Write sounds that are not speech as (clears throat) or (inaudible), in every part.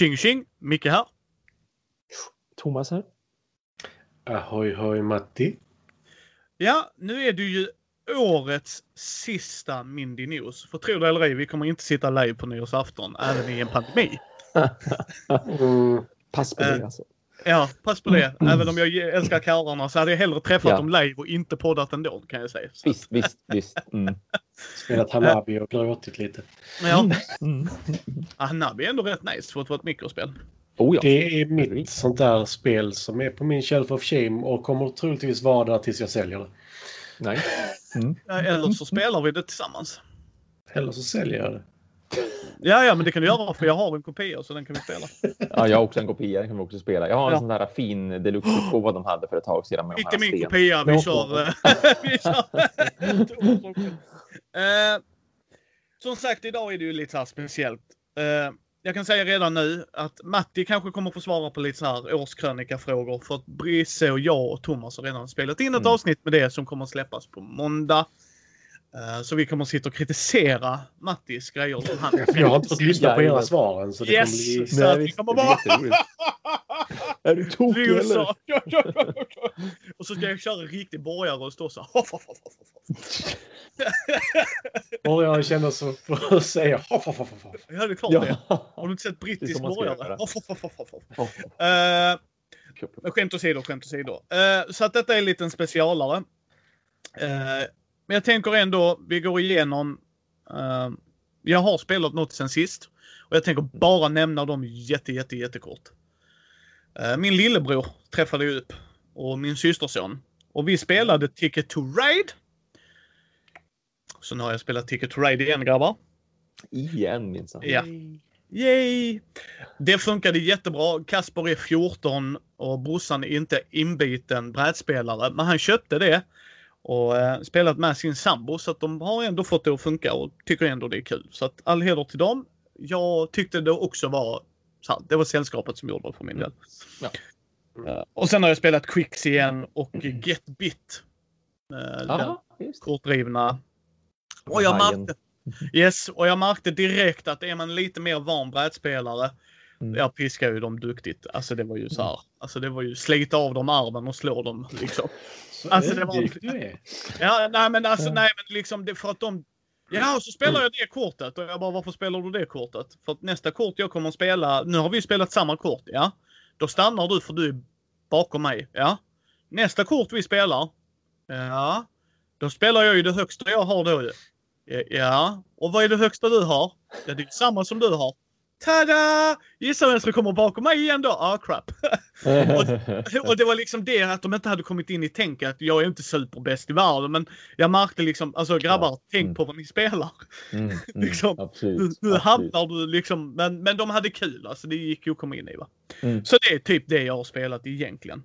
Tjing tjing! Micke här. Thomas här. Ahoy hoj Matti. Ja, nu är det ju årets sista Mindy News. För tro det eller ej, vi kommer inte sitta live på nyårsafton, även i en pandemi. (laughs) Mm, Pass på det Eh, alltså. Ja, pass på det. Även om jag älskar karlarna så hade jag hellre träffat Ja. dem live och inte poddat ändå, kan jag säga. Så, Visst, visst, visst. Mm. spelat Hanabi och gråtit lite. ja, Mm. Hanabi är ändå rätt nice för att vara ett mikrospel. Oh ja. Det är mitt sånt där spel som är på min shelf of shame och kommer troligtvis vara där tills jag säljer det. Nej. Mm. Eller så spelar vi det tillsammans. Eller så säljer jag det. Ja, ja, men det kan du göra för jag har en kopia så den kan vi spela. Ja, jag har också en kopia, den kan vi också spela. Jag har en Ja. sån där fin deluxe-utgåva de hade för ett tag sedan. Med Inte min sten. kopia, vi kör... eh, (laughs) vi kör (laughs) Eh, Som sagt, idag är det ju lite så här speciellt. Eh, jag kan säga redan nu att Matti kanske kommer få svara på lite så här årskrönikafrågor för att Brisse och jag och Thomas har redan spelat in ett Mm. avsnitt med det som kommer att släppas på måndag. Eh, Så vi kommer att sitta och kritisera Mattis grejer som han (laughs) Jag har inte fått lyssna på era Jajamän. svar än så det Yes! kommer bli... Så att vi kommer bara... (laughs) Är du tokig eller? (laughs) Och så ska jag köra en riktig borgare och stå så här. Och jag känner så för att säga hoff, hoff, hoff, hoff. Ja, det är klart det. Har du inte sett brittisk borgare? Hoff, hoff, hoff, hoff, hoff. Men skämt åsido, skämt åsido. Uh, så att detta är en liten specialare. Eh, men jag tänker ändå, vi går igenom. eh, jag har spelat något sen sist. Och jag tänker bara nämna dem jätte, jätte, jättekort. Uh, min lillebror träffade ju upp. Och min systerson. Och vi spelade Ticket to Ride. Så nu har jag spelat Ticket to Ride igen grabbar. Igen minsann. Ja. Yay! Det funkade jättebra. Kasper är 14 och brorsan är inte inbiten brädspelare. Men han köpte det och eh, spelat med sin sambo så att de har ändå fått det att funka och tycker ändå det är kul. Så att all heder till dem. Jag tyckte det också var så här, det var sällskapet som gjorde det för min del. Ja. Eh, och sen har jag spelat Quicks igen och Get Bit. Ja, just. kortdrivna. Och jag märkte, yes, och jag märkte direkt att är man lite mer van brädspelare, Mm. jag piskar ju dem duktigt. Alltså det var ju så här, alltså det var ju slita av dem armen och slå dem liksom. Så Alltså, det var- du är. Ja, nej men alltså Ja. nej men liksom det för att de Ja, och så spelar jag det kortet och jag bara varför spelar du det kortet? För att nästa kort jag kommer att spela, nu har vi spelat samma kort, ja. Då stannar du för du är bakom mig, ja. Nästa kort vi spelar, ja. Då spelar jag ju det högsta jag har då ju. Ja, Ja, och vad är det högsta du har? Ja, det är samma som du har. Tada! Gissa vem som kommer bakom mig igen då? Ah, crap. (laughs) Och det var liksom det att de inte hade kommit in i tänket. Jag är inte superbäst i världen, men jag märkte liksom, alltså grabbar, Ja. tänk Mm. på vad ni spelar. Mm, mm, (laughs) Liksom, absolut. Nu, nu hamnar du liksom, men, men de hade kul alltså. Det gick ju att komma in i va. Mm. Så det är typ det jag har spelat egentligen.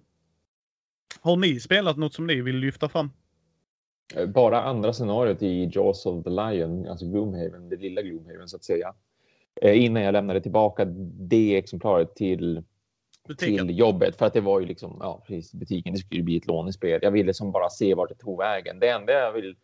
Har ni spelat något som ni vill lyfta fram? Eh, Bara andra scenariot i Jaws of the Lion, alltså Gloomhaven, det lilla Gloomhaven så att säga. Eh, Innan jag lämnade tillbaka det exemplaret till, Butiken? till jobbet för att det var ju liksom, ja precis, butiken, det skulle ju bli ett lånespel. Jag ville som bara se vart det tog vägen. Det enda jag vill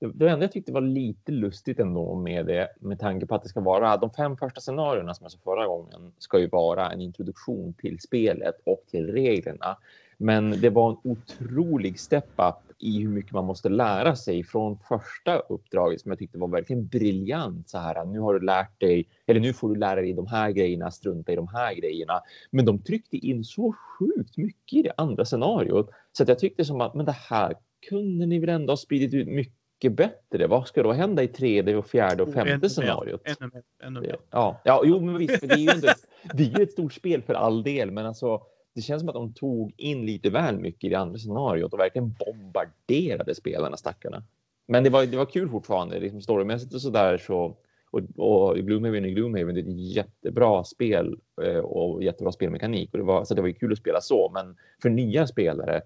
det, enda jag tyckte var lite lustigt ändå med det, med tanke på att det ska vara de fem första scenarierna som jag sa förra gången, ska ju vara en introduktion till spelet och till reglerna. Men det var en otrolig step-up i hur mycket man måste lära sig från första uppdraget som jag tyckte var verkligen briljant. Så här, nu har du lärt dig, eller nu får du lära dig de här grejerna, strunta i de här grejerna. Men de tryckte in så sjukt mycket i det andra scenariot så att jag tyckte som att men det här kunde ni väl ändå ha spridit ut mycket bättre. Vad ska då hända i tredje och fjärde och femte scenariot? Ännu mer, ännu mer. Ja, ja, jo, men visst, det är ju ändå, det är ju ett stort spel för all del, men alltså det känns som att de tog in lite väl mycket i det andra scenariot och verkligen bombarderade spelarna, stackarna. Men det var, det var kul fortfarande, liksom storymässigt och sådär så. Och, och Gloomhaven är Gloomhaven, det är ett jättebra spel eh, och jättebra spelmekanik. Och det var, så det var ju kul att spela så, men för nya spelare,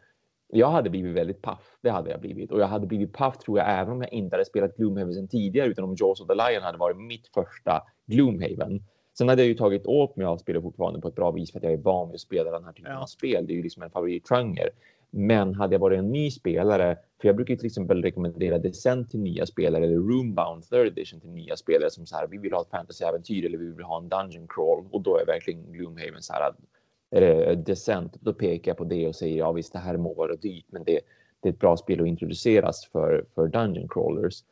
jag hade blivit väldigt paff. Det hade jag blivit. Och jag hade blivit paff tror jag även om jag inte hade spelat Gloomhaven sedan tidigare, utan om Jaws of the Lion hade varit mitt första Gloomhaven. Sen hade jag ju tagit åt mig av spelet fortfarande på ett bra vis för att jag är van vid att spela den här typen Ja. av spel. Det är ju liksom en favoritgenre. Men hade jag varit en ny spelare, för jag brukar till exempel rekommendera Descent till nya spelare eller Roombound third edition till nya spelare som så här, vi vill ha ett fantasyäventyr eller vi vill ha en dungeon crawl och då är verkligen Gloomhaven så här, eller Descent, då pekar jag på det och säger ja visst det här må vara dyrt men det, det är ett bra spel att introduceras för, för dungeon crawlers.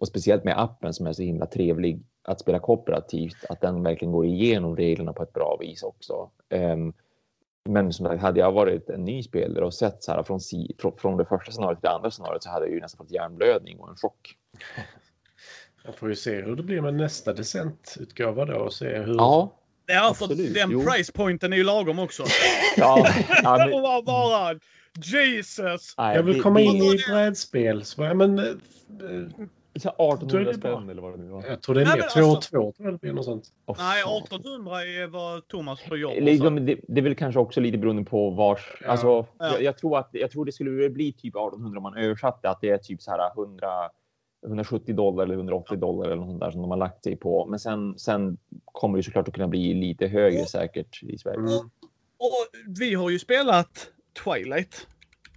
Och speciellt med appen som är så himla trevlig att spela kooperativt, att den verkligen går igenom reglerna på ett bra vis också. Um, men som sagt, hade jag varit en ny spelare och sett så här från, från det första scenariot till det andra scenariot så hade jag ju nästan fått hjärnblödning och en chock. (laughs) Jag får ju se hur det blir med nästa decentutgåva då och se hur... Ja, Ja, för Absolut, den jo. price pointen är ju lagom också. (laughs) ja, ja, men... (laughs) bara, bara, Jesus! jag vill komma in i brädspel. Så, men, äh, 1800 spänn eller vad det nu var. Jag tror det är mer. 2 alltså, 2 tror jag det blir något sånt. Oh, nej, 1800 är vad Thomas får jobb. Liksom, det, det är väl kanske också lite beroende på vars... Ja. Alltså, ja. Jag, jag, tror att, jag tror det skulle bli typ 1800 om man översatte att det är typ så här 100 170 dollar eller 180 dollar eller något där som de har lagt sig på. Men sen, sen kommer det såklart att kunna bli lite högre och, säkert i Sverige. Mm. Och vi har ju spelat Twilight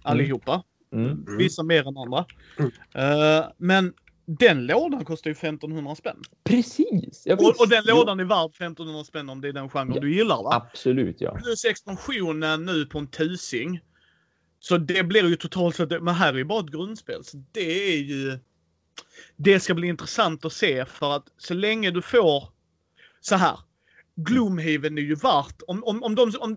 allihopa. Mm. mm. Vissa mer än andra. Mm. Uh, men den lådan kostar ju 1500 spänn. Precis! Och, och, den lådan är värd 1500 spänn om det är den genren ja, du gillar va? Absolut ja. Plus expansionen nu på en tusing. Så det blir ju totalt sett, men här är ju bara ett grundspel. Så det är ju det ska bli intressant att se för att så länge du får så här. Gloomhaven är ju värt, om, om, om, de, om,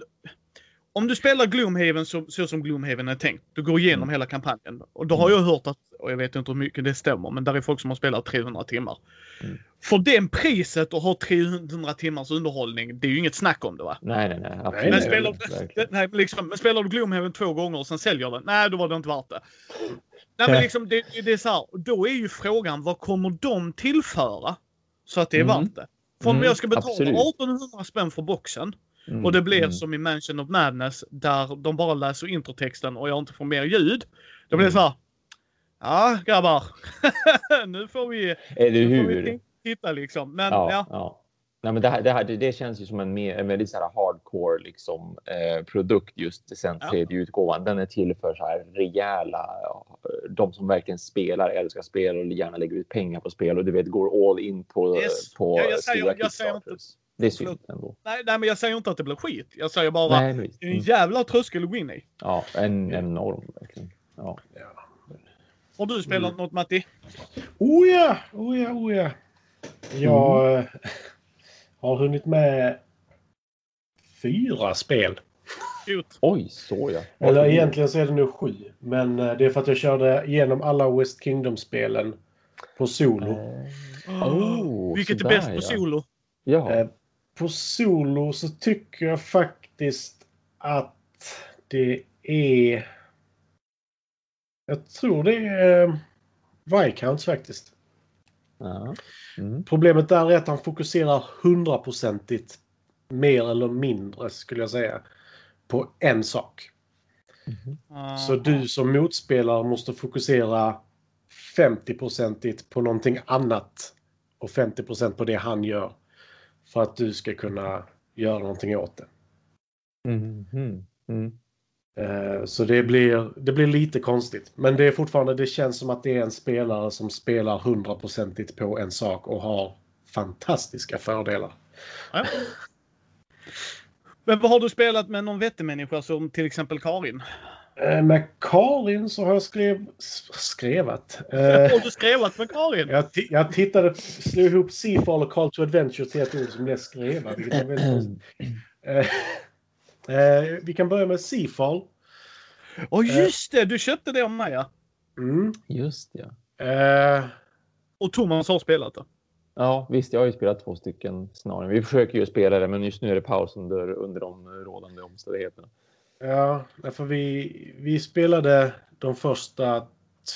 om du spelar Gloomhaven så, så som Gloomhaven är tänkt, du går igenom mm. hela kampanjen. Och då har jag hört att, och jag vet inte hur mycket det stämmer, men där är folk som har spelat 300 timmar. Mm. För det priset att ha 300 timmars underhållning, det är ju inget snack om det va? Nej, nej, nej. Absolut. Men spelar, nej, liksom, men spelar du Gloomhaven två gånger och sen säljer den, nej då var det inte värt det. Nej, men liksom, det, det är så här, då är ju frågan vad kommer de tillföra så att det är mm. värt det? För om mm, jag ska betala absolut. 1800 spänn för boxen mm, och det blir mm. som i Mansion of Madness där de bara läser introtexten och jag inte får mer ljud. Det mm. så här. Ja grabbar, (laughs) nu får vi, Eller hur? Titta liksom. Men ja. ja. ja. Nej, men det, här, det, här, det, känns ju som en, mer, en väldigt så här hardcore liksom, eh, produkt just sen tredje ja. utgåvan. Den är till för så här rejäla, de som verkligen spelar, älskar spel och gärna lägger ut pengar på spel och du vet går all in på, yes. på ja, jag säger, jag säger inte, Det är synd ändå. Nej, nej, men jag säger inte att det blir skit. Jag säger bara nej, det är en jävla tröskel att gå in i. Ja, en enorm verkligen. Ja. Har du spelat mm. något Matti? Oh ja, oh ja, oh ja. Jag... Mm har hunnit med fyra spel. Oj, så ja. Eller egentligen så är det nu sju. Men eh, det är för att jag körde igenom alla West Kingdom-spelen på solo. Uh, oh, Vilket är bäst på solo? Ja. På solo så tycker jag faktiskt att det är... Jag tror det är eh, Viscounts faktiskt. Ja. Mm. Problemet där är att han fokuserar hundraprocentigt mer eller mindre skulle jag säga på en sak. Mm. Så du som motspelare måste fokusera 50-procentigt på någonting annat och 50% på det han gör. För att du ska kunna göra någonting åt det. Mm. Mm. Eh, så det blir, det blir lite konstigt. Men det är fortfarande, det känns som att det är en spelare som spelar hundraprocentigt på en sak och har fantastiska fördelar. Ja. Men vad har du spelat med någon vettig människa som till exempel Karin? Eh, med Karin så har jag skrev, skrevat. Har du skrevat med Karin? Jag, jag tittade, slog ihop Seafall och Call to Adventure till ett ord som blev skrevat. Eh, vi kan börja med Seafall. Åh oh, just det! Du köpte det av mig ja. Mm. Just ja. Eh. Och Thomas har spelat det. Ja visst, jag har ju spelat två stycken scenarion. Vi försöker ju spela det men just nu är det paus under, under de rådande omständigheterna. Ja, för vi, vi spelade de första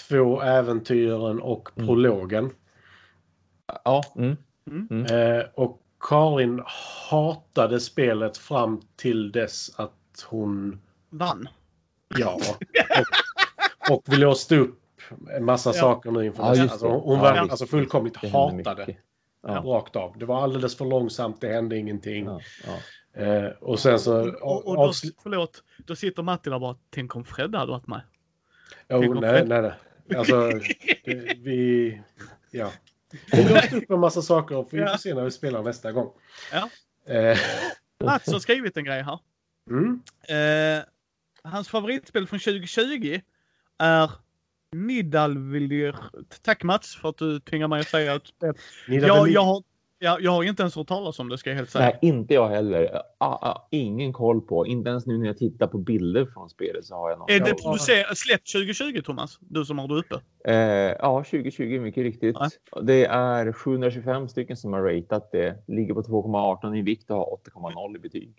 två äventyren och mm. prologen. Ja. Mm. Mm. Eh, och Karin hatade spelet fram till dess att hon... Vann? Ja. (laughs) Och, och vi låste upp en massa ja. saker nu inför ja, alltså, Hon var ja. alltså fullkomligt hatade. Ja. Rakt av. Det var alldeles för långsamt, det hände ingenting. Ja, ja. Eh, och sen så... Och, och då, förlåt, då sitter Matti där bara, tänk om Fred hade varit med. Jo, om nej, Fred- nej, nej. Alltså, det, vi... Ja. Vi låste upp en massa saker och vi Ja. får se när vi spelar nästa gång. Ja. Eh, Mats har skrivit en grej här. mm. Eh, hans favoritspel från 2020 är Nidalvilir. Tack Mats för att du tvingar mig att säga att jag, jag, har, jag, jag har inte ens hört talas om det ska jag helt säga. Nej, inte jag heller. Ah, ah, ingen koll på. Inte ens nu när jag tittar på bilder från spelet så har jag någon. Är det Ja. producer- släppt 2020 Thomas? Du som har det uppe. Eh, ja, 2020 mycket riktigt. Ja. Det är 725 stycken som har ratat det. Ligger på 2,18 i vikt och har 8,0 i betyg.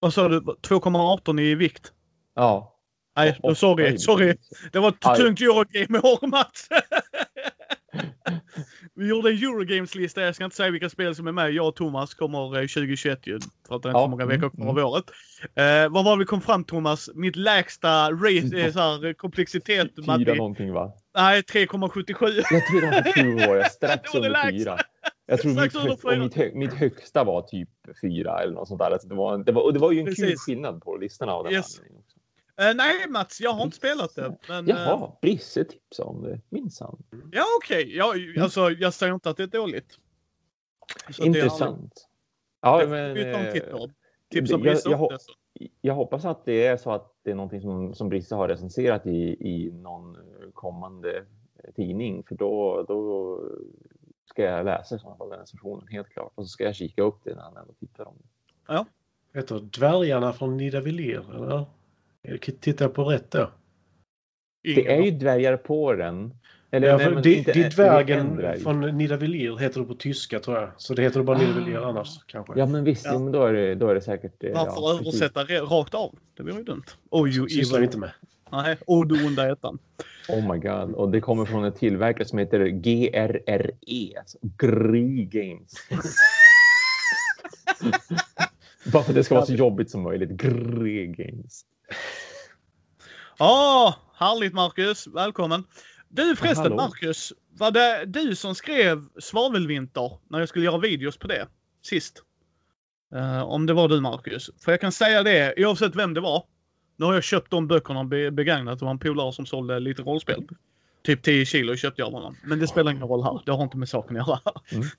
Vad sa du? 2,18 i vikt? Ja. Nej, då, sorry. sorry. Det var ett tungt Eurogame i år Mats. (laughs) Vi gjorde en Eurogames-lista. Jag ska inte säga vilka spel som är med. Jag och Thomas kommer eh, 2021 ju. För att det är inte Ja, så många mm, veckor kvar av mm. året. Eh, vad var vi kom fram Thomas? Mitt lägsta rate är så här, eh, komplexitet. Fyra någonting va? Nej, 3,77. Jag tror det var sju år. Jag (laughs) strax under fyra. Jag tror mitt, hög, och mitt, hög, mitt högsta var typ fyra eller något sånt där. Alltså det, var, det, var, och det var ju en kul Precis. skillnad på listorna av den Yes. Eh, nej Mats, jag har inte spelat det. Men, Jaha, Brisse tipsade om det. Minsann. ja okej. Ja, alltså, jag säger inte att det är dåligt. Så det är Intressant. Ja, men, eh. Tips om jag, jag, jag hoppas att det är så att det är någonting som, som Brisse har recenserat i, i någon kommande tidning. För då, då ska jag läsa i sådana fall den recensionen helt klart. Och så ska jag kika upp det när han ändå tittar om det. Heter Dvärgarna från Nidavellir, eller? Tittar jag på rätt då? Det är ju dvärgar på den. Eller, Ja, nej, men det, inte det är en- dvärgen en dvärg. från Nidavellir heter det på tyska tror jag. Så det heter det bara Nidavellir Ah. annars kanske. Ja, men visst. Ja. Men då, är det, då är det säkert... eh, Varför ja, precis. översätta re- rakt av? Det vore ju dumt. Oj, ju sysslar vi inte med. Nej, och du onda ettan. Oh my god. Och det kommer från en tillverkare som heter GRRE. Alltså Gry Games. (laughs) Bara för att det ska vara så jobbigt som möjligt. Gry Games. Ja, härligt Marcus. Välkommen. Du förresten Hallå. Marcus, var det du som skrev Svavelvinter när jag skulle göra videos på det sist? Eh, om det var du Marcus. För jag kan säga det, oavsett vem det var. Nu har jag köpt de böckerna be- begagnat. Det var en polare som sålde lite rollspel. Typ 10 kilo köpte jag av honom. Men det spelar ingen roll här. Det har inte med saken att göra. Mm. (laughs)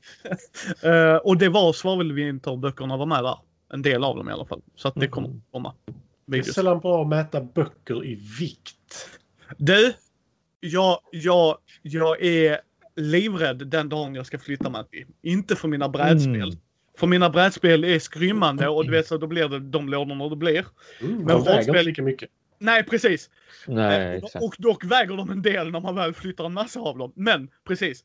Eh, och det var Svavelvinter-böckerna var med där. En del av dem i alla fall. Så att det kommer Mhm. komma. Det är sällan bra att mäta böcker i vikt. Du, jag, jag, jag är livrädd den dagen jag ska flytta Matti. Inte för mina brädspel. Mm. För mina brädspel är skrymmande och du vet så då blir det de lådorna det blir. Mm, Men de väger inte lika mycket. Nej precis. Nej, Eh, och dock väger de en del när man väl flyttar en massa av dem. Men precis.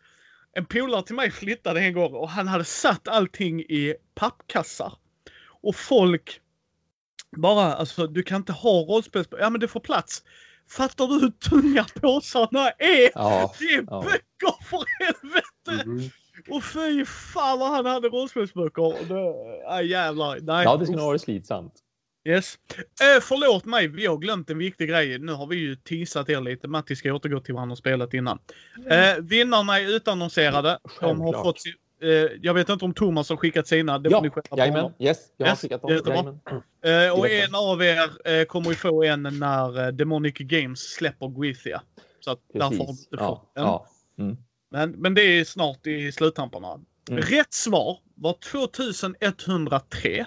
En polare till mig flyttade en gång och han hade satt allting i pappkassar. Och folk bara, alltså du kan inte ha rollspel. Ja men det får plats. Fattar du hur tunga påsarna är? Ja, Det är Ja. böcker för helvete! Mhm. Och fy fan vad han hade rollspelsböcker. Det, aj, jävlar. Nej. ja det skulle nog vara slitsamt. Yes. Eh, förlåt mig, vi har glömt en viktig grej. Nu har vi ju teasat er lite. Matti ska återgå till vad han har spelat innan. Eh, vinnarna är utannonserade. De har Självklart. fått, jag vet inte om Thomas har skickat sina. Det Ja, jajamän. Yes, jag har Yes, skickat dem. Eh, och en av er eh, kommer ju få en när eh, Demonic Games släpper Guithia. Så att därför har Precis. du fått Ja, en. ja. Mm. Men, men det är snart i sluttamparna. Mm. Rätt svar var 2103.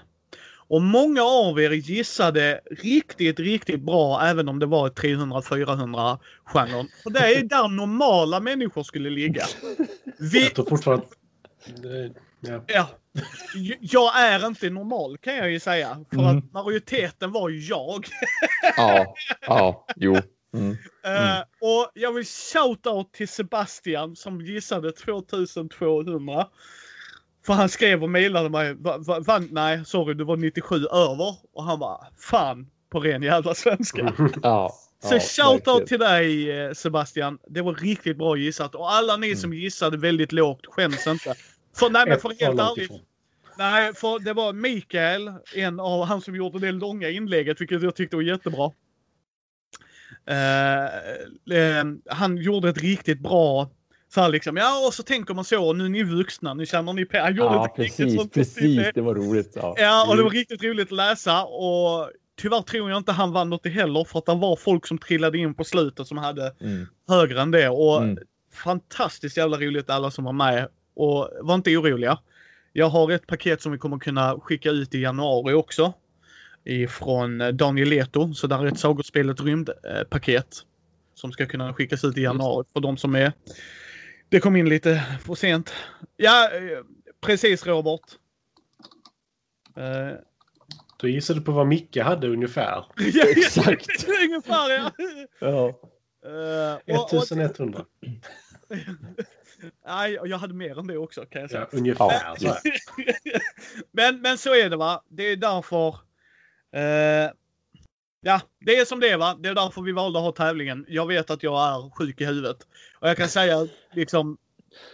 Och många av er gissade riktigt, riktigt bra även om det var 300-400 genren. För det är där normala människor skulle ligga. (laughs) Vi, Jag tror fortfarande eh, Ja. jag är inte normal kan jag ju säga. För Mm. att majoriteten var ju jag. (laughs) ja, ja, jo. Mm. Eh, och jag vill shout-out till Sebastian som gissade 2200. För han skrev och mejlade mig. Va, va, va, nej, sorry, du var 97 över. Och han bara, fan på ren jävla svenska. (laughs) Ja, Så ja, shout-out verkligen. till dig eh, Sebastian. Det var riktigt bra gissat. Och alla ni som gissade väldigt lågt, skäms inte. För, nej men för helt ärligt. Nej, för det var Mikael, en av han som gjorde det långa inlägget, vilket jag tyckte var jättebra. Eh, eh, han gjorde ett riktigt bra Så här liksom, ja och så tänker man så, nu är ni vuxna, nu känner ni gjorde Ja, precis, sånt precis. Det var roligt. Ja, Ja, och det var riktigt roligt att läsa och tyvärr tror jag inte han vann något heller för att det var folk som trillade in på slutet som hade Mm. högre än det och Mm. fantastiskt jävla roligt alla som var med och var inte oroliga. Jag har ett paket som vi kommer kunna skicka ut i januari också. Ifrån eh, Daniel Leto. Så där är ett Sagospelet rymdpaket. Som ska kunna skickas ut i januari för de som är... Det kom in lite för sent. Ja, eh, precis Robert. Eh, Du gissade på vad Micke hade ungefär. (laughs) ja, Exakt. (laughs) Ungefär ja. Ja. Eh, och- och- 1100. (laughs) Nej, jag hade mer än det också kan jag säga. Ja, ungefär Ja. så här. men, men så är det va. Det är därför. Eh, ja, det är som det är va. Det är därför vi valde att ha tävlingen. Jag vet att jag är sjuk i huvudet. Och jag kan (laughs) säga liksom.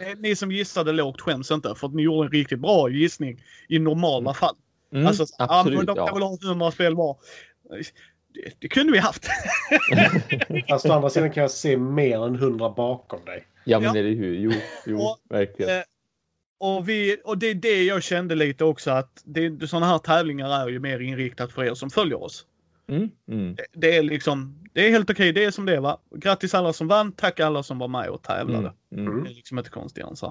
eh, Ni som gissade lågt skäms inte för att ni gjorde en riktigt bra gissning i normala fall. Mm, alltså, absolut. ja, men de kan Ja. väl ha 100 spel var. Det, det kunde vi haft. (laughs) Fast å andra sidan kan jag se mer än 100 bakom dig. Ja, men Ja. eller hur? Jo, jo Och, verkligen. eh, Och, vi, och det är det jag kände lite också att det, sådana här tävlingar är ju mer inriktat för er som följer oss. Mm, mm. Det, det är liksom, det är helt okej, det är som det är va. Grattis alla som vann, tack alla som var med och tävlade. Mm, mm. Det är liksom inte konstigare än så.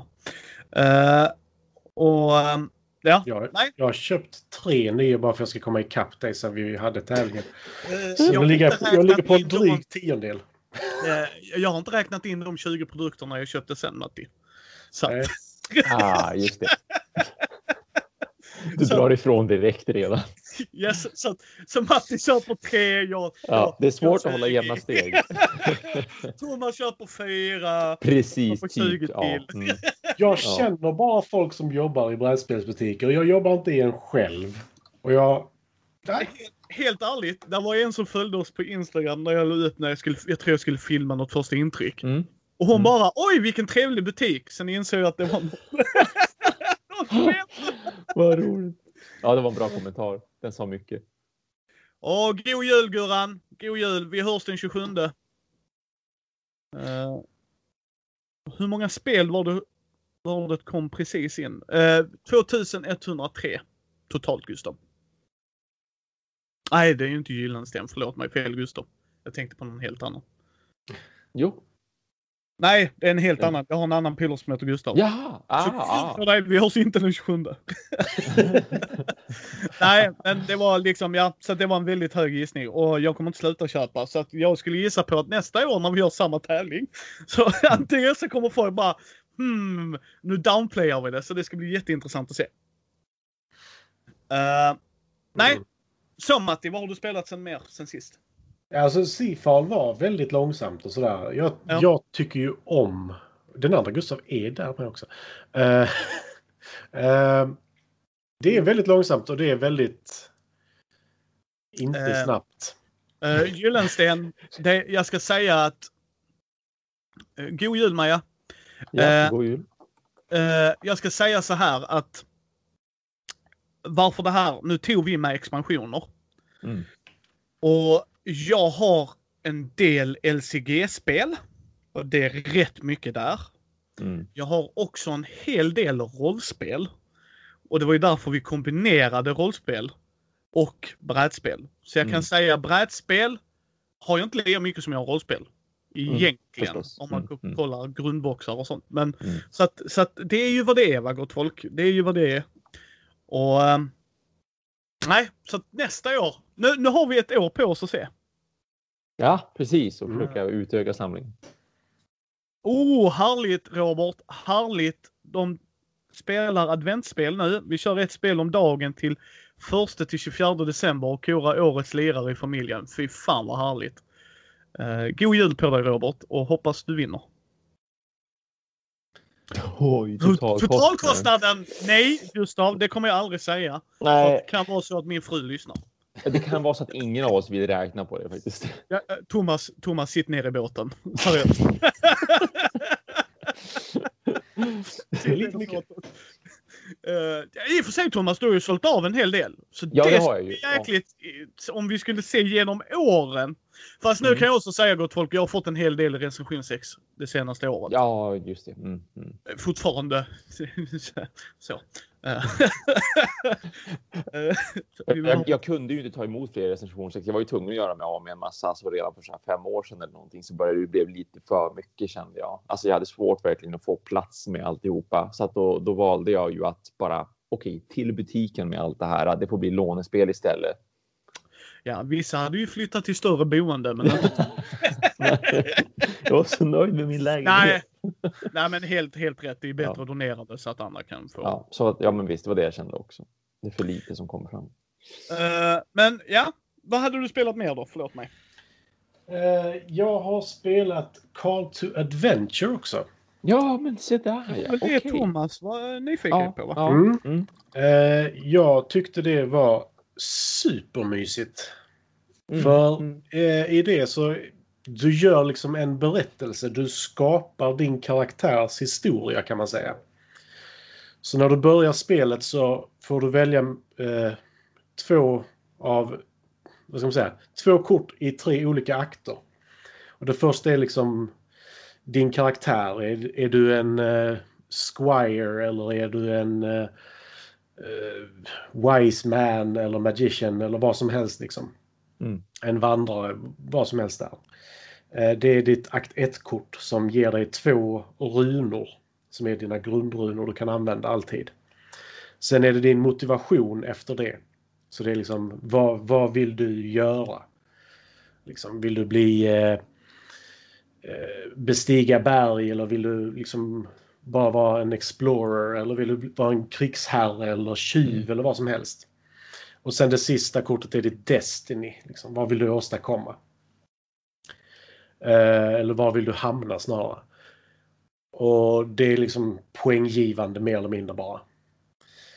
Uh, och ehm, ja. Jag, Nej. jag har köpt tre nya bara för att jag ska komma ikapp dig sen vi hade tävlingen. Så jag, har ligger, jag ligger på en dryg tiondel. (laughs) eh, jag har inte räknat in de 20 produkterna jag köpte sen Matti. Så, Nej. (laughs) Ah, just det. Du Så- drar ifrån direkt redan. (laughs) yes, så, att- så Matti köper tre, jag, Ja, det är svårt att hålla jämna steg. Thomas köper fyra. Precis, får 20 typ. Ja. till. Mm. Jag Ja. känner bara folk som jobbar i brädspelsbutiker. Jag jobbar inte i en själv. Och jag... Nej. Helt ärligt, det var en som följde oss på Instagram när jag la upp när jag skulle, jag tror jag skulle filma något första intryck. Mm. Och hon Mm. bara oj vilken trevlig butik. Sen insåg jag att det var. (laughs) Vad roligt. Ja, det var en bra kommentar. Den sa mycket. Och god jul Gurran. God jul. Vi hörs den 27. Uh, hur många spel var det, var det kom precis in? Uh, 2103 totalt Gustav. Nej, det är ju inte Gyllensten. Förlåt mig. Fel Gustav. Jag tänkte på någon helt annan. Jo. Nej, det är en helt annan. Jag har en annan pilot som heter Gustav. Jaha. Ah, Så ah. för dig, vi hörs inte den 27. (laughs) Nej, men det var liksom, ja, så det var en väldigt hög gissning och jag kommer inte sluta köpa. Så att jag skulle gissa på att nästa år när vi gör samma tävling, (laughs) så antingen så kommer folk bara, hmm, nu downplayar vi det. Så det ska bli jätteintressant att se. Eh, nej, Mm. Så Matti, vad har du spelat sen mer sen sist? Alltså Seafall var väldigt långsamt och sådär. Jag, Ja. jag tycker ju om... Den andra Gustav är där med också. Eh, (laughs) eh, det är väldigt långsamt och det är väldigt... Inte Eh, snabbt. Uh, Gyllensten, det, jag ska säga att... Uh, god jul Maja! Ja, god jul. Jag ska säga så här att varför det här, nu tog vi med expansioner Mm. och jag har en del LCG-spel och det är rätt mycket där. Mm. Jag har också en hel del rollspel och det var ju därför vi kombinerade rollspel och brädspel. Så jag kan Mm. säga brädspel har jag inte lika mycket som jag har rollspel. Egentligen. förstås. om man Mm, mm. kollar grundboxar och sånt. Men Mm. så att, så att det är ju vad det är va gott folk. Det är ju vad det är. Och ehm, nej, så nästa år. Nu, nu har vi ett år på oss att se. Ja, precis. Och Mm. försöka utöka samlingen. Oh, härligt Robert! Härligt! De spelar adventsspel nu. Vi kör ett spel om dagen till 1 till 24 december och korar årets lirare i familjen. Fy fan vad härligt! Uh, god jul på dig Robert och hoppas du vinner. Oj, Totalkostnaden! Nej Gustav, det kommer jag aldrig säga. Det Nej, kan vara så att min fru lyssnar. det kan vara så att ingen av oss vill räkna på det faktiskt. Ja, eh, Thomas, Thomas, sitt ner i båten. (laughs) Seriöst. Det är lite mycket. Uh, I och för sig Thomas, du har ju sålt av en hel del. Så Ja, det det har jag ju. jäkligt, eh, om vi skulle se genom åren Fast nu Mm. kan jag också säga gott folk, jag har fått en hel del recension 6 det senaste året. Ja, just det. Mm, mm. Fortfarande. (laughs) så. (laughs) Eh, (laughs) eh, Jag, jag kunde ju inte ta emot fler recensioner. så Jag var ju tvungen att göra mig av med en massa. Alltså redan för så fem år sedan eller någonting så började det bli lite för mycket kände jag. Alltså jag hade svårt verkligen att få plats med alltihopa. Så att då, då valde jag ju att bara okej, till butiken med allt det här. Det får bli lånespel istället. Ja, vissa hade ju flyttat till större boende, men (laughs) jag var så nöjd med min lägenhet. nej. Nej, men helt, helt rätt. Det är bättre Ja. att donera det så att andra kan få. Ja, så att, ja, men visst, det var det jag kände också. Det är för lite som kommer fram. Eh, men ja, vad hade du spelat mer då? Förlåt mig. Eh, jag har spelat Call to Adventure också. Ja, men se där ja. Det Okej. Thomas var nyfiken Ja, på va? ja. Mm. Mm. Eh, jag tyckte det var supermysigt. Mm. För Mm. eh, i det så du gör liksom en berättelse. Du skapar din karaktärs historia kan man säga. Så när du börjar spelet så får du välja eh, två av vad ska man säga, två kort i tre olika akter. Och det första är liksom din karaktär. Är, är du en eh, squire eller är du en eh, eh, wise man eller magician eller vad som helst liksom. Mm. En vandrare, vad som helst där. Eh, det är ditt akt 1-kort som ger dig två runor som är dina grundrunor du kan använda alltid. Sen är det din motivation efter det. Så det är liksom, vad, vad vill du göra? Liksom, vill du bli eh, eh, bestiga berg eller vill du liksom bara vara en explorer eller vill du vara en krigsherre eller tjuv eller vad som helst. Och sen det sista kortet är ditt Destiny. Liksom, vad vill du åstadkomma? Eh, eller var vill du hamna snarare? Och det är liksom poänggivande mer eller mindre bara.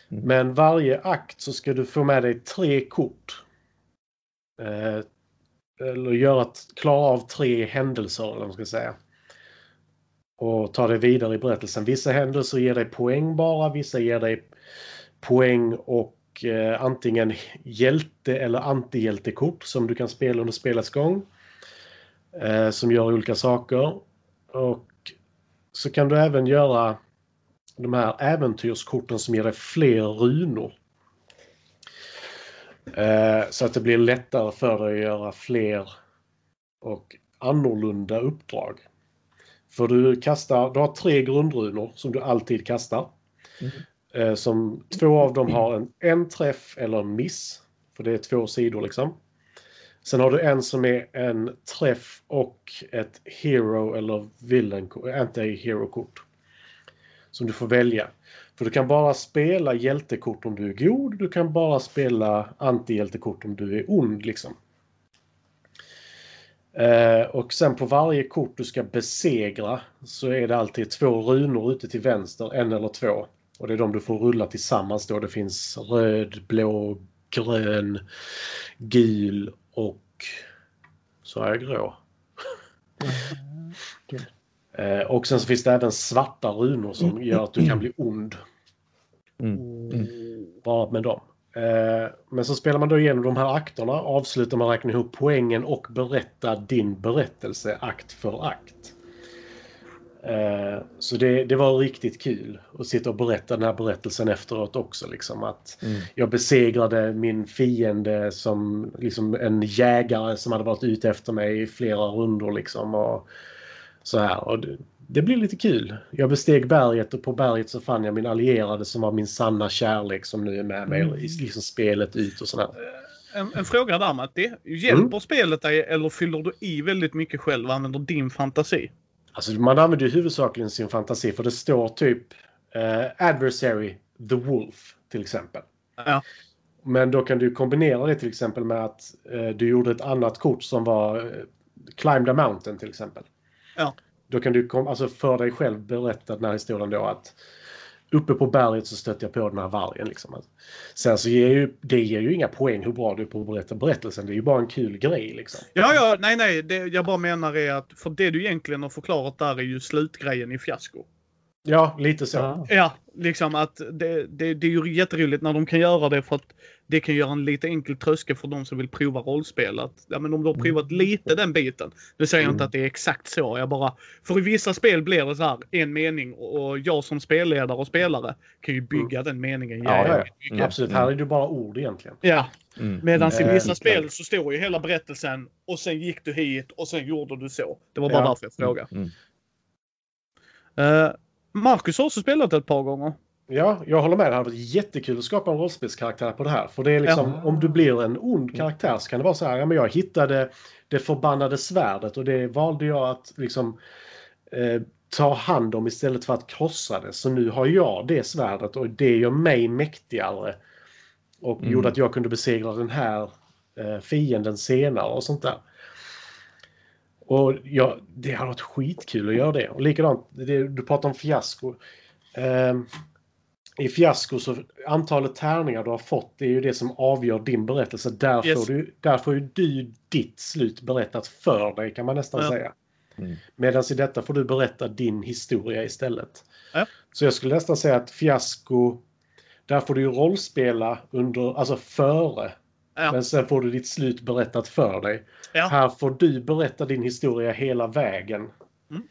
Mm. Men varje akt så ska du få med dig tre kort. Eh, eller göra, klara av tre händelser eller vad man ska säga. Och ta dig vidare i berättelsen. Vissa händelser ger dig poäng bara, vissa ger dig poäng och eh, antingen hjälte eller antihjältekort som du kan spela under spelets gång. Eh, som gör olika saker. Och så kan du även göra de här äventyrskorten som ger dig fler runor. Eh, så att det blir lättare för dig att göra fler och annorlunda uppdrag. För du kastar, du har tre grundrunor som du alltid kastar. Mm. Eh, som två av dem har en, en träff eller en miss. För det är två sidor liksom. Sen har du en som är en träff och ett hero eller villain, anti-hero-kort. Som du får välja. För du kan bara spela hjältekort om du är god. Du kan bara spela antihjältekort om du är ond liksom. Eh, och sen på varje kort du ska besegra så är det alltid två runor ute till vänster, en eller två. Och det är de du får rulla tillsammans då. Det finns röd, blå, grön, gul och så är jag grå. (laughs) Eh, och sen så finns det även svarta runor som gör att du kan bli ond Mm. bara med dem. Eh, men så spelar man då igenom de här akterna, avslutar man räkna ihop poängen och berättar din berättelse akt för akt. Eh, så det, det var riktigt kul att sitta och berätta den här berättelsen efteråt också. Liksom, att Mm. jag besegrade min fiende som liksom en jägare som hade varit ute efter mig i flera rundor. Liksom, och så här. Och det, blir lite kul. Jag besteg berget och på berget så fann jag min allierade som var min sanna kärlek som nu är med mig Mm. i liksom spelet ut och sådär. En, en fråga där Matti. Hjälper Mm. spelet dig eller fyller du i väldigt mycket själv och använder din fantasi? Alltså man använder ju huvudsakligen sin fantasi för det står typ eh, adversary the wolf till exempel. Ja. Men då kan du kombinera det till exempel med att eh, du gjorde ett annat kort som var eh, Climb the mountain till exempel. Ja. Då kan du kom, alltså för dig själv berätta den här historien då att uppe på berget så stötte jag på den här vargen. Liksom. Sen så ger ju, det ger ju inga poäng hur bra du är på att berätta berättelsen. Det är ju bara en kul grej liksom. Ja, ja, nej, nej. Det jag bara menar är att för det du egentligen har förklarat där är ju slutgrejen i fiasko. Ja, lite så. Ja. Ja, liksom att det, det, det är ju jätteroligt när de kan göra det för att det kan göra en lite enkel tröskel för de som vill prova rollspel. Att, ja, men om du har Mm. provat lite den biten. Nu säger jag inte Mm. att det är exakt så. Jag bara, för i vissa spel blir det så här en mening och jag som spelledare och spelare kan ju bygga den meningen Ja, ja. Mm. Absolut, här är det bara ord egentligen. Ja, Mm. medan i Eh, vissa spel så står ju hela berättelsen och sen gick du hit och sen gjorde du så. Det var bara Ja. därför jag frågade. Mm. Uh, Marcus har också spelat ett par gånger. Ja, jag håller med. Det hade varit jättekul att skapa en rollspelskaraktär på det här. För det är liksom, Ja. om du blir en ond karaktär så kan det vara så här, ja men jag hittade det förbannade svärdet och det valde jag att liksom eh, ta hand om istället för att krossa det. Så nu har jag det svärdet och det gör mig mäktigare. Och Mm. gjorde att jag kunde besegra den här eh, fienden senare och sånt där. Och ja, det hade varit skitkul att göra det. Och likadant, det, du pratar om fiasko. Ehm, I fiasko så antalet tärningar du har fått det är ju det som avgör din berättelse. Där, Yes. får, du, där får ju du ditt slut berättat för dig kan man nästan Ja. säga. Mm. Medan i detta får du berätta din historia istället. Ja. Så jag skulle nästan säga att fiasko, där får du ju rollspela under, alltså före. Ja. Men sen får du ditt slut berättat för dig. Ja. Här får du berätta din historia hela vägen. Mm.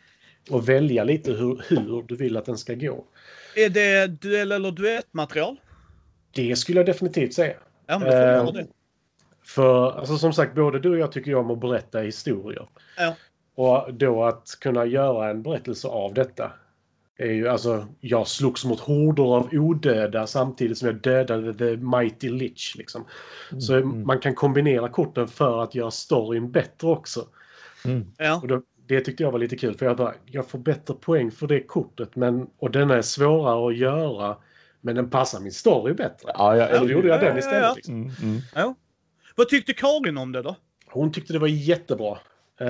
Och välja lite hur, hur du vill att den ska gå. Är det duell eller duettmaterial? Det skulle jag definitivt säga. Ja, men då får vi Eh, det. För alltså, som sagt, både du och jag tycker om att berätta historier. Ja. Och då att kunna göra en berättelse av detta. Är ju, alltså, jag slogs mot horder av odöda samtidigt som jag dödade The Mighty Lich. Liksom. Så Mm. man kan kombinera korten för att göra storyn bättre också. Mm. Och då, det tyckte jag var lite kul för jag bara, jag får bättre poäng för det kortet men, och den är svårare att göra men den passar min story bättre. Ja, ja, Så då eller gjorde jag Ja, den ja, istället. ja. Liksom. Mm, mm. ja. Vad tyckte Karin om det då? Hon tyckte det var jättebra. Eh,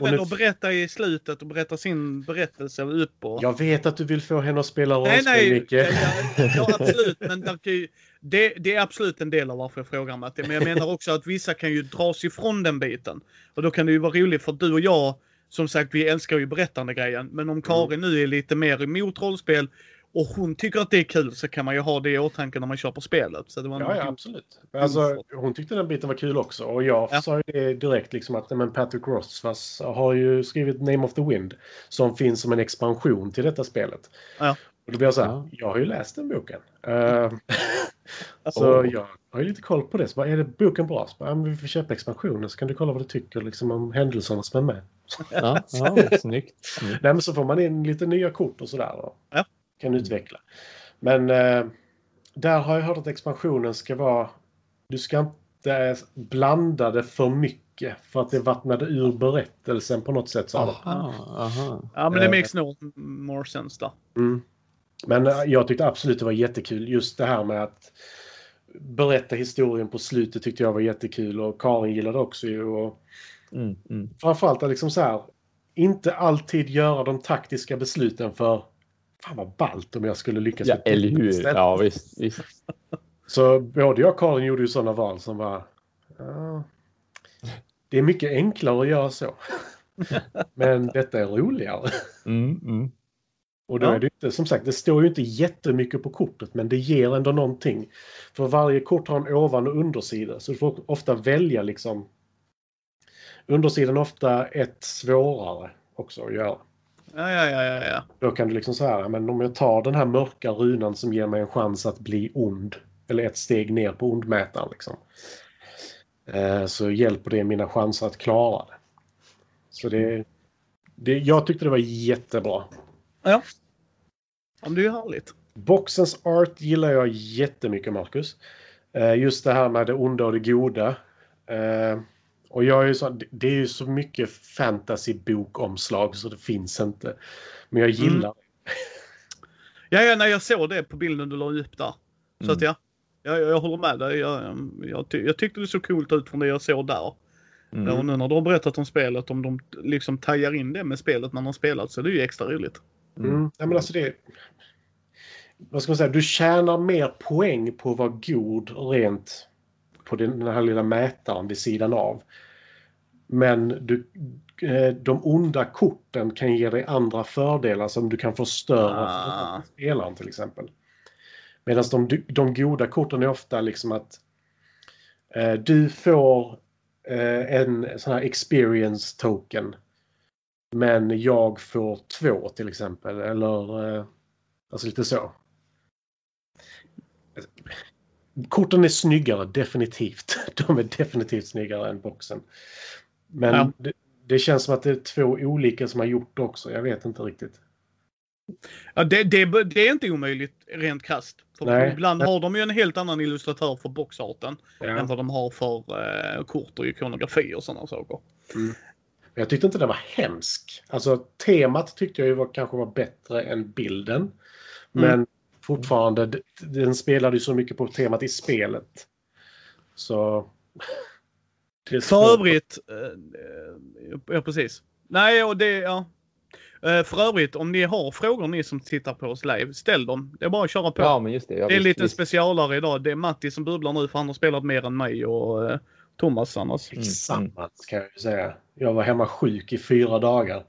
hon är- att berätta i slutet och berätta sin berättelse upp och... Jag vet att du vill få henne att spela nej, rollspel, nej. Micke. Ja, ja, (laughs) absolut. Men det, det är absolut en del av varför jag frågar Matti. Men jag menar också att vissa kan ju dras ifrån den biten. Och då kan det ju vara roligt för du och jag, som sagt, vi älskar ju berättande grejen. Men om Karin nu är lite mer emot rollspel och hon tycker att det är kul så kan man ju ha det i åtanke när man köper spelet. Så det var Ja, ja, absolut. Alltså, hon tyckte den biten var kul också. Och jag Ja. sa ju det direkt liksom att men Patrick Rothfuss har ju skrivit Name of the Wind. Som finns som en expansion till detta spelet. Ja. Och då blir jag så här, Ja. jag har ju läst den boken. (laughs) Uh, så Oh. jag har ju lite koll på det. Så bara, är det boken bra? Så bara, ja, men vi får köpa expansionen så kan du kolla vad du tycker liksom, om händelserna som är med. Ja, ja, (laughs) snyggt. snyggt. Nej, men så får man in lite nya kort och sådär. Och Ja. Kan utveckla. Men eh, där har jag hört att expansionen ska vara... Du ska inte blanda det för mycket för att det vattnade ur berättelsen på något sätt. de. Aha, aha. Ja, men det Eh. makes no more sense där. Mm. Men eh, jag tyckte absolut det var jättekul. Just det här med att berätta historien på slutet tyckte jag var jättekul och Karin gillade också ju. Och Mm, mm. framförallt att liksom så här, inte alltid göra de taktiska besluten för fan vad ballt om jag skulle lyckas Ja, eller hur? Ja, visst. visst. (laughs) Så både jag och Karin gjorde ju sådana val som var... Ja, det är mycket enklare att göra så. (laughs) Men detta är roligare. Mm, mm. Och då Ja. är det inte, som sagt, det står ju inte jättemycket på kortet men det ger ändå någonting. För varje kort har en ovan och undersida så du får ofta välja liksom... Undersidan är ofta ett svårare också att göra. Ja, ja, ja, ja, ja. Då kan du liksom så här, men om jag tar den här mörka runan som ger mig en chans att bli ond. Eller ett steg ner på ondmätaren liksom. Eh, så hjälper det mina chanser att klara det. Så det, det... Jag tyckte det var jättebra. Ja, men det är härligt. Boxens art gillar jag jättemycket, Marcus. Eh, just det här med det onda och det goda. Eh, och jag är ju så, det är ju så mycket fantasy-bokomslag så det finns inte. Men jag gillar det. Ja, ja, när jag såg det på bilden du la upp där. Så Mm. att ja, jag, jag håller med dig. Jag, jag, ty, jag tyckte det såg coolt ut från det jag såg där. Mm. Ja, och nu när du har berättat om spelet, om de liksom tajar in det med spelet när man har spelat så är det ju extra roligt. Mm. Ja, men alltså det, vad ska man säga? Du tjänar mer poäng på att vara god rent på den här lilla mätaren vid sidan av. Men du, eh, de onda korten kan ge dig andra fördelar som du kan förstöra Ah. för spelaren till exempel. Medan de, de goda korten är ofta liksom att Eh, du får eh, en sån här experience token. Men jag får två till exempel. Eller eh, alltså lite så. Korten är snyggare, definitivt. (laughs) De är definitivt snyggare än boxen. Men Ja. det, det känns som att det är två olika som har gjort det också. Jag vet inte riktigt. Ja, det, det, det är inte omöjligt rent krasst. Ibland har de ju en helt annan illustratör för boxarten än Ja. vad de har för eh, kort och ikonografi och sådana saker. Jag tyckte inte den var hemsk. Alltså temat tyckte jag ju var, kanske var bättre än bilden. Men fortfarande, d- den spelade ju så mycket på temat i spelet. Så... (laughs) För övrigt, eh, eh, ja precis. Nej, och det, ja. Eh, För övrigt, om ni har frågor ni som tittar på oss live, ställ dem. Det är bara att köra på. Ja, men just det. Ja, det är en visst, visst. specialare idag. Det är Matti som bubblar nu för han har spelat mer än mig och Thomas annars. Mm, Tillsammans kan jag ju säga. Jag var hemma sjuk i fyra dagar.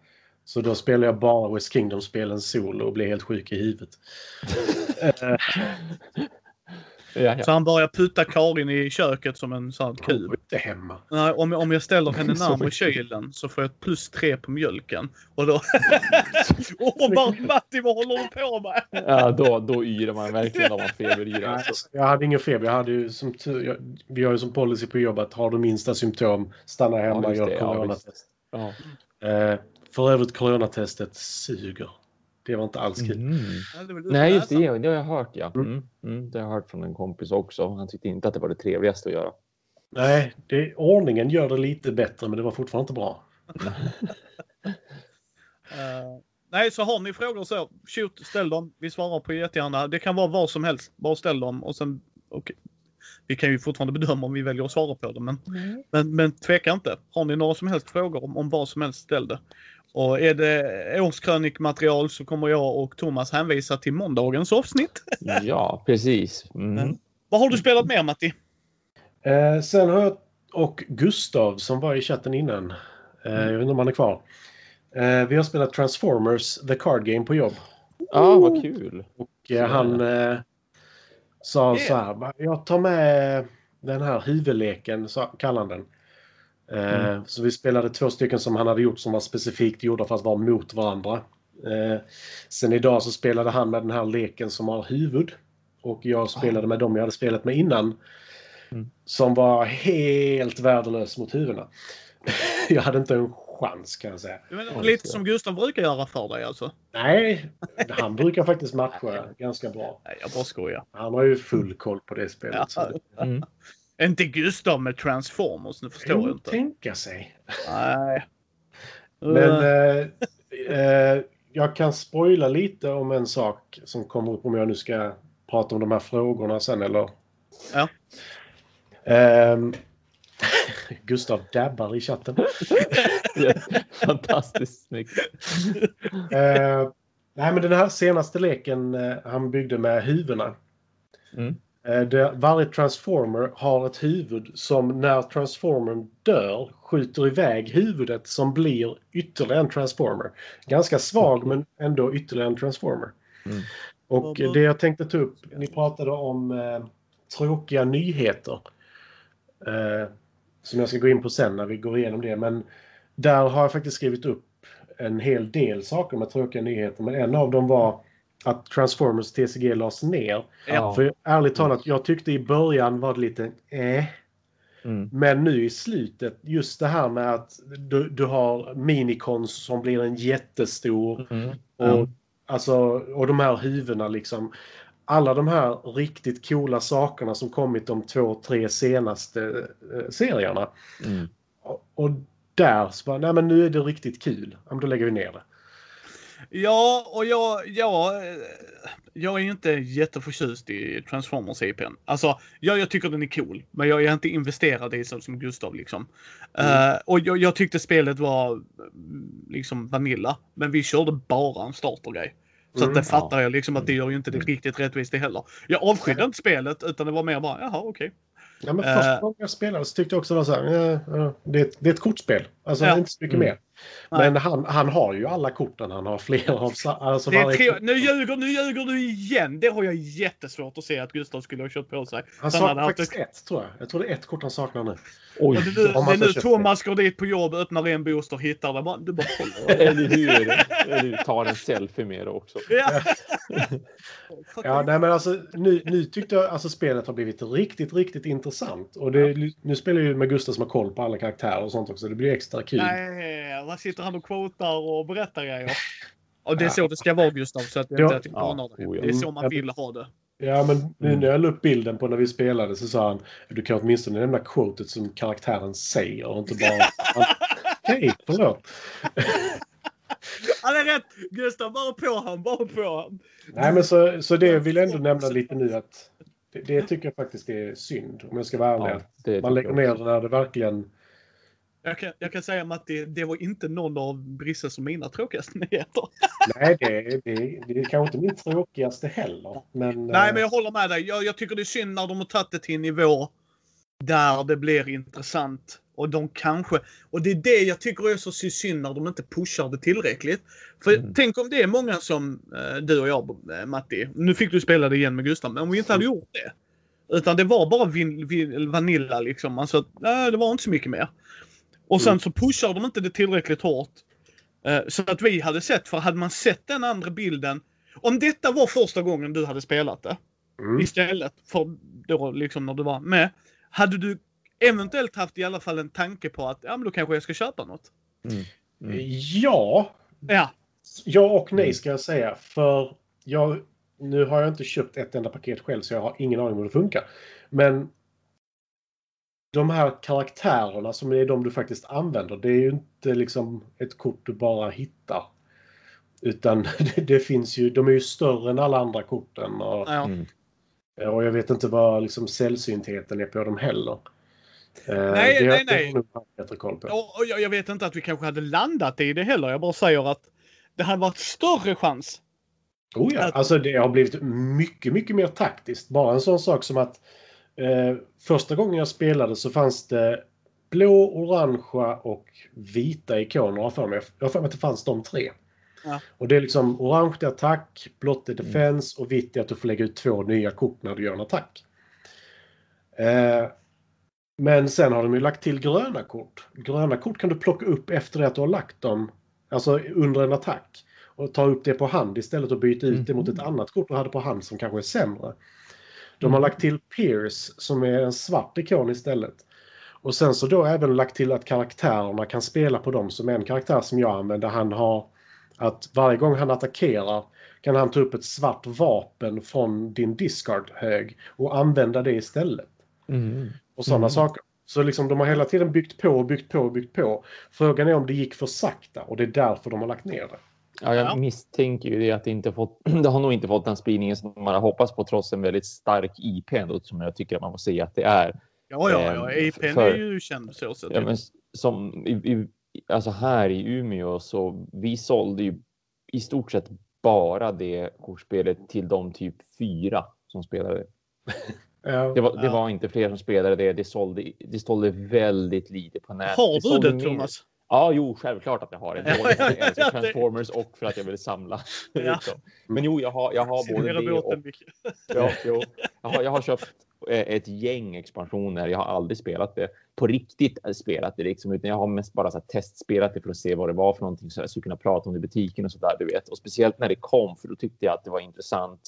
Så då spelade jag bara West Kingdom-spelen solo och blev helt sjuk i huvudet. (laughs) Ja, ja. Så han börjar putta Karin i köket som en sån Hon kub. inte hemma. Nej, om, om jag ställer henne (laughs) närmare kylen så får jag ett plus tre på mjölken. Och då... (laughs) (laughs) och bara Matti, vad håller du på med? ja då, då yrar man verkligen om man feberyrar. Alltså. Jag hade ingen feber. Jag hade ju som jag, vi har ju som policy på jobbet, har du minsta symptom, stanna hemma och gör det, ja, coronatest. Ja. eh, för övrigt coronatestet suger. Det var inte alls kul. Mm. Nej, just det. Det har jag hört, ja. Mm. Mm. Det har jag hört från en kompis också. Han tyckte inte att det var det trevligaste att göra. Nej, det, ordningen gör det lite bättre men det var fortfarande inte bra. (laughs) Eh, nej, så har ni frågor så shoot, ställ dem. Vi svarar på jättegärna. Det kan vara vad som helst. Bara ställ dem och sen okej. Vi kan ju fortfarande bedöma om vi väljer att svara på dem, men, men, men tveka inte. Har ni några som helst frågor om, om vad som helst, ställ det. Och är det årskrönikmaterial så kommer jag och Thomas hänvisa till måndagens avsnitt. (laughs) Ja, precis. Mm. Vad har du spelat mer Matti? Eh, sen har jag och Gustav som var i chatten innan. Eh, jag vet inte om han är kvar. Eh, vi har spelat Transformers The Card Game på jobb. Ja, vad kul. Och eh, han eh, sa så här. Jag tar med den här huvudleken, kallade han den. Eh, Så vi spelade två stycken som han hade gjort som var specifikt gjorda för att vara mot varandra. Eh, sen idag så spelade han med den här leken som har huvud. Och jag spelade med dem jag hade spelat med innan. Mm. Som var helt värdelös mot huvudena. (laughs) jag hade inte en chans kan jag säga. Ja, lite som Gustav brukar göra för dig alltså. Nej, han brukar faktiskt matcha (laughs) ganska bra. Nej, jag bara skojar. Han har ju full koll på det spelet. Ja. Mm. Inte Gustav med Transformers, nu förstår jag inte. tänka sig. Nej. Men Uh, eh, eh, jag kan spoila lite om en sak som kommer upp om jag nu ska prata om de här frågorna sen eller... Ja. Ehm, (laughs) Gustav dabbar i chatten. (laughs) Fantastiskt snyggt. Eh, nej, men den här senaste leken eh, han byggde med huvudena. Mm. Eh, det, varje transformer har ett huvud som när transformern dör skjuter iväg huvudet som blir ytterligare en transformer. Ganska svag Okej. men ändå ytterligare en transformer. Mm. Och det jag tänkte ta upp, ni pratade om eh, tråkiga nyheter. Eh, som jag ska gå in på sen när vi går igenom det. Men där har jag faktiskt skrivit upp en hel del saker med tråkiga nyheter. Men en av dem var att Transformers TCG lades ner. Ja. För ärligt talat, jag tyckte i början var det lite eh. Mm. Men nu i slutet, just det här med att du, du har minikons som blir en jättestor Mm. och, alltså, och de här huvudena liksom. Alla de här riktigt coola sakerna som kommit de två, tre senaste eh, serierna. Mm. Och, och där så bara, nej men nu är det riktigt kul. Ja, men då lägger vi ner det. Ja, och jag, ja, eh, jag är inte jätteförtjust i Transformers IPn. Alltså, ja, jag tycker den är cool, men jag är inte investerad i så som Gustav liksom. Eh, och jag, jag tyckte spelet var mm, liksom vanilla, men vi körde bara en startergrej. Så Mm, det fattar jag liksom att det gör ju inte det riktigt rättvist det heller. Jag avskydde inte spelet utan det var mer bara, jaha okej. Ja, men första gången jag spelade så tyckte jag också det var så här, eh, det, är ett, det är ett kortspel. Alltså Ja. inte så mycket Mm. mer. Men han, han har ju alla korten. Han har flera av alltså Det tre... nu, ljuger, nu ljuger du igen! Det har jag jättesvårt att se att Gustav skulle ha kört på sig. Han saknar hade haft faktiskt ett tror jag. Jag tror det är ett kort han saknar nu. Oj, Och det, det man är nu Thomas går dit på jobb, öppnar en booster, hittar det. bara- Du bara? (laughs) Eller hur? Tar en selfie med det också. Ja. (laughs) Ja, nej, men alltså, nu, nu tyckte jag alltså spelet har blivit riktigt, riktigt intressant. Och det, nu spelar ju med Gustav som har koll på alla karaktärer och sånt också. Det blir extra kul. Nej, vad sitter han och quotar och berättar grejer? (laughs) Och det är så det ska vara Gustav, så att jag Ja. inte Ja, dig. oh ja. Det är så man Mm. vill ha det. Ja, men nu Mm. när jag la upp bilden på när vi spelade så sa han du kan åtminstone nämna quotet som karaktären säger och inte bara... (laughs) Okej, förlåt. Han är rätt! Gustav, bara på han, bara på han. Nej, men så, så det vill jag ändå nämna lite nu att det, det tycker jag faktiskt är synd om jag ska vara ärlig. Ja, Man lägger ner det när det verkligen... Jag kan, jag kan säga Matti, det var inte någon av Brisses och mina tråkigaste nyheter. (laughs) Nej, det, det, det är kanske inte min tråkigaste heller. Men, Nej, eh, men jag håller med dig. Jag, jag tycker det är synd när de har tagit det till en nivå där det blir intressant. Och de kanske... Och det är det jag tycker är så synd när de inte pushar det tillräckligt. För Mm. tänk om det är många som eh, du och jag, eh, Matti. Nu fick du spela det igen med Gustav, men om vi inte hade gjort det. Utan det var bara vin, vin, Vanilla liksom. Alltså, nej, det var inte så mycket mer. Och sen Mm. så pushar de inte det tillräckligt hårt. Eh, så att vi hade sett, för hade man sett den andra bilden. Om detta var första gången du hade spelat det mm. istället för då liksom när du var med. Hade du eventuellt haft i alla fall en tanke på att ja men då kanske jag ska köpa något. Mm. Mm. Ja, Ja. ja och nej ska jag säga. För jag, nu har jag inte köpt ett enda paket själv så jag har ingen aning om hur det funkar. Men de här karaktärerna som är de du faktiskt använder, det är ju inte liksom ett kort du bara hittar. Utan (laughs) det, det finns ju, de är ju större än alla andra korten. Och, ja. Mm. Och jag vet inte vad liksom sällsyntheten är på dem heller. Eh, Nej, det, nej, nej. bättre koll på. Och, jag, jag vet inte att vi kanske hade landat i det heller. Jag bara säger att det hade varit större chans. Oh ja, Att- alltså det har blivit mycket, mycket mer taktiskt. Bara en sån sak som att eh, första gången jag spelade så fanns det blå, orangea och vita ikoner för mig. Jag har för mig att det fanns de tre. Ja. Och det är liksom orange attack, blått är defense och vitt är att du får lägga ut två nya kort när du gör en attack. Eh, men sen har de ju lagt till gröna kort. Gröna kort kan du plocka upp efter att du har lagt dem, alltså under en attack. Och ta upp det på hand istället och byta ut det mot ett annat kort du hade på hand som kanske är sämre. De har lagt till Pierce som är en svart ikon istället. Och sen så då även lagt till att karaktärerna kan spela på dem. Som en karaktär som jag använder, han har att varje gång han attackerar kan han ta upp ett svart vapen från din discard-hög och använda det istället. Mm. Och sådana Mm. saker. Så liksom de har hela tiden byggt på och byggt på och byggt på. Frågan är om det gick för sakta och det är därför de har lagt ner det. Ja, jag Ja. misstänker ju det att det inte fått. (clears throat) Det har nog inte fått den spridningen som man har hoppats på trots en väldigt stark IP ändå, som jag tycker att man får säga att det är. Ja, ja, ja. APn för- är ju känd så. Ja, men som i, i, alltså här i Umeå så vi sålde ju i stort sett bara det kortspelet till de typ fyra som spelade. Ja. (laughs) Det var, det var inte fler som spelade det. Det sålde, det sålde väldigt lite på nätet. Har du det mer- Thomas? Ja, jo, självklart att jag har det. Både för att jag det- Transformers och för att jag vill samla. Ja. Men jo, jag har, jag har både det och. Ja, jo. Jag, har, jag har köpt ett gäng expansioner. Jag har aldrig spelat det på riktigt. eh, Spelat det liksom, utan jag har mest bara så här, testspelat det för att se vad det var för någonting så jag skulle kunna prata om det i butiken och så där, du vet. Och speciellt när det kom, för då tyckte jag att det var intressant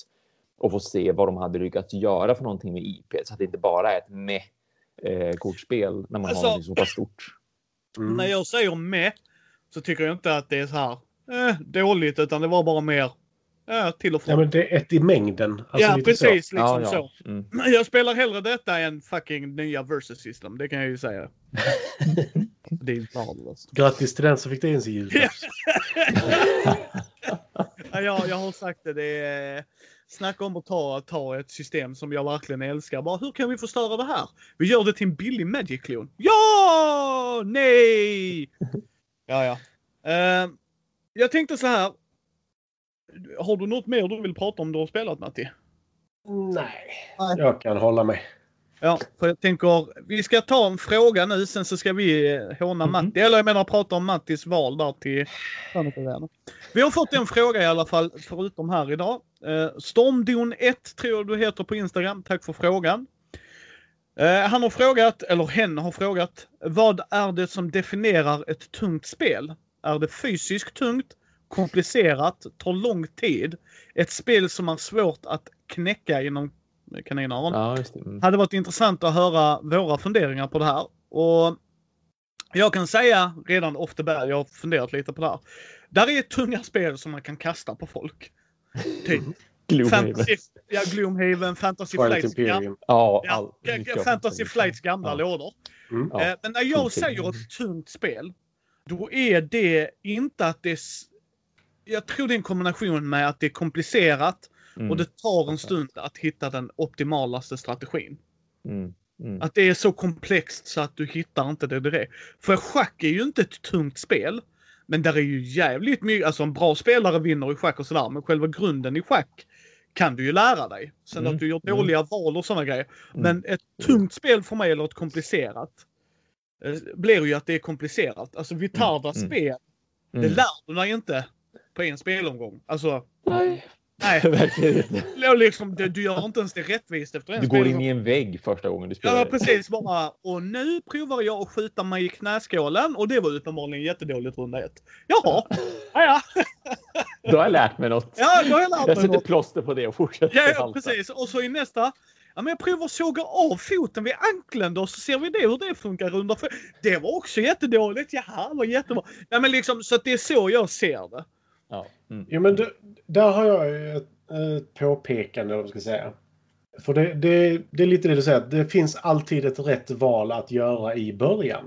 att få se vad de hade lyckats göra för någonting med IP så att det inte bara är ett med eh, kortspel när man Alltså- har någonting så pass stort. Mm. När jag säger med så tycker jag inte att det är så här eh, dåligt utan det var bara mer eh, till och från. Ja, men det är ett i mängden. Alltså ja, lite så. precis. Liksom ja, ja. så. Mm. Jag spelar hellre detta än fucking nya versus system. Det kan jag ju säga. (laughs) det är värdelöst. Grattis till den som fick det in sig julklapp. Ja, jag, jag har sagt det. det är, snacka om att ta, ta ett system som jag verkligen älskar. Bara, hur kan vi förstöra det här? Vi gör det till en billig Magic-klon. Ja! Nej! Ja, ja. Eh, jag tänkte så här. Har du något mer du vill prata om du har spelat Matti? Nej, jag kan hålla mig. Ja, för jag tänker, vi ska ta en fråga nu, sen så ska vi eh, håna Mhm. Matti. Eller jag menar prata om Mattis val där till Vi har fått en fråga i alla fall, förutom här idag. Eh, Stormdon1 tror jag du heter på Instagram. Tack för frågan. Eh, han har frågat, eller hen har frågat, vad är det som definierar ett tungt spel? Är det fysiskt tungt, komplicerat, tar lång tid, ett spel som är svårt att knäcka inom kaninöron? Ja, just det. Mm. hade varit intressant att höra våra funderingar på det här. Och jag kan säga redan off the bat, jag har funderat lite på det här. Där är tunga spel som man kan kasta på folk. Typ (laughs) Gloomhaven. Fantasy, ja, Gloomhaven, Fantasy Twilight Flights, Imperium. Ja, all, Fantasy. Flights gamla Ja. lådor. Mm. Ja. Eh, Men när jag säger ett tungt spel, då är det inte att det Jag tror det är en kombination med att det är komplicerat Mm. och det tar en stund att hitta den optimalaste strategin. Mm. Mm. Att det är så komplext så att du hittar inte det direkt. För schack är ju inte ett tungt spel. Men där är ju jävligt mycket, alltså en bra spelare vinner i schack och sådär. Men själva grunden i schack kan du ju lära dig. Sen Mm, att du gör mm. dåliga val och sådana grejer. Mm. Men ett tungt spel för mig, eller ett komplicerat, eh, blir ju att det är komplicerat. Alltså Vitardas spel, det lär du dig inte på en spelomgång. Alltså, Nej, nej. (laughs) verkligen inte. Eller Liksom, det, du gör inte ens det rättvist efter en Du går in i en vägg första gången du spelar. Ja, precis. Bara, och nu provar jag att skjuta mig i knäskålen och det var uppenbarligen jättedåligt runda ett. Jaha, ja, ja. (laughs) Då har jag lärt mig något. Ja, då har jag lärt Jag mig sätter något. plåster på det och fortsätter Ja, ja, precis. Och så i nästa. Ja, men jag provar att såga av foten vid anklen då så ser vi det hur det funkar runda för. Det var också jättedåligt. Jaha, det var jättebra. Ja, men liksom så att det är så jag ser det. Ja. Mm. Jo, men det, där har jag ju ett, ett påpekande, eller vad man ska säga. För det, det, det är lite det du säger, det finns alltid ett rätt val att göra i början.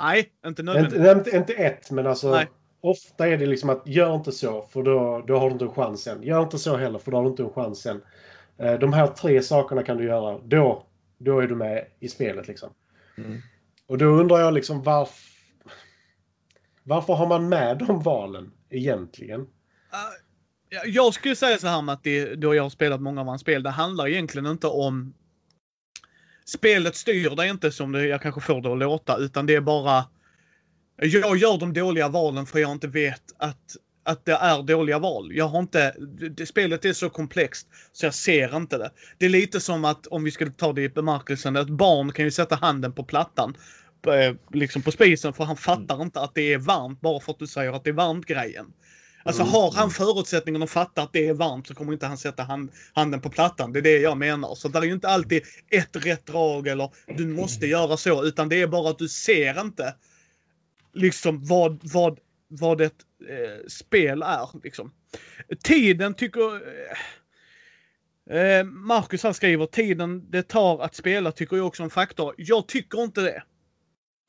Nej, inte nödvändigt. Inte, inte, inte ett, men alltså Nej. ofta är det liksom att gör inte så, för då, då har du inte en chans sen. Gör inte så heller, för då har du inte en chans sen. Eh, De här tre sakerna kan du göra, då, då är du med i spelet liksom. Mm. Och då undrar jag liksom varför... Varför har man med de valen egentligen? Jag skulle säga så här Matti, att det, då jag har spelat många av hans spel, det handlar egentligen inte om... Spelet styr dig inte som det, jag kanske får det att låta, utan det är bara... Jag gör de dåliga valen för jag inte vet att, att det är dåliga val. Jag har inte... Det, spelet är så komplext så jag ser inte det. Det är lite som att, om vi skulle ta det i bemärkelsen, ett barn kan ju sätta handen på plattan eh, Liksom på spisen för han fattar inte att det är varmt bara för att du säger att det är varmt grejen. Alltså Mm. har han förutsättningen att fatta att det är varmt så kommer inte han sätta hand, handen på plattan. Det är det jag menar. Så det är ju inte alltid ett rätt drag eller du måste göra så. Utan det är bara att du ser inte liksom vad, vad, vad ett eh, spel är. Liksom. Tiden tycker... Eh, eh, Marcus här skriver tiden det tar att spela tycker jag också är en faktor. Jag tycker inte det.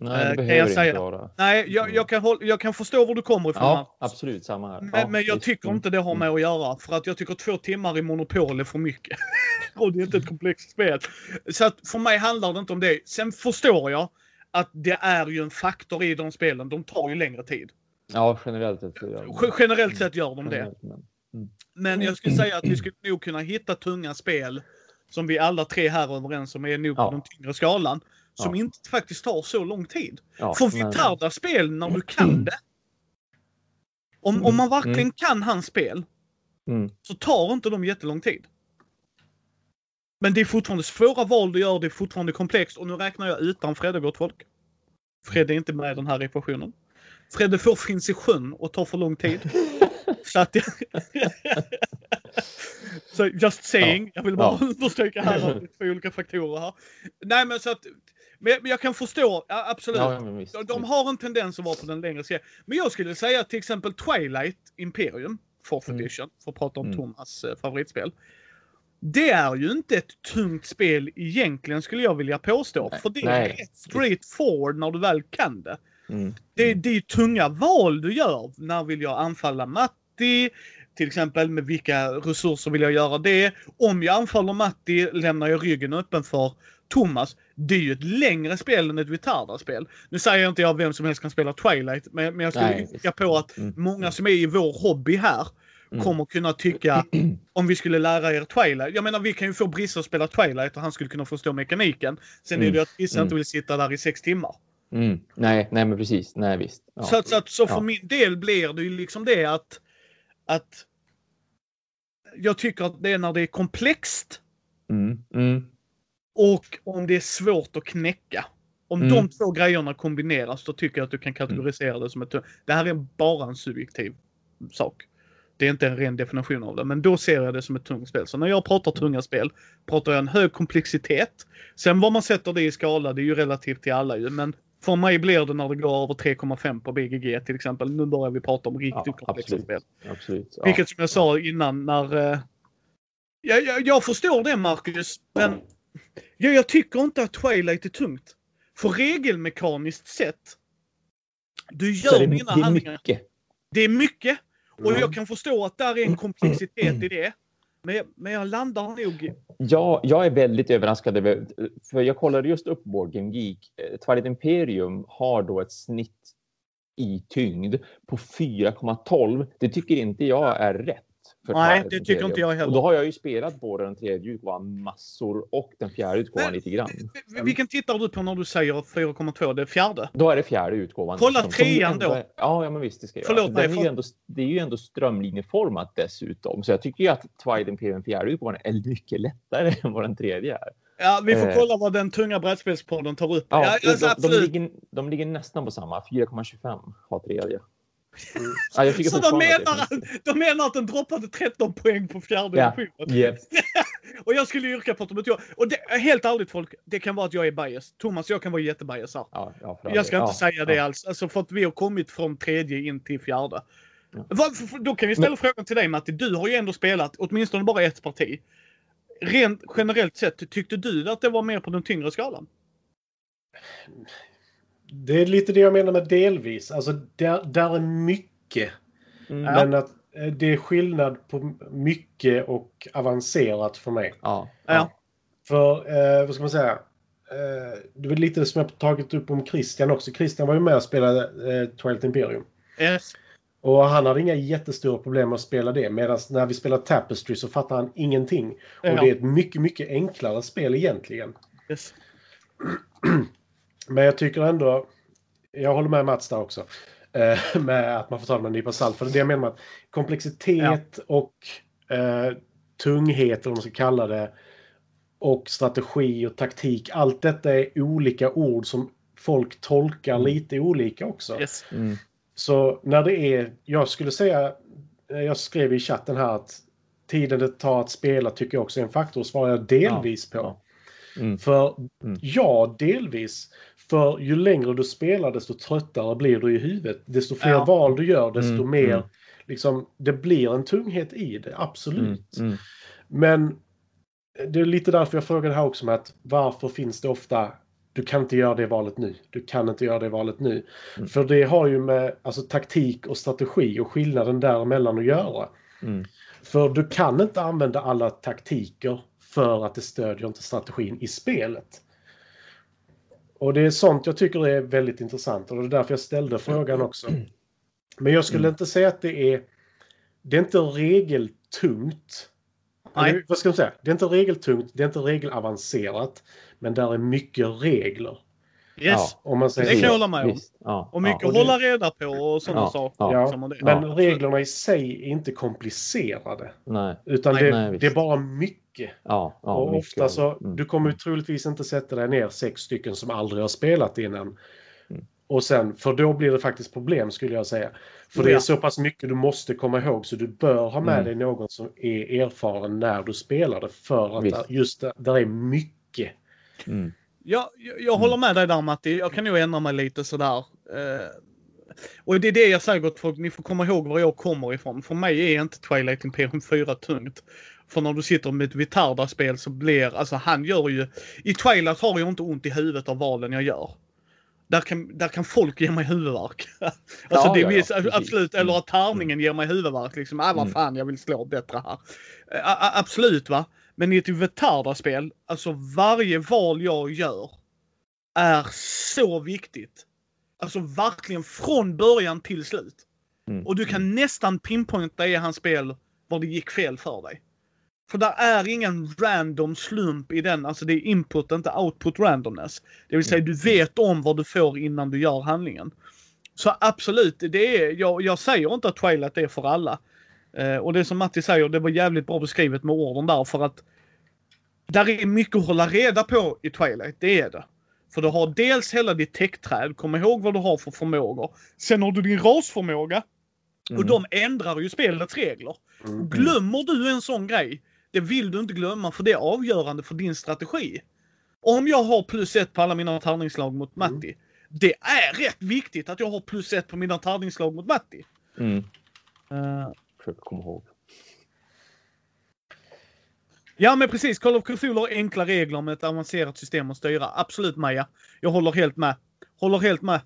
Nej, Eh, det behöver jag inte säga. vara. Nej, jag, jag, kan, hålla, jag kan förstå var du kommer ifrån. Ja, absolut. Samma här. Men, ja, men jag visst. tycker Mm. inte det har med att göra. För att jag tycker två timmar i Monopol är för mycket. (laughs) och det är inte ett komplext spel. Så att för mig handlar det inte om det. Sen förstår jag att det är ju en faktor i de spelen. De tar ju längre tid. Ja, generellt sett. gör Generellt sett gör de det. Men- Men jag skulle säga att vi skulle nog kunna hitta tunga spel som vi alla tre här är överens om är nog på Ja. den tyngre skalan. Som Ja. inte faktiskt tar så lång tid. Ja, För men- Vitarda spel när du kan det. Om, om man verkligen Mm. kan hans spel Mm. så tar inte de jättelång tid. Men det är fortfarande svåra val du gör, det är fortfarande komplext och nu räknar jag utan Fredde gott folk. Fredde är inte med i den här ekvationen. Fredde får finns i sjön och tar för lång tid. (laughs) så att jag... (laughs) så just saying, jag vill bara Ja. (laughs) understryka här att det är två olika faktorer här. Nej men så att, men men jag kan förstå, absolut. Ja. De- De har en tendens att vara på den längre serien. Men jag skulle säga till exempel Twilight Imperium, 4th Mm. edition, för att prata om Mm. Thomas eh, favoritspel. Det är ju inte ett tungt spel egentligen skulle jag vilja påstå. Nej. För det är Nej. rätt straight forward när du väl kan det. Mm. Det, det är tunga val du gör. När vill jag anfalla Matti? Till exempel med vilka resurser vill jag göra det? Om jag anfaller Matti lämnar jag ryggen öppen för Thomas. Det är ju ett längre spel än ett Vitarda-spel. Nu säger inte jag vem som helst kan spela Twilight, men, men jag skulle yrka på att Mm. många som är i vår hobby här Mm. kommer kunna tycka (clears throat) om vi skulle lära er Twilight. Jag menar vi kan ju få Brisse att spela Twilight och han skulle kunna förstå mekaniken. Sen är Mm. det ju att Brisse Mm. inte vill sitta där i sex timmar. Mm. Nej, nej, men precis. Nej, visst. Ja. Så, att, så, att, så för Ja. min del blir det ju liksom det att, att jag tycker att det är när det är komplext Mm. Mm. Och om det är svårt att knäcka. Om Mm. de två grejerna kombineras då tycker jag att du kan kategorisera det som ett... Det här är bara en subjektiv sak. Det är inte en ren definition av det, men då ser jag det som ett tungt spel. Så när jag pratar tunga spel pratar jag en hög komplexitet. Sen vad man sätter det i skala, det är ju relativt till alla ju, men för mig blir det när det går över 3,5 på BGG till exempel. Nu börjar vi prata om riktigt Ja, komplexa absolut. spel. Absolut. Ja. Vilket som jag sa innan när... Eh, jag, jag, jag förstår det Marcus, men jag, jag tycker inte att Twilight är tungt. För regelmekaniskt sett, du gör det, dina det är handlingar. mycket. Det är mycket. Och Mm. jag kan förstå att där är en komplexitet i det. Men, jag- men jag landar nog... Ja, jag är väldigt överraskad över, för jag kollade just upp Board Game Geek. Eh, Twilight Imperium har då ett snitt i tyngd på 4,12. Det tycker inte jag är rätt. Nej, det tycker inte jag heller. Och då har jag ju spelat både den tredje utgåvan massor och den fjärde utgåvan lite grann. Vilken tittar du på när du säger 4,2? Det är fjärde? Då är det fjärde utgåvan. Kolla som- som ju trean då. är- Ja, ja, men visst, det ska jag Förlåt göra. mig, är för- ändå, det är ju ändå strömlinjeformat dessutom. Så jag tycker ju att Twilight Imperium fjärde utgåvan är mycket lättare (laughs) än vad den tredje är. Ja, vi får Eh. kolla vad den tunga brädspelspodden tar upp. Ja, Ja, alltså, de, de, ligger, de ligger nästan på samma. 4,25 har tredje. (laughs) Ja, jag tycker Så de menar, att, de menar att den droppade 13 poäng på fjärde Ja. mycket. Yep. (laughs) Och jag skulle yrka på att de inte gör... Och det, helt ärligt folk, det kan vara att jag är bias. Thomas, jag kan vara jättebias här. Ja, ja, Jag ska inte ja, säga det ja. alls. Alltså för att vi har kommit från tredje in till fjärde. Ja. Vad- för- för- Då kan vi ställa frågan till dig Matti. Du har ju ändå spelat åtminstone bara ett parti. Rent generellt sett, tyckte du att det var mer på den tyngre skalan? Det är lite det jag menar med delvis. Alltså, där, där är mycket. Mm. Men att eh, det är skillnad på mycket och avancerat för mig. ja. Ja. För, eh, vad ska man säga? Eh, det var lite det som jag tagit upp om Christian också. Christian var ju med och spelade eh, Twilight Imperium. Yes. Och han hade inga jättestora problem med att spela det. Medan när vi spelar Tapestry så fattar han ingenting. Och Ja. det är ett mycket, mycket enklare spel egentligen. yes. (clears throat) Men jag tycker ändå, jag håller med Mats där också, eh, (laughs) med att man får ta det med en nypa salt. För det är det jag menar med att komplexitet och eh, tunghet, eller vad man ska kalla det, och strategi och taktik, allt detta är olika ord som folk tolkar lite olika också. yes. Mm. Så när det är, jag skulle säga, eh, jag skrev i chatten här att tiden det tar att spela tycker jag också är en faktor, svarar jag delvis på. Mm. För Mm. ja, delvis. För ju längre du spelar desto tröttare blir du i huvudet. Desto fler Ja. val du gör desto Mm, mer, mm. liksom, det blir en tunghet i det, absolut. Mm. Mm. Men det är lite därför jag frågar här också med att varför finns det ofta du kan inte göra det valet nu. Du kan inte göra det valet nu. Mm. För det har ju med alltså, taktik och strategi och skillnaden däremellan att göra. Mm. För du kan inte använda alla taktiker för att det stödjer inte strategin i spelet. Och det är sånt jag tycker är väldigt intressant och det är därför jag ställde frågan också. Men jag skulle Mm. inte säga att det är... Det är inte regeltungt. Nej. Vad ska jag säga? Det är inte regeltungt, det är inte regelavancerat. Men där är mycket regler. Yes. Om man säger Det kan jag hålla med om. Ja. Och mycket och att det- hålla reda på och sådana Ja, saker. ja. liksom. Men Ja. reglerna i sig är inte komplicerade. Nej. Utan Nej, det, nej, det är bara mycket. Ja. ja och mycket ofta så, mm. du kommer ju troligtvis inte sätta dig ner sex stycken som aldrig har spelat innan. Mm. Och sen, för då blir det faktiskt problem skulle jag säga. För det Ja. är så pass mycket du måste komma ihåg så du bör ha med Mm. dig någon som är erfaren när du spelar det. För att Visst. just där, där är mycket. Mm. Jag, jag, jag håller med dig där Matti. Jag kan nog ändra mig lite sådär. Eh, och det är det jag säger gott folk. Ni får komma ihåg var jag kommer ifrån. För mig är inte Twilight Imperium 4 tungt. För när du sitter med ett Vitarda-spel så blir, alltså han gör ju... I Twilight har jag inte ont i huvudet av valen jag gör. Där kan, där kan folk ge mig huvudvärk. (laughs) alltså Ja, det är ja, ja, absolut, eller att tärningen ger mig huvudvärk. Liksom, ah, vad Mm. fan, jag vill slå bättre här. Eh, a- absolut va. Men i ett Vitarda-spel, alltså varje val jag gör är så viktigt. Alltså verkligen från början till slut. Mm. Och du kan nästan pinpointa i hans spel var det gick fel för dig. För där är ingen random slump i den. Alltså det är input, inte output randomness. Det vill säga du vet om vad du får innan du gör handlingen. Så absolut, det är, jag, jag säger inte att Twilight är för alla. Eh, och det som Matti säger, det var jävligt bra beskrivet med orden där för att där är mycket att hålla reda på i Twilight, det är det. För du har dels hela ditt techträd, kom ihåg vad du har för förmågor. Sen har du din rasförmåga. Och Mm. de ändrar ju spelets regler. Mm. Glömmer du en sån grej, det vill du inte glömma för det är avgörande för din strategi. Om jag har plus ett på alla mina tärningsslag mot Mm. Matti. Det är rätt viktigt att jag har plus ett på mina tärningsslag mot Matti. Mm. Eh, Försöker komma ihåg. ja men precis, Call of Cthulhu har enkla regler med ett avancerat system att styra. Absolut Maja. Jag håller helt med. Håller helt med.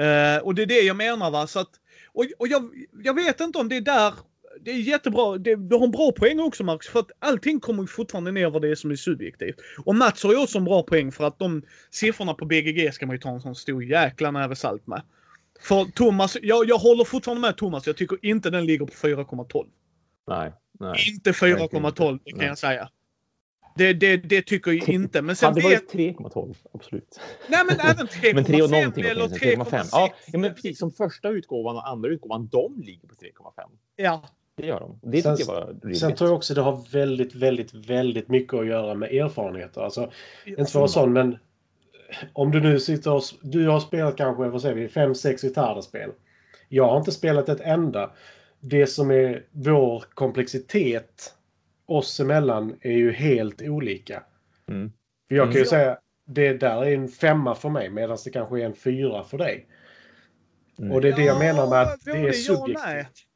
Uh, och det är det jag menar va. Så att, och och jag, jag vet inte om det är där det är jättebra. Det, du har en bra poäng också Max. För att allting kommer ju fortfarande ner vad det är som är subjektivt. Och Mats har ju också en bra poäng för att de siffrorna på BGG ska man ju ta en sån stor jäkla näve salt med. För Thomas, jag, jag håller fortfarande med Thomas. Jag tycker inte den ligger på 4,12. Nej, nej. Inte 4,12 det kan Nej. jag säga. Det, det, det tycker jag inte. Men sen Hade varit 3,12, absolut. Nej men även (laughs) 3,5 Men 3 och någonting eller åtminstone. 3,5. Ja, 3,6. ja, men precis. Som första utgåvan och andra utgåvan, de ligger på 3,5. Ja. Det gör de. Det Sen- tycker jag var rimligt. Sen tror jag också det har väldigt, väldigt, väldigt mycket att göra med erfarenheter. Alltså, inte för att vara sån, men om du nu sitter och... Du har spelat kanske, vad säger vi, fem, sex gitarrspel. Jag har inte spelat ett enda. Det som är vår komplexitet oss emellan är ju helt olika. Mm. För jag kan ju Mm. säga, det där är en femma för mig medan det kanske är en fyra för dig. Mm. Och det är det jag menar med att det är subjektivt.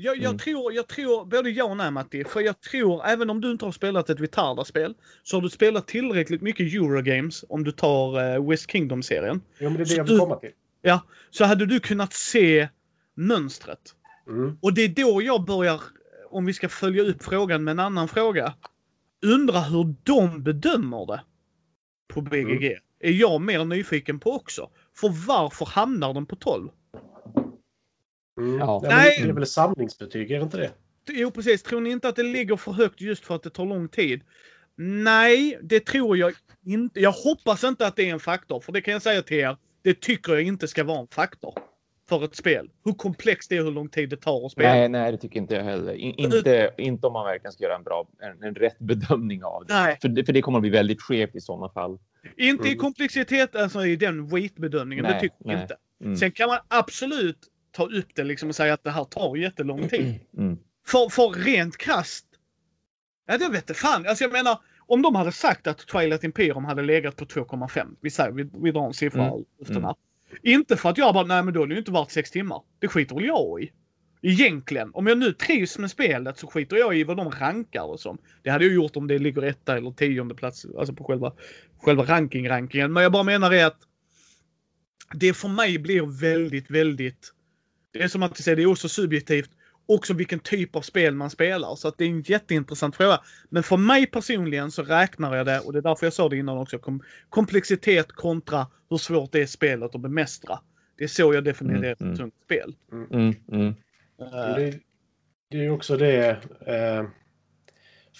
Jag, jag, Mm. tror, jag tror både ja och nej Matti. För jag tror, även om du inte har spelat ett Vitarda-spel, så har du spelat tillräckligt mycket Eurogames om du tar eh, West Kingdom-serien. Jo, men det är det Så jag vill du- komma till. Så hade du kunnat se mönstret. Mm. Och det är då jag börjar, om vi ska följa upp frågan med en annan fråga, undra hur de bedömer det på BGG. Är jag mer nyfiken på också. För varför hamnar den på 12? Mm. Ja. Nej. Det är väl samlingsbetyg, är det inte det? Jo precis, tror ni inte att det ligger för högt just för att det tar lång tid? Nej, det tror jag inte. Jag hoppas inte att det är en faktor, för det kan jag säga till er. Det tycker jag inte ska vara en faktor för ett spel. Hur komplext det är, hur lång tid det tar att spela. Nej, nej, det tycker inte jag heller. In, inte, inte om man verkligen ska göra en bra, en, en rätt bedömning av det. Nej. För, det. för det kommer att bli väldigt skevt i sådana fall. Inte i Mm. komplexitet, alltså i den weight-bedömningen. Det Nej, tycker jag nej. inte. Mm. Sen kan man absolut ta upp det liksom och säga att det här tar jättelång tid. Mm. För, för rent krasst. Ja, det vet fan. Alltså jag menar, om de hade sagt att Twilight Imperium hade legat på 2,5. Vi säger, vi, vi drar en siffra Mm. efter här. Inte för att jag bara, nej men då är det ju inte värt 6 timmar. Det skiter väl jag i. Egentligen. Om jag nu trivs med spelet så skiter jag i vad de rankar och som. Det hade jag gjort om det ligger etta eller tionde plats, alltså på själva, själva ranking-rankingen. Men jag bara menar är att det för mig blir väldigt, väldigt... Det är som att säga, det är också subjektivt. Också vilken typ av spel man spelar. Så att det är en jätteintressant fråga. Men för mig personligen så räknar jag det, och det är därför jag sa det innan också, kom, komplexitet kontra hur svårt det är spelet att bemästra. Det är så jag definierar Mm, ett mm. tungt spel. Mm. Mm. Eh, Det, det är ju också det. Eh,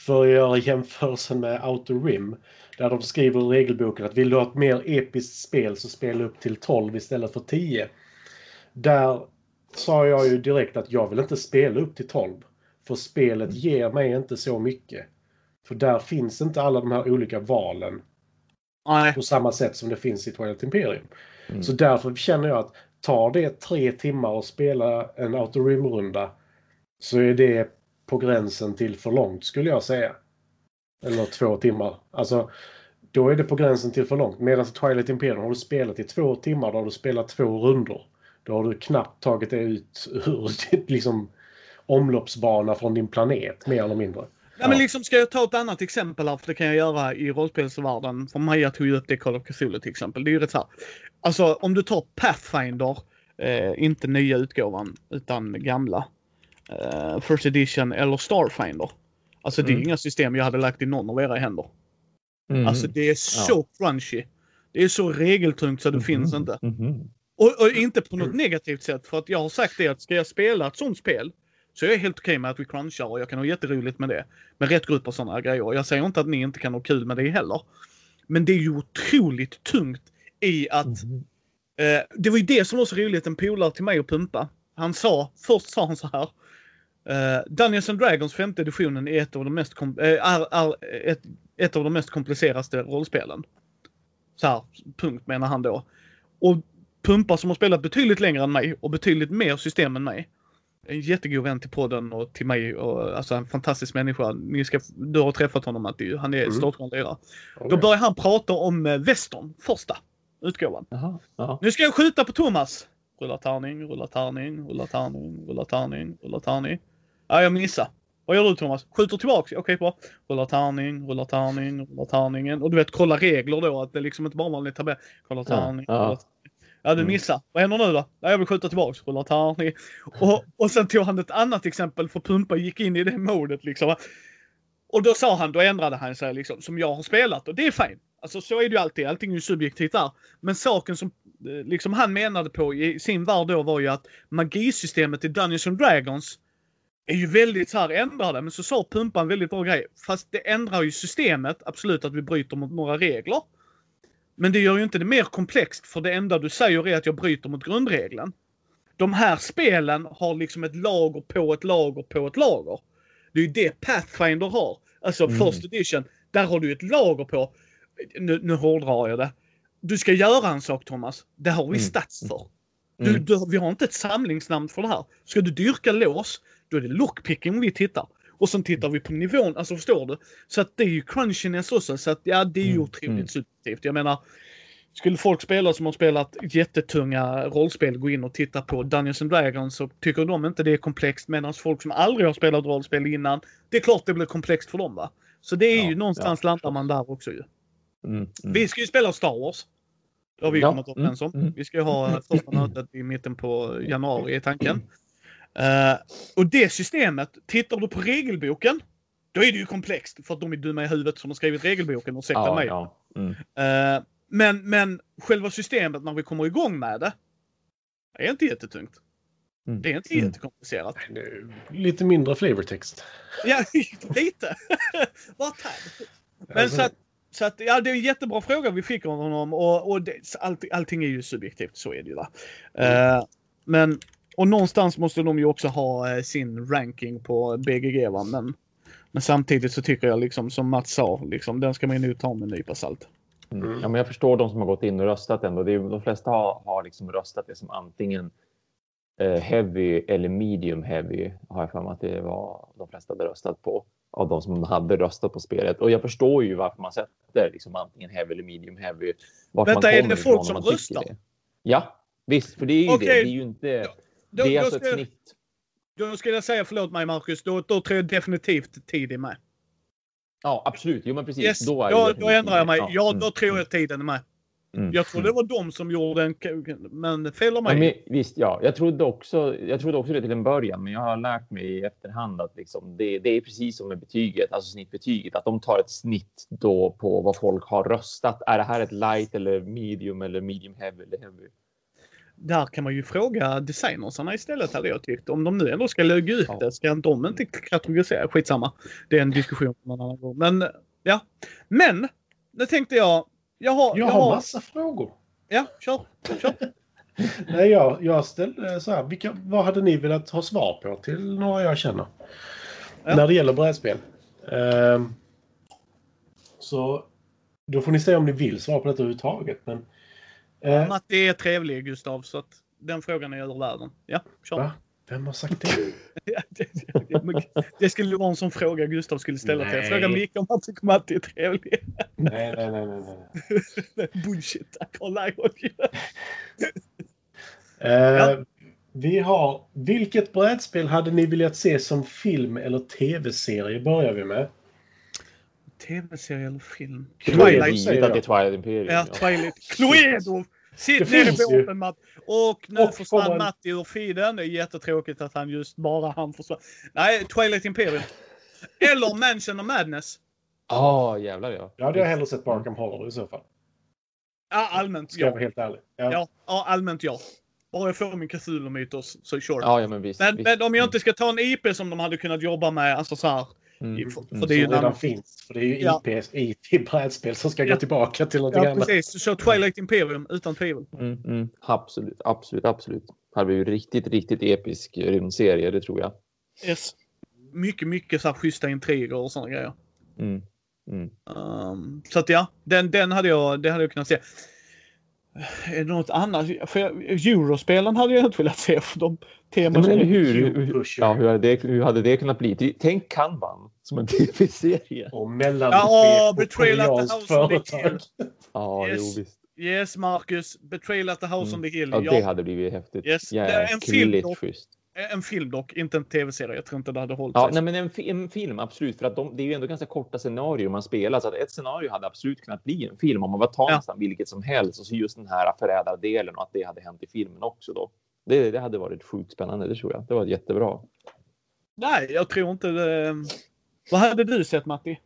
för att göra jämförelsen med Outer Rim. Där de skriver i regelboken att vill du ha ett mer episkt spel så spela upp till 12 istället för 10. Där sa jag ju direkt att jag vill inte spela upp till 12. För spelet ger mig inte så mycket. För där finns inte alla de här olika valen nej. på samma sätt som det finns i Twilight Imperium. Mm. Så därför känner jag att tar det tre timmar att spela en Outer Rim-runda så är det på gränsen till för långt skulle jag säga. Eller två timmar. Alltså, då är det på gränsen till för långt. Medan i Twilight Imperium har du spelat i två timmar, då har du spelat två rundor. Då har du knappt tagit dig ut ur (laughs) liksom, omloppsbana från din planet, mer eller mindre. Nej, men liksom ska jag ta ett annat exempel här, för det kan jag göra i rollspelsvärlden. För Maja tog ju upp det i Call of Cthulhu till exempel. Det är ju rätt så här. Alltså om du tar Pathfinder, eh, inte nya utgåvan, utan gamla. Eh, First edition eller Starfinder. Alltså det är Mm. inga system jag hade lagt i någon av era händer. Mm. Alltså det är så crunchy. Det är så regeltungt så det finns inte. Mhm. Och, och, inte på något negativt sätt för att jag har sagt det att ska jag spela ett sånt spel så jag är helt okej okay med att vi crunchar och jag kan ha jätteroligt med det. Med rätt grupp och sådana grejer. Jag säger inte att ni inte kan ha kul med det heller. Men det är ju otroligt tungt i att mm. eh, det var ju det som var så roligt, en polare till mig att pumpa. Han sa, först sa han så här. Uh, Dungeons and Dragons femte editionen är ett av de mest, kom- är, är ett, ett av de mest komplicerade rollspelen. Så här, punkt menar han då. Och Pumpa som har spelat betydligt längre än mig och betydligt mer system än mig. En jättegod vän till podden och till mig och alltså en fantastisk människa. Ni ska, du har träffat honom Matti, han är mm. startskön lirare. Okay. Då börjar han prata om eh, Western, första utgåvan. Aha, aha. Nu ska jag skjuta på Thomas. Rulla tärning, rulla tärning, rulla tärning, rulla tärning, rulla tärning. Ja, jag missade. Vad gör du Thomas? Skjuter tillbaks? Okej, okay, bra. Rullar tärning, rullar tärning, rullar tärningen. Och du vet, kolla regler då. Att det liksom inte bara är vanlig tabell. Kolla tärning, ja, ja. Ja, du mm. missar. Vad händer nu då? Ja, jag vill skjuta tillbaks. Rullar tärning. Och, och sen tog han ett annat exempel för Pumpa gick in i det modet liksom. Och då sa han, då ändrade han sig liksom, som jag har spelat och det är fint. Alltså så är det ju alltid, allting är ju subjektivt där. Men saken som eh, liksom han menade på i sin värld då var ju att magisystemet i Dungeons and Dragons är ju väldigt så här ändrade. Men så sa Pumpa en väldigt bra grej. Fast det ändrar ju systemet, absolut att vi bryter mot några regler. Men det gör ju inte det mer komplext för det enda du säger är att jag bryter mot grundregeln. De här spelen har liksom ett lager på ett lager på ett lager. Det är ju det Pathfinder har. Alltså mm. First Edition. Där har du ett lager på. Nu, nu hårdrar jag det. Du ska göra en sak Thomas. Det har vi mm. stats för. Du, mm. du, vi har inte ett samlingsnamn för det här. Ska du dyrka lås, då är det lockpicking vi tittar. Och sen tittar vi på nivån, alltså förstår du? Så att det är ju crunchiness också, så att ja, det är ju mm. otroligt mm. subjektivt. Jag menar, skulle folk spela som har spelat jättetunga rollspel gå in och titta på Dungeons and Dragons så tycker de inte det är komplext medan folk som aldrig har spelat rollspel innan, det är klart det blir komplext för dem va. Så det är ja, ju någonstans ja, landar man där också ju. Mm, mm. Vi ska ju spela Star Wars. Det har vi ja, kommit överens om. Mm, vi ska ju ha första mötet i mitten på januari i tanken. (clears throat) Uh, och det systemet, tittar du på regelboken, då är det ju komplext för att de är dumma i huvudet som har skrivit regelboken, och ja, mig. Ja. Mm. Uh, men, men själva systemet när vi kommer igång med det, är inte jättetungt. Mm. Det är inte mm. jättekomplicerat. Lite mindre flavortext. Ja, (laughs) lite. (laughs) Bara tad. Men alltså... så att, så att, ja, det är en jättebra fråga vi fick av honom och, och det, all, allting är ju subjektivt, så är det ju. Va? Mm. Uh, men och någonstans måste de ju också ha eh, sin ranking på BGG va. Men, men samtidigt så tycker jag liksom som Mats sa, liksom, den ska man ju nog ta med en nypa salt. Mm. Ja, men jag förstår de som har gått in och röstat ändå. Det är, de flesta har, har liksom röstat det som antingen eh, heavy eller medium heavy har jag för mig att det var de flesta hade röstat på av de som hade röstat på spelet. Och jag förstår ju varför man sätter liksom antingen heavy eller medium heavy. Vänta, är det folk som röstar? Ja, visst, för det är ju okay. det. Det är ju inte. Då, det är alltså ett jag, snitt. Då skulle jag säga, förlåt mig Marcus, då, då tror jag definitivt tid är med. Ja, absolut. Jo, men precis. Yes, då, är då, då ändrar jag mig. Ja, ja då mm. tror jag tiden är med. Mm. Jag tror det var de som gjorde en... Men fel av mig. Ja, men, visst, ja. Jag trodde, också, jag trodde också det till en början, men jag har lärt mig i efterhand att liksom, det, det är precis som med betyget, alltså snittbetyget, att de tar ett snitt då på vad folk har röstat. Är det här ett light eller medium eller medium heavy eller heavy? Där kan man ju fråga designersarna istället hade jag tyckt. Om de nu ändå ska lägga ut det, ska de inte kategorisera? Skitsamma. Det är en diskussion någon annan gång. Men ja. Men, nu tänkte jag. Jag har, jag, jag har massa frågor. Ja, kör. kör. (laughs) Nej, jag, jag ställde så här. Vilka, vad hade ni velat ha svar på till några jag känner? Ja. När det gäller brädspel. Um, så då får ni säga om ni vill svara på detta överhuvudtaget. Men Eh. Matti är trevlig Gustav, så att den frågan är över världen. Ja, kör. Va? Vem har sagt det? (laughs) det, det, det skulle vara en sån fråga Gustav skulle ställa nej. till Fråga Micke om han tycker Matti är trevlig. nej, nej, nej, nej. nej. (laughs) Bullshit, kolla (laughs) uh, ja. Vi har, vilket brädspel hade ni velat se som film eller tv-serie börjar vi med. Tv-serie eller film? Twilight säger jag. Twilight Imperium. Ja, Twilight. Cluedo! Sitt ner i båten Matt. Och nu och försvann Matti ur feeden. Det är jättetråkigt att han just bara han försvann. Nej, Twilight Imperium. Eller Mansion of Madness. Ja, oh, jävlar ja. Ja, det har jag hellre sett Barkham Horror i så fall. Ja, allmänt Ska jag ja. vara helt ärlig. Ja. Ja, ja allmänt ja. Bara jag får min Cthulhu-mytos så sure. Ja, ja men visst. Men, visst. men om jag inte ska ta en IP som de hade kunnat jobba med, alltså så här. Mm. i- För, Mm. för det är ju redan finns. För det är ju Ja. IP, IT-brädspel som ska Ja. gå tillbaka till Ja, annat. precis. Så Twilight Imperium, utan tvivel. Mm, mm. Absolut, absolut, absolut. Det hade blivit riktigt, riktigt episk rymdserie, det tror jag. Yes. Mycket, mycket så här schyssta intriger och sådana grejer. Mm. Mm. Um, så att ja, den, den hade jag, det hade jag kunnat se. Är det något annat? För jag, Eurospelen hade jag inte velat se för de teman Men hur, hur, ja, hur, hade det, hur hade det kunnat bli? Tänk Kanban som en (laughs) tv-serie. Och Ja, mellanbesked på Betrayal at the koreanskt House on the företag. Hill. (laughs) Ja, Yes. jo visst. Yes, Marcus. Betrayal at the House on the Hill. Ja, Ja, det hade blivit häftigt. Yes, är en film Jäkligt schysst. En film dock, inte en tv-serie. Jag tror inte det hade hållit Ja, sig. nej, men en, en film, absolut. För att de, det är ju ändå ganska korta scenarier man spelar. Så att ett scenario hade absolut kunnat bli en film om man bara tar Ja. nästan vilket som helst. Och så just den här förrädardelen och att det hade hänt i filmen också då. Det, det hade varit sjukt spännande, det tror jag. Det var jättebra. Nej, jag tror inte det. Vad hade du sett Matti?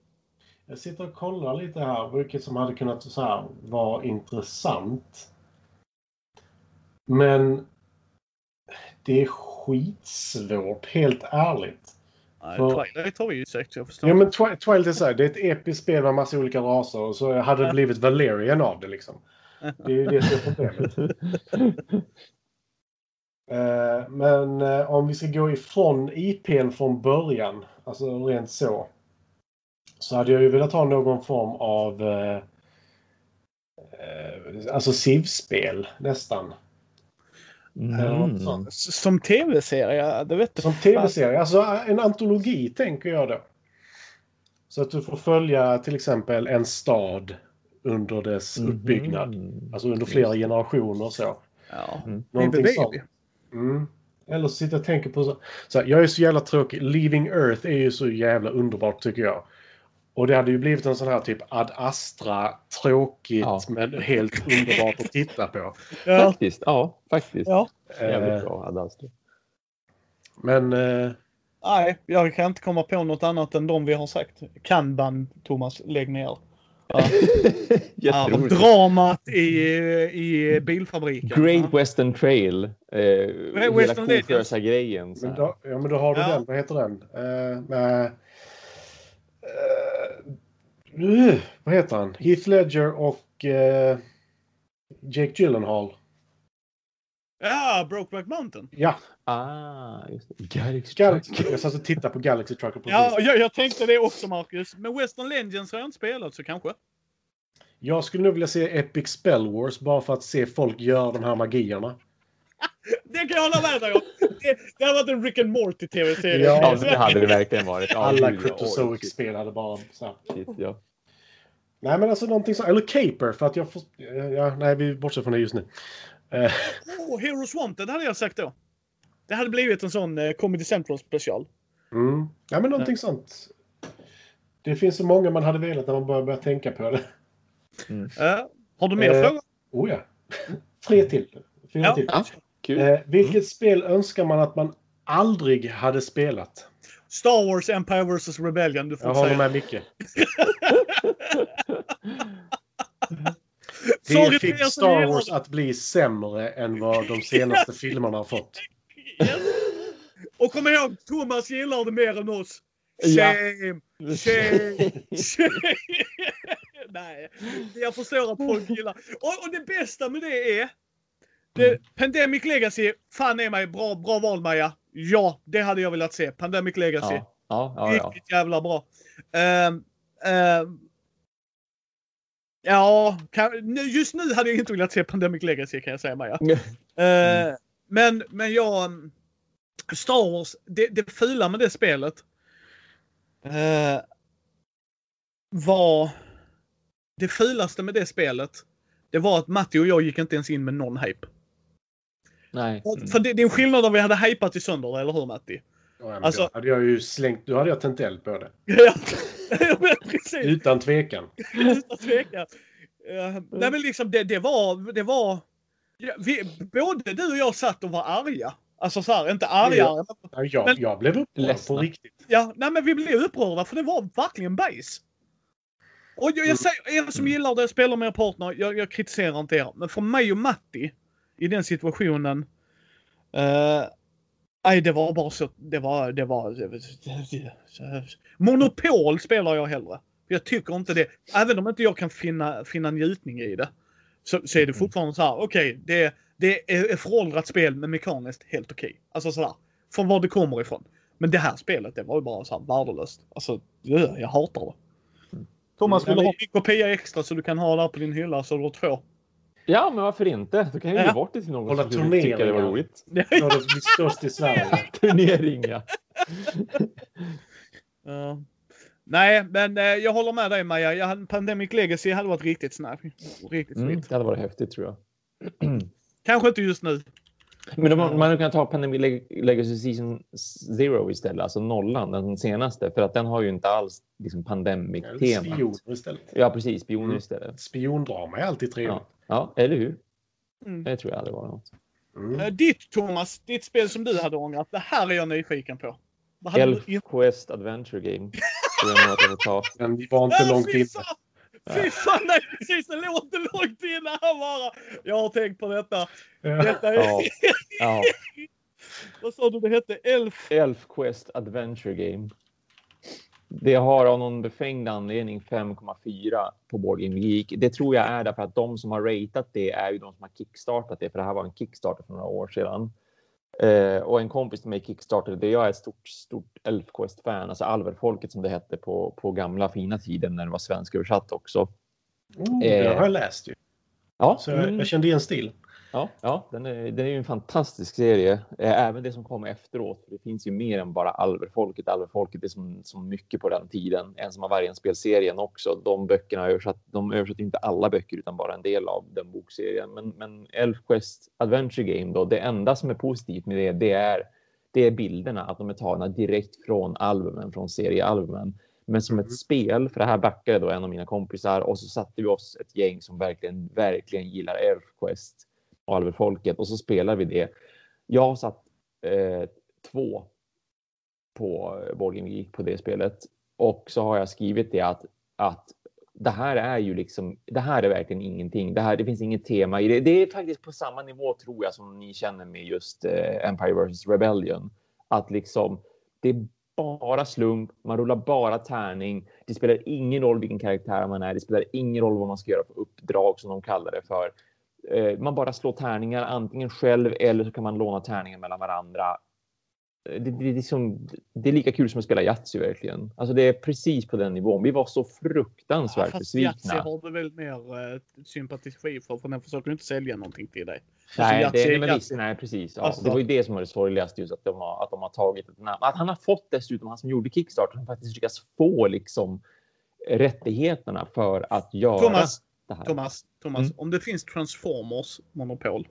Jag sitter och kollar lite här vilket som hade kunnat så här, vara intressant. Men det är skitsvårt, helt ärligt. Nej, För- Twilight har vi ju sett, jag förstår. Ja, men Twi- Twilight är så här, det är ett episkt spel med massa olika raser och så hade det blivit Valerian av det liksom. Det är ju det som är problemet. (laughs) Eh, Men eh, om vi ska gå ifrån IPn från början, alltså rent så. Så hade jag ju velat ha någon form av eh, alltså SIV-spel nästan. Mm. Som tv-serie, det vet. Som tv-serie, alltså en antologi tänker jag då. Så att du får följa till exempel en stad under dess uppbyggnad. Mhm. Alltså under flera generationer så. Ja. Mm. Någonting Baby, sånt. baby. Mm. Eller så sitter jag och tänker på så, så här, Jag är så jävla tråkig. Leaving Earth är ju så jävla underbart tycker jag. Och det hade ju blivit en sån här typ Ad Astra, tråkigt Ja. men helt underbart att titta på. (laughs) Ja. Faktiskt, ja, faktiskt. ja. Jävligt Eh, bra, Ad Astra. men eh, Nej, jag kan inte komma på något annat än de vi har sagt. Kanban, Thomas, lägg ner. Ja. Ja, (laughs) dramat i, i bilfabriken. Great Ja. Western Trail. Eh, hela Western Legends. kofösa grejen. Så Men då, ja, men då har du Ja. den. Vad heter den? Uh, med, eh, vad heter han? Heath Ledger och eh, Jake Gyllenhaal. Ja, Brokeback Mountain. Ja, Ah, just det. Galaxy Galaxy. Jag satt och tittade på Galaxy Trucker precis. Ja, jag, jag tänkte det också Marcus. Men Western Legends har jag inte spelat så kanske. Jag skulle nog vilja se Epic Spell Wars bara för att se folk göra de här magierna. Det kan jag hålla med om. Det, det har varit en Rick and Morty tv-serie. Ja, Ja, det hade det verkligen varit. Ja, Alla Cryptozoic-spel hade bara så shit, ja. Nej, men alltså någonting så. Eller Caper för att jag får... Ja, nej, vi bortser från det just nu. Eh, Oh, Heroes Wanted hade jag sagt då. Det hade blivit en sån eh, Comedy Central special. Mm. Ja, men någonting sånt. Det finns så många man hade velat när man börjar, börja tänka på det. Eh, har du mer Eh, frågor? Oh ja. Tre till. Fyra Ja. till. Ja. Eh, vilket spel önskar man att man aldrig hade spelat? Star Wars Empire vs Rebellion. Du får Jag säga. håller med Micke. (laughs) Er fick Star Wars att bli sämre än vad de senaste (laughs) filmerna har fått. Och kom ihåg, Thomas gillar det mer än oss. Ja. Shame! (laughs) Shame! Shame! Nej, jag förstår att folk gillar. Och, och det bästa med det är. Det, Pandemic Legacy, fan är mig bra, bra val Maja. Ja, det hade jag velat se. Pandemic Legacy. Ja, ja, ja. ja. Riktigt jävla bra. Ehm, ehm, ja, kan, just nu hade jag inte velat se Pandemic Legacy kan jag säga Maja. (laughs) Eh, men, men jag... Star Wars, det, det fula med det spelet eh, var... Det fulaste med det spelet, det var att Matti och jag gick inte ens in med någon hype. Nej. Mm. För det, det är en skillnad om vi hade hypat i sönder, eller hur Matti? Ja, men Alltså- då hade jag ju slängt... Då hade jag tänt eld på det. (laughs) Ja, men precis. Utan tvekan. Utan tvekan. Eh, nej men liksom det, det var, det var... Ja, vi, både du och jag satt och var arga. Alltså så här, inte arga. Ja. Jag, Men- jag blev upprörd Ledsna. på riktigt. Ja, nej men vi blev upprörda för det var verkligen bajs. Och jag, jag säger, er som gillar det, spelar med er partner, jag, jag kritiserar inte er. Men för mig och Matti i den situationen. eh, Nej, det var bara så. Det var, det var. Monopol spelar jag hellre. Jag tycker inte det. Även om inte jag kan finna, finna njutning i det. Så, så är det fortfarande så här. Okej, det, det är ett föråldrat spel men mekaniskt helt okej. Alltså sådär. Från var det kommer ifrån. Men det här spelet, det var ju bara så här värdelöst. Alltså, ja, jag hatar det. Thomas, vill du ha en kopia extra så du kan ha där på din hylla så du har två? Ja, men varför inte? Då kan jag ge Ja. bort det till någon Hålla som skulle tycka det var roligt. Ja, det blir störst i Sverige. (laughs) Turnering, ja. (laughs) Ja. nej, men eh, jag håller med dig Maja. Jag Pandemic Legacy hade varit riktigt snabb. Riktigt Mm, det hade varit häftigt tror jag. (clears throat) Kanske inte just nu. Men de, man hade kunnat ta Pandemic Leg- Legacy Season Zero istället, alltså nollan, den senaste, för att den har ju inte alls liksom pandemic-tema. Spioner istället. Ja, precis. Spioner Mm. istället. Spiondrama är alltid trevligt. Ja. Ja, eller hur? Mm. Det tror jag hade varit något. Mm. Eh, Ditt Thomas, ditt spel som du hade ångrat. Det här är jag nyfiken på. Elf du Quest Adventure Game. (laughs) Men vi var inte långt fy in. fan! Fy fan, nej precis. Det inte långt inne här bara. Jag har tänkt på detta. Detta är... Ja. Ja. (laughs) Vad sa du det hette? Elf? Elf Quest Adventure Game. Det har av någon befängd anledning 5,4 på Board Game Geek. Det tror jag är därför att de som har ratat det är ju de som har kickstartat det, för det här var en kickstarter för några år sedan. Eh, och en kompis till mig kickstartade det. Jag är ett stort, stort Elf Quest-fan, alltså Alverfolket som det hette på, på gamla fina tiden när det var svensk översatt också. Oh, det har jag läst ju. Ja, Så jag, mm. jag kände igen stil. Ja, ja den, är, den är ju en fantastisk serie. Eh, Även det som kom efteråt. För det finns ju mer än bara Alverfolket. Alverfolket är som, som mycket på den tiden. En som har varje spelserien också. De böckerna översatt, de översatt inte alla böcker utan bara en del av den bokserien. Men, men Elfquest Adventure Game då, det enda som är positivt med det, det är, det är bilderna. Att de är tagna direkt från albumen, från seriealbumen. Men som ett spel, för det här backade då en av mina kompisar och så satte vi oss ett gäng som verkligen, verkligen gillar Elfquest och Alverfolket och så spelar vi det. Jag har satt eh, två på Borgen, Geek på det spelet och så har jag skrivit det att, att det här är ju liksom, det här är verkligen ingenting. Det här, det finns inget tema i det. Det är faktiskt på samma nivå tror jag som ni känner med just eh, Empire vs Rebellion. Att liksom, det är bara slump, man rullar bara tärning. Det spelar ingen roll vilken karaktär man är. Det spelar ingen roll vad man ska göra på uppdrag som de kallar det för. Eh, man bara slår tärningar antingen själv eller så kan man låna tärningar mellan varandra. Eh, Det, det, det, är liksom, det är lika kul som att spela Yatzy verkligen. Alltså det är precis på den nivån. Vi var så fruktansvärt Yatzy besvikna. har du väl mer eh, sympati för, för den försöker inte sälja någonting till dig. Nej, Alltså, Yatzy det, är men Yatzy. visst, nej, precis. Ja, Alltså- det var ju det som var det sorgligaste, just att de har, att de har tagit ett namn. Att han har fått dessutom, han som gjorde Kickstarter, som faktiskt lyckas få liksom rättigheterna för att göra Thomas, det här. Thomas, Thomas, Mm. om det finns Transformers monopol.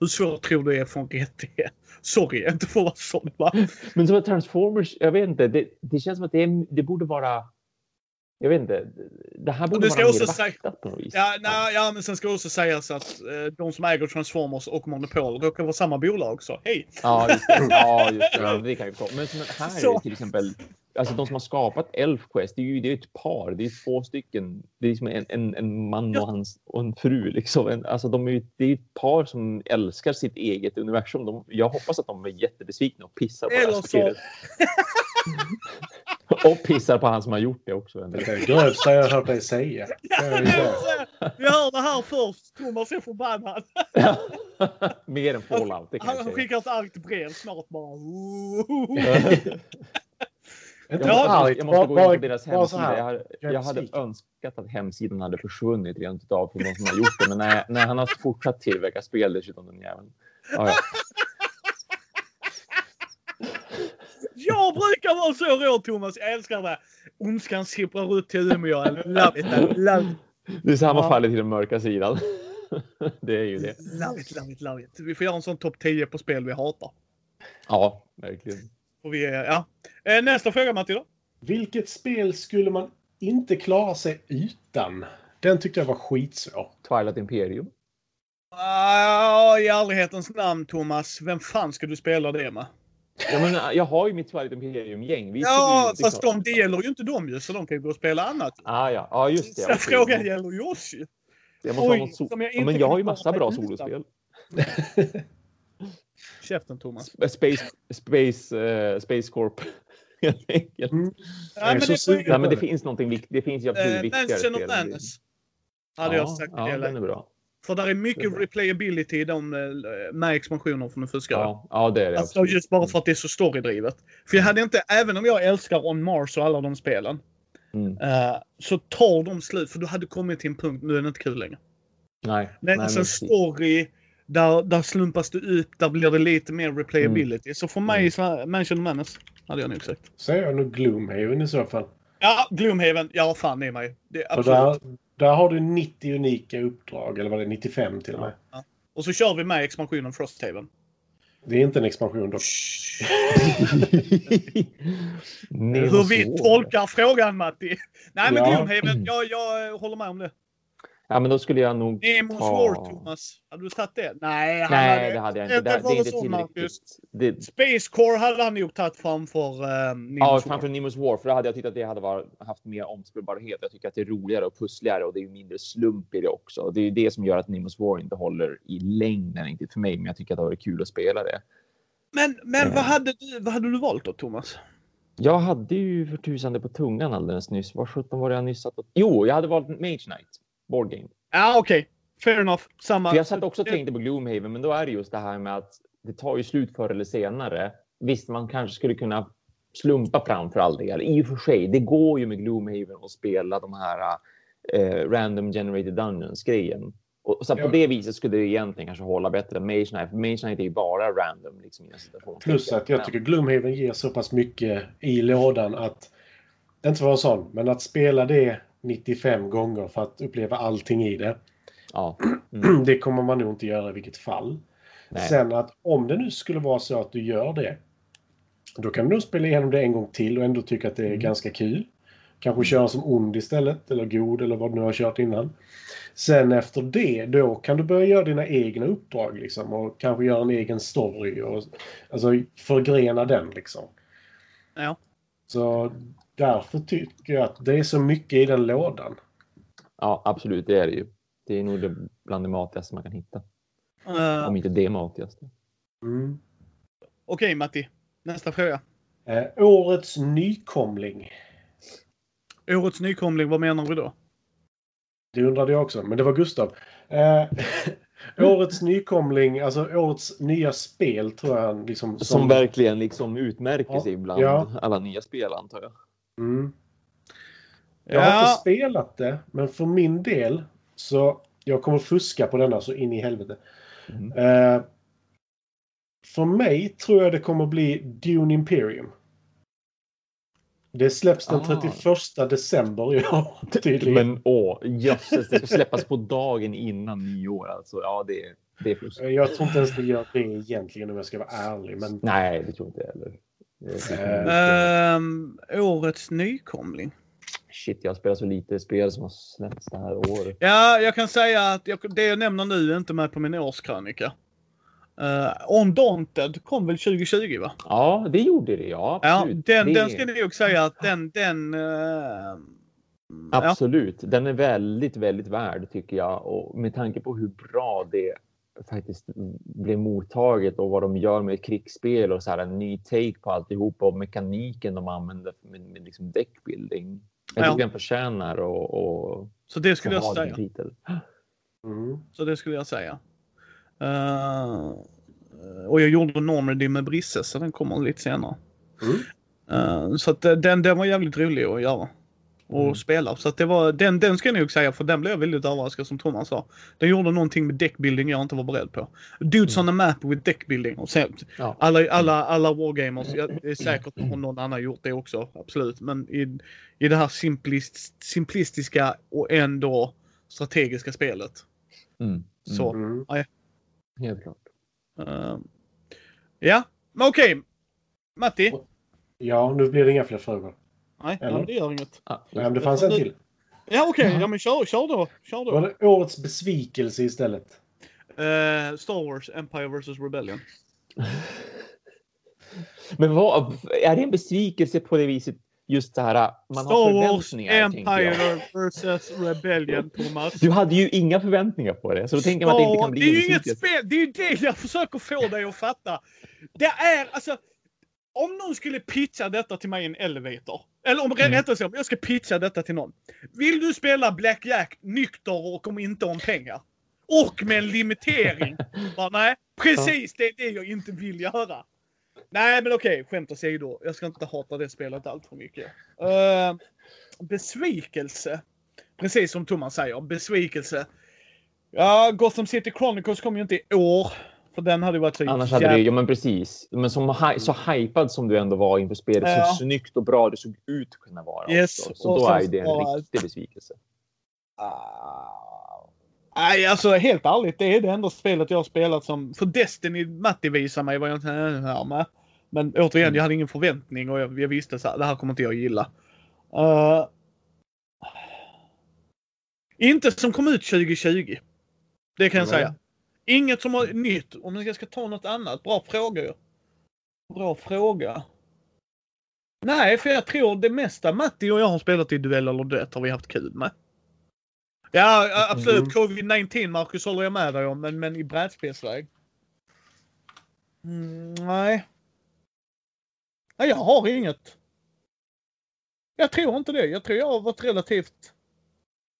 Hur svårt tror du det är en rättighet? Sorry, inte för att vara sån va? Men som Transformers, jag vet inte, det, det känns som att det, är, det borde vara... Jag vet inte, det här borde vara också mer säga- vaktat på något vis. Ja, nej, ja, men sen ska också sägas att eh, de som äger Transformers och Monopol råkar vara samma bolag så hej! Ja, just det. Ja, just det. det kan ju komma. Men som här är Så. till exempel, alltså de som har skapat Elfquest, det är ju det är ett par, det är två stycken, det är liksom en, en, en man och, hans, och en fru. Liksom. En, alltså de är det är ett par som älskar sitt eget universum. De, jag hoppas att de är jättebesvikna och pissar på det Eller här så- spelet. (laughs) och pissar på han som har gjort det också. Det är det grövsta jag har hört dig säga. (laughs) Vi hör det här först. Thomas är förbannad. (laughs) Mer än Fallout, Han, han skickar ett argt brev snart bara. Jag, Ja, måste, jag måste gå in på deras hemsida. Jag, hade, Jag hade önskat att hemsidan hade försvunnit rent utav för de som har gjort det. Men nej, nej, han har fortsatt tillverka spel dessutom den jäveln. Ja, ja. Jag brukar vara så rå Thomas. Jag älskar det. Ondskan sipprar ut till Umeå. I love it. I love it. Det är man Ja. faller till den mörka sidan. (laughs) det är ju det. Love it, love it, love it. Vi får göra en sån topp 10 på spel vi hatar. Ja, verkligen. Och vi, är- ja. Eh, Nästa fråga Matti då. Vilket spel skulle man inte klara sig utan? Den tyckte jag var skitsvår. Twilight Imperium. Ah, I ärlighetens namn Thomas, vem fan ska du spela det med? Ja, men jag har ju mitt Twilight Imperium-gäng. Ja, fast de, det gäller ju inte dem ju, så de kan ju gå och spela annat. Ah, ja. ja, just det. Så frågan gäller ju oss ju. Jag måste ha Oj, något so- som jag ja, inte men jag har ju massa bra solospel. (laughs) Käften Thomas. Space, Space, eh, Space Corp. (laughs) Helt enkelt. Mm. Jag är men det Nej, men det finns någonting viktigt. Det finns ju absolut Eh, viktigare Mansion of spel. Madness. Hade ja, jag sagt Ja, den är bra. För där är mycket är replayability i de, eh, med expansioner från den första. Ja, ja, det är det. Alltså just bara för att det är så storydrivet. För jag hade inte, även om jag älskar On Mars och alla de spelen. Mm. eh, så tar de slut, för du hade kommit till en punkt, nu är det inte kul längre. Nej. Det är nej, alltså en story, där, där slumpas du ut, där blir det lite mer replayability. Så för mig, så, Mansion of Madness, hade jag nog sagt. Så är jag nog Gloomhaven i så fall. Ja, Gloomhaven, ja fan är mig. Det absolut. där, där har du 90 unika uppdrag, eller vad det är, 95 till och med. Och så kör vi med expansionen Frosthaven. Det är inte en expansion dock. (laughs) Hur vi tolkar frågan Matti. Nej men Ja. Gloomhaven, jag, jag håller med om det. Ja, men då skulle jag nog Nemos ta... War Thomas. Hade du tagit det? Nej, han Nej, hade... det hade jag inte. Det, Det, det det var är inte tillräckligt. Det, Space Core hade han nog tagit framför uh, Nemos ja, War. framför Nemo's War, för då hade jag tyckt att det hade varit, haft mer omspelbarhet. Jag tycker att det är roligare och pussligare och det är ju mindre slump i det också. Det är ju det som gör att Nemo's War inte håller i längden, inte för mig, men jag tycker att det varit kul att spela det. Men, men Eh. vad, hade du, vad hade du valt då Thomas? Jag hade ju för tusan det på tungan alldeles nyss. Vad sjutton var det jag nyss satt och... Jo, jag hade valt Mage Knight, board game. Ja okej, fair enough. Samma. För jag satt också och tänkte på Gloomhaven, men då är det just det här med att det tar ju slut förr eller senare. Visst, man kanske skulle kunna slumpa fram för all del. I och för sig, det går ju med Gloomhaven att spela de här eh, random generated dungeons grejen. Och så Ja. på det viset skulle det egentligen kanske hålla bättre än Mage Knight. För Mage Knight är ju bara random liksom i en situation. Plus att jag tycker Gloomhaven ger så pass mycket i lådan att, inte för att vara sån, men att spela det 95 gånger för att uppleva allting i det. Ja. Mm. (clears throat) Det kommer man nog inte göra i vilket fall. Nej. Sen att om det nu skulle vara så att du gör det. Då kan du nog spela igenom det en gång till och ändå tycka att det är Mm. ganska kul. Kanske köra som ond istället eller god eller vad du nu har kört innan. Sen efter det, då kan du börja göra dina egna uppdrag liksom och kanske göra en egen story och alltså förgrena den liksom. Ja. Så därför tycker jag att det är så mycket i den lådan. ja, absolut, det är det ju. Det är nog det bland det matigaste man kan hitta. Eh, Om inte det matigaste. Mm. Okej Matti, nästa fråga. Eh, årets nykomling. Årets nykomling, vad menar vi då? Det undrade jag också, men det var Gustav. Eh, (laughs) årets nykomling, alltså årets nya spel tror jag han liksom... Som, verkligen liksom utmärker Ja, sig bland ja. alla nya spel antar jag. Mm. Jag har inte spelat det, men för min del så jag kommer fuska på denna så in i helvete. Mm. Eh, för mig tror jag det kommer bli Dune Imperium. Det släpps den Ah. 31 december i år (laughs) tydligen. Men åh, jösses, det ska släppas på dagen innan nyår alltså. Ja, det, det är Jag tror inte ens det gör det egentligen om jag ska vara ärlig. Men Nej, det tror inte jag heller. Ehm, årets nykomling. Shit, jag spelar så lite spel som har släppts det här året. Ja, jag kan säga att jag, det jag nämner nu är inte med på min årskrönika. Uh, Undaunted kom väl 2020 va? Ja, det gjorde det. Ja, Ja, den, det... den ska ni nog säga att den, den... eh, ja. Absolut. Den är väldigt, väldigt värd tycker jag. Och med tanke på hur bra det faktiskt blev mottaget och vad de gör med krigsspel och så här en ny take på alltihop och mekaniken de använder med, med liksom deckbuilding. Jag Ja. tycker den förtjänar och, och Så det skulle jag säga. mm. Så det skulle jag säga. Eh, och jag gjorde Normandy med Brisse så den kommer lite senare. Mm. Eh, så att eh, den, den var jävligt rolig att göra. Och Mm. spela. Så att det var, den, den ska jag nog säga för den blev jag väldigt överraskad som Thomas sa. Den gjorde någonting med deckbuilding jag inte var beredd på. Dudes on a map with deckbuilding. Och sen, Ja. alla, alla, alla wargamers, ja, det är säkert om någon annan gjort det också, absolut. Men i, i det här simplist, simplistiska och ändå strategiska spelet. Mm. Så. Mm. Helt klart. Uh, ja, men okej. Matti? Ja, nu blir det inga fler frågor. Nej, Eller? det gör inget. Ah, Nej, men det fanns en till. Ja, okej. Ja, men kör, kör då. Kör Då var det årets besvikelse istället. Eh, Star Wars, Empire vs Rebellion. (laughs) Men vad, är det en besvikelse på det viset? Just det här, man Star har Wars förväntningar. tänker jag. Empire vs Rebellion, Thomas. Du hade ju inga förväntningar på det, så då tänker man att det inte kan bli det är en ju inget spel. Det är ju det jag försöker få dig att fatta. Det är alltså. Om någon skulle pitcha detta till mig i en elevator. Eller om Mm. rättare sagt, om jag ska pitcha detta till någon. Vill du spela Black Jack nykter och om inte om pengar? Och med en limitering. (laughs) Bara, nej, precis det är det jag inte vill göra. Nej, men okej, skämt åsido. Jag ska inte hata det spelet allt för mycket. Uh, besvikelse. Precis som Thomas säger, besvikelse. Ja, Gotham City Chronicles kom ju inte i år. För den hade varit så Annars hade det, ja men precis. Men som, så hypad som du ändå var inför spelet, Ja. så snyggt och bra det såg ut att kunna vara. Yes, också. Så och då är det en bara- riktig besvikelse. Ah. Nej, alltså helt ärligt, det är det enda spelet jag har spelat som... För Destiny, Matti visade mig vad jag inte här med. Men återigen, Mm. jag hade ingen förväntning och jag, jag visste så här, det här kommer inte jag gilla. Eh, inte som kom ut 2020. Det kan jag Nej. säga. Inget som var nytt. Om jag ska ta något annat. Bra fråga. Bra fråga. Nej, för jag tror det mesta Matti och jag har spelat i Duell eller Dött har vi haft kul med. Ja, absolut. Mm. Covid-19, Marcus, håller jag med dig om. Men, men i brädspelsväg. Mm, nej. Nej, jag har inget. Jag tror inte det. Jag tror jag har varit relativt...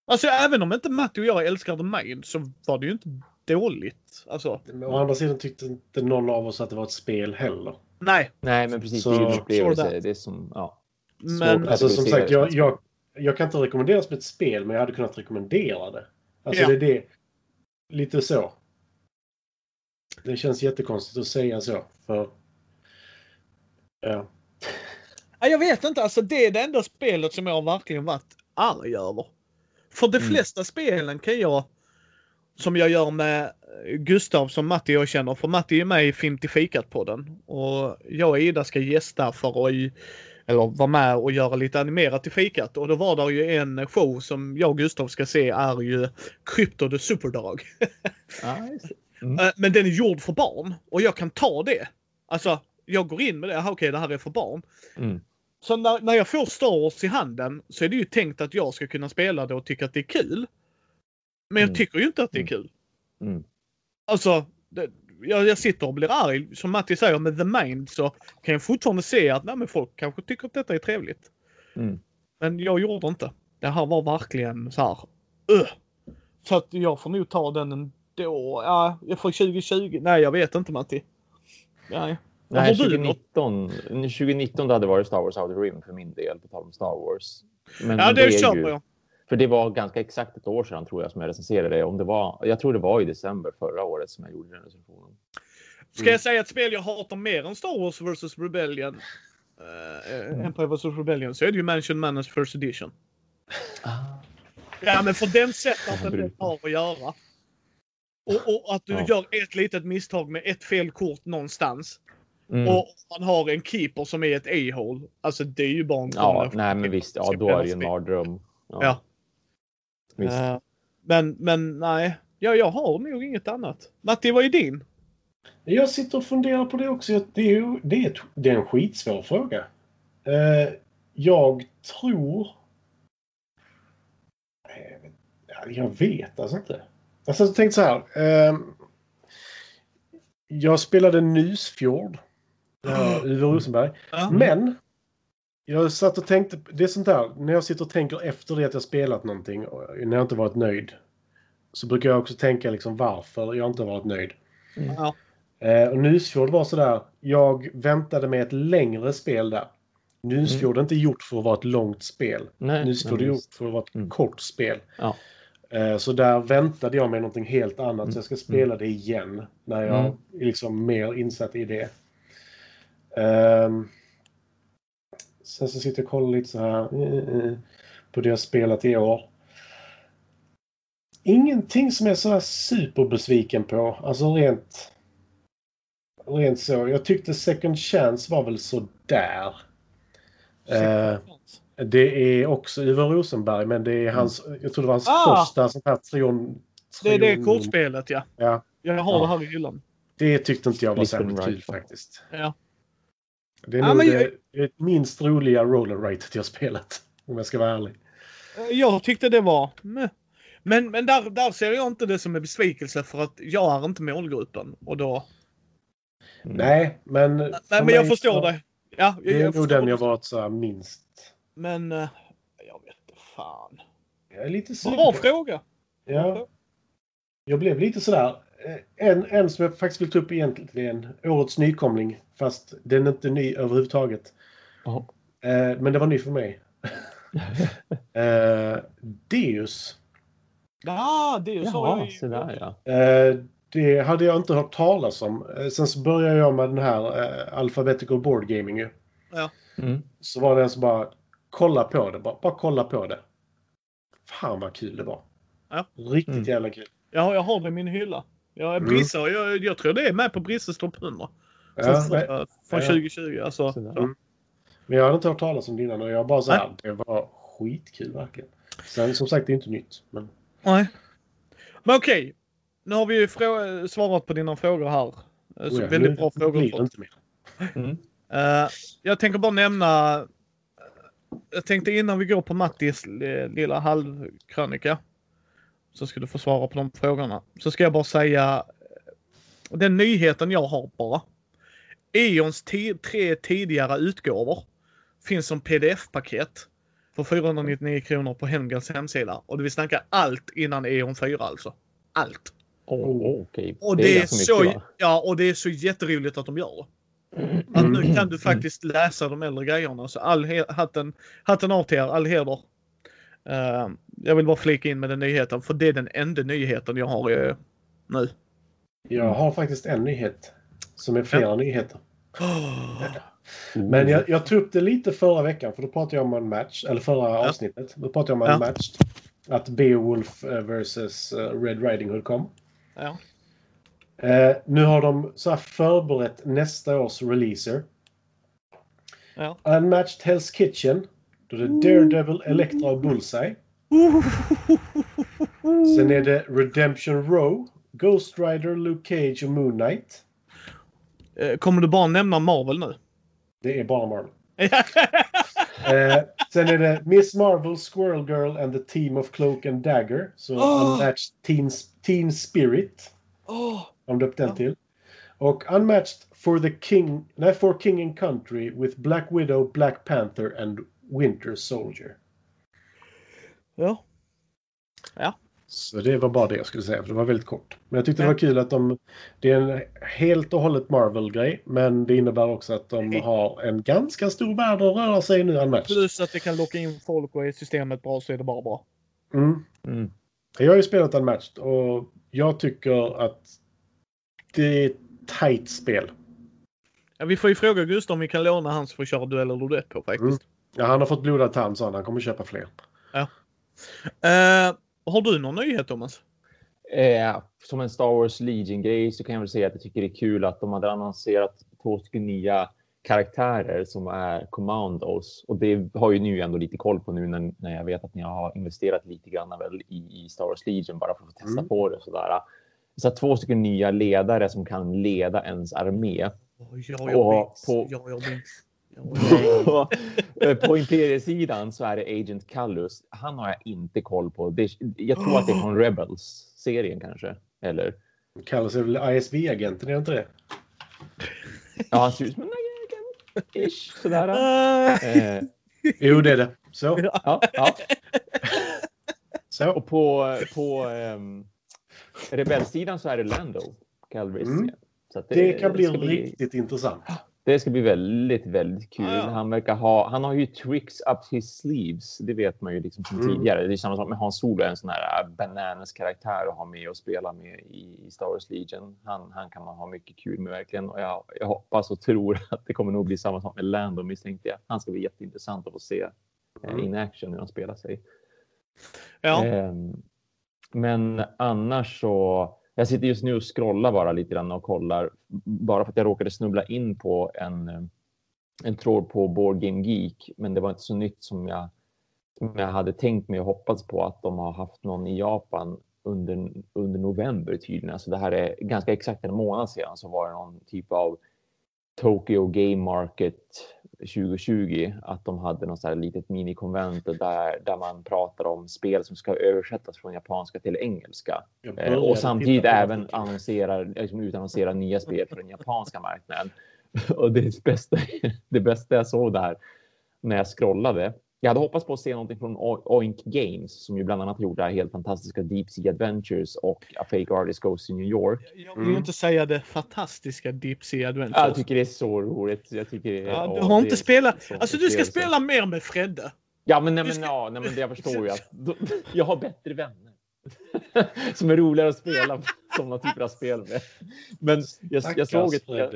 Alltså även om inte Matti och jag älskar The Main så var det ju inte dåligt. Alltså, Men å andra sidan tyckte inte någon av oss att det var ett spel heller. nej. Nej, men precis. Så- det är en upplevelse. Det är som, ja. Men. Alltså som sagt, jag, jag, jag kan inte rekommendera det som ett spel, men jag hade kunnat rekommendera det. Alltså Ja. det är det. Lite så. Det känns jättekonstigt att säga så. För... Ja. Ja, jag vet inte, alltså det är det enda spelet som jag verkligen varit arg över. För de Mm. flesta spelen kan jag, som jag gör med Gustav som Matti jag känner, för Matti är med i Film till fikat på den Och jag och Ida ska gästa för att, eller vara med och göra lite animerat till fikat. Och då var det ju en show som jag och Gustav ska se är ju Crypto the Superdog. Det. (laughs) Eh, Men den är gjord för barn och jag kan ta det. Alltså, jag går in med det. Okej, det här är för barn. Mm. Så när, när jag får Star Wars i handen så är det ju tänkt att jag ska kunna spela det och tycka att det är kul. Men jag Mm. tycker ju inte att det är Mm. kul. Mm. Alltså, det, jag, jag sitter och blir arg. Som Matti säger med The Mind så kan jag fortfarande se att nej, men folk kanske tycker att detta är trevligt. Mm. Men jag gjorde inte. Det här var verkligen så här. Ugh. Så att jag får nog ta den ändå. Ja, för 2020. Nej, jag vet inte Matti. Nej. Nej, har du något? 2019, 2019 hade det varit Star Wars Outer Rim för min del, på tal om Star Wars. Men Ja, det, är köper ju- jag. För det var ganska exakt ett år sedan tror jag som jag recenserade det. Om det var, jag tror det var i december förra året som jag gjorde den recensionen. Ska jag säga ett spel jag hatar mer än Star Wars vs Rebellion? Uh, Empire vs Rebellion så är det ju Mansion Madness First Edition. Ja men för den sättet den har att göra. Och, och att du Ja. gör ett litet misstag med ett fel kort någonstans. Mm. Och man har en keeper som är ett a-hole. Alltså det är ju bara en ja, nej men visst. Ja, då är det ju en mardröm. Ja. Visst. Eh, men, men nej. Ja, jag har nog inget annat. Matti, vad är din? Jag sitter och funderar på det också. Det är, ju, det är, ett- det är en skitsvår fråga. Eh, jag tror... Jag vet- ja, Jag vet alltså inte. Alltså, jag tänkte så här. Eh, jag spelade Nysfjord. Uh, Uwe Rosenberg. Ja. Men jag satt och tänkte, det är sånt där, när jag sitter och tänker efter det att jag spelat någonting, och när jag inte varit nöjd, så brukar jag också tänka liksom varför jag inte varit nöjd. Ja. Eh, och Nysfjord var sådär, jag väntade med ett längre spel där. Nysfjord är inte gjort för att vara ett långt spel. Nej, Nysfjord är men gjort för att vara ett Mm. kort spel. Ja. Eh, så där väntade jag mig någonting helt annat, Mm. så jag ska spela det igen när jag Mm. är liksom mer insatt i det. Ehm, sen så sitter jag och kollar lite så här eh, eh, på det jag spelat i år. Ingenting som jag är sådär superbesviken på. Alltså rent... Rent så. Jag tyckte Second Chance var väl så där. Eh, det är också Uwe Rosenberg, men det är hans... Jag tror det var hans Ah! första sånt här trion... Det är det trion- kortspelet ja. Ja. Jag har Ja. det här i hyllan. Det tyckte inte jag var särskilt kul faktiskt. Ja. Det är Ja, nog men det, jag- det minst roliga roller rated jag spelat. Om jag ska vara ärlig. Jag tyckte det var... Men, men där, där ser jag inte det som en besvikelse för att jag är inte målgruppen. Och då... Mm. Nej, men... Nej, men jag förstår så- det. Ja, jag, Det är jag nog den jag varit så här minst... Men... eh, Jag vet inte fan. Jag är lite sugen Bra fråga. Ja. Jag blev lite sådär. Eh, En, en som jag faktiskt vill ta upp egentligen. Årets nykomling. Fast den är inte ny överhuvudtaget. Ja. Eh, men det var ny för mig. (laughs) eh, Deus. Ja, ju så. Jaha, jag- så där ja. Eh, det hade jag inte hört talas om. Eh, sen så började jag med den här eh, Alphabetical Board Gaming ju. Mm. Så var det en som bara kolla på det. Bara, bara kolla på det. Fan vad kul det var. Ja. Riktigt Mm. jävla kul. Ja, jag har det i min hylla. Jag är Mm. Brissa och jag, jag tror det är med på Brisses topp 100. Ja, Från, nej, från Ja. 2020. Alltså. Så. men jag hade inte hört talas om det innan och jag bara så här, det var skitkul verkligen. Sen som sagt, det är inte nytt. Men Nej. Men okej. Nu har vi ju frå- svarat på dina frågor här. Eh, Så oh ja, väldigt nu bra blir frågor. fått. inte mer. Mm. Eh, jag tänker bara nämna. eh, Jag tänkte innan vi går på Mattis eh, lilla halvkrönika. Så ska du få svara på de frågorna. Så ska jag bara säga. eh, Den nyheten jag har bara. Eons tre tidigare utgåvor finns som pdf-paket för 499 kronor på Hemgals hemsida. Och vi snackar allt innan Eon 4 alltså. Allt. Oh, Okej. Och det, är, så, mycket, ja, och det är så jätteroligt att de gör det. Att nu kan du faktiskt läsa de äldre grejerna. Så all hatten, hatten av till er, all heder. Eh, jag vill bara flika in med den nyheten, för det är den enda nyheten jag har eh, nu. Jag har faktiskt en nyhet. Som är flera nyheter. Oh, (gasps) Men jag, jag tog upp det lite förra veckan för då pratade jag om en match. Eller förra avsnittet. Då pratade jag om en Ja. match. Att Beowulf eh, versus eh, Red Riding Hood kom. ja. Eh, nu har de så här förberett nästa års releaser. Ja. Unmatched Hell's Kitchen. Då är det Daredevil, Elektra och Bullseye. Sen är det Redemption Row, Ghost Rider, Luke Cage och Moon Knight. Eh, Kommer du bara nämna Marvel nu? Det är bara Marvel. (laughs) Eh, sen är det Miss Marvel, Squirrel Girl and the Team of Cloak and Dagger. Så Oh! Unmatched Teen, Teen Spirit. Åh, Har de döpt den till. Och Unmatched for the King, nej, for King and Country with Black Widow, Black Panther and Winter Soldier. ja. Så det var bara det jag skulle säga, för det var väldigt kort. Men jag tyckte det Ja. var kul att de... Det är en helt och hållet Marvel-grej, men det innebär också att de har en ganska stor värld att röra sig i nu, Unmatched. Plus att det kan locka in folk och är systemet bra så är det bara bra. Mm. Mm. Jag har ju spelat Unmatched och jag tycker att det är ett tajt spel. Ja, vi får ju fråga Gustav om vi kan låna hans för att köra duell eller duett på faktiskt. Mm. Ja, han har fått blodad tand sa han. Kommer köpa fler. Eh, har du någon nyhet Thomas? Eh, som en Star Wars Legion-grej så kan jag väl säga att jag tycker det är kul att de hade annonserat två stycken nya karaktärer som är commandos. Och det har ju nu ändå lite koll på nu när, när jag vet att ni har investerat lite grann väl i, i Star Wars Legion bara för att få testa Mm. på det och sådär. Så två stycken nya ledare som kan leda ens armé. Oh, ja, jag Och minns. på- Ja, jag minns. (laughs) På, Imperiesidan så är det Agent Callus. Han har jag inte koll på. Det, jag tror att det är från (gasps) Rebels-serien kanske. Eller? Kallar sig väl ISB-agenten, är det inte det? Ja, han ser ut som en agent. Ish, sådär. Eh, Eh, Jo, det är det. Så. ja, ja. så. Och på, på um, Rebellsidan så är det Lando Calrissian. Mm. Att Det kan bli riktigt intressant. Det ska bli väldigt, väldigt kul. Ja, ja. Han verkar ha, han har ju tricks up his sleeves. Det vet man ju liksom sedan Mm. tidigare. Det är samma sak med Hans Solo, en sån här äh, bananas karaktär att ha med och spela med i, Star Wars Legion. Han, han kan man ha mycket kul med verkligen. Och jag, jag hoppas och tror (laughs) att det kommer nog bli samma sak med Lando misstänkte jag. Han ska bli jätteintressant att få se eh, Mm. in action hur han spelar sig. ja. Ehm, men annars så. Jag sitter just nu och scrollar bara lite grann och kollar bara för att jag råkade snubbla in på en, eh, en tråd på Board Game Geek. Men det var inte så nytt som jag, som jag hade tänkt mig och hoppats på att de har haft någon i Japan under, under november tydligen. Alltså det här är ganska exakt en månad sedan så var det någon typ av Tokyo Game Market 2020 att de hade något så här litet minikonvent där, där man pratar om spel som ska översättas från japanska till engelska. Eh, och samtidigt även annonserar, liksom utannonserar nya spel för den japanska marknaden. (laughs) och det bästa, (laughs) det bästa jag såg där när jag scrollade jag hade hoppats på att se någonting från Oink Games som ju bland annat gjorde helt fantastiska Deep Sea Adventures och A Fake Artist Goes to New York. Jag vill mm. inte säga det fantastiska Deep Sea Adventures. Jag tycker det är så roligt. Jag tycker det, ja, du har inte spelat. Alltså du ska spela mer med Fredde. Ja, men, nej, men, ska... ja, nej, men jag förstår ju (laughs) att (laughs) jag har bättre vänner (laughs) som är roligare att spela sådana typer av spel med. Men jag, jag såg ett, jag,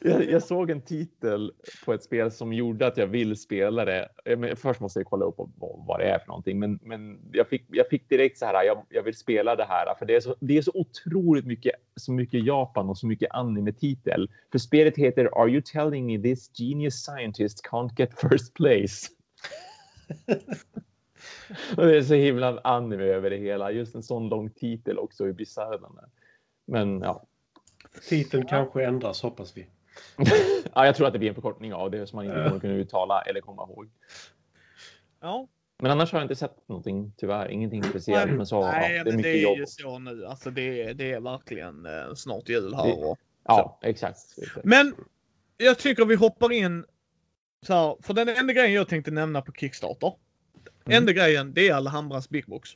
jag, jag, såg en titel på ett spel som gjorde att jag vill spela det. Men först måste jag kolla upp vad det är för någonting, men, men jag, fick, jag fick direkt så här. Jag, jag vill spela det här för det är så, det är så otroligt mycket, så mycket Japan och så mycket anime-titel. För spelet heter Are you telling me this genius scientist can't get first place? (laughs) och det är så himla anime över det hela. Just en sån lång titel också hur bisarr den är. Men ja. Titeln kanske ändras hoppas vi. (laughs) ja, jag tror att det blir en förkortning av det som man inte kommer kunna uttala eller komma ihåg. Ja. Men annars har jag inte sett någonting tyvärr. Ingenting speciellt. Men så, Nej, ja, det är, men det är jobb. ju så nu. Alltså det, det är verkligen eh, snart jul här. Och, ja, exakt, exakt. Men jag tycker vi hoppar in så här, för den enda grejen jag tänkte nämna på Kickstarter. Mm. Enda grejen, det är Alhambras Big Box.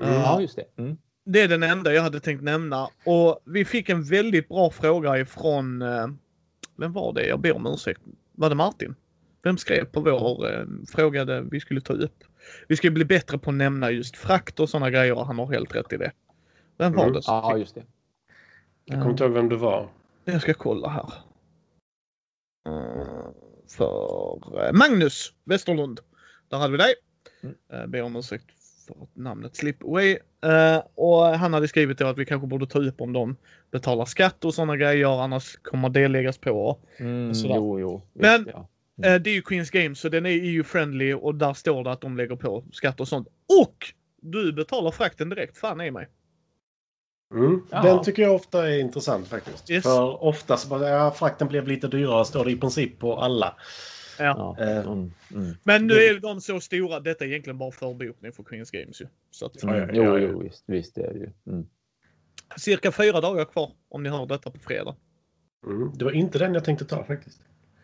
Mm. Uh, ja, just det. Mm. Det är den enda jag hade tänkt nämna. Och vi fick en väldigt bra fråga ifrån... Eh, vem var det? Jag ber om ursäkt. Var det Martin? Vem skrev på vår eh, frågade vi skulle ta upp? Vi ska bli bättre på att nämna just frakt och sådana grejer. Han har helt rätt i det. Vem var mm. det? Ja, just det. Jag kommer inte ihåg vem det var. Jag ska kolla här. För Magnus Westerlund. Där hade vi dig. Mm. Ber om ursäkt för namnet Slip Away. Uh, och han hade skrivit att vi kanske borde ta upp om de betalar skatt och sådana grejer. Annars kommer det läggas på. Mm, jo, jo. Men ja. mm. uh, det är ju Queens Games så den är EU-friendly och där står det att de lägger på skatt och sånt. Och du betalar frakten direkt. Fan i mig. Mm. Den tycker jag ofta är intressant faktiskt. Yes. För oftast, ja, frakten blev lite dyrare står det i princip på alla. Ja. Mm, mm. Men nu är de så stora. Detta är egentligen bara förbokning för Queens Games ju. Så att, mm. ja, jo, jo, visst, visst är det ju. Mm. Cirka fyra dagar kvar om ni hör detta på fredag. Mm. Det var inte den jag tänkte ta faktiskt.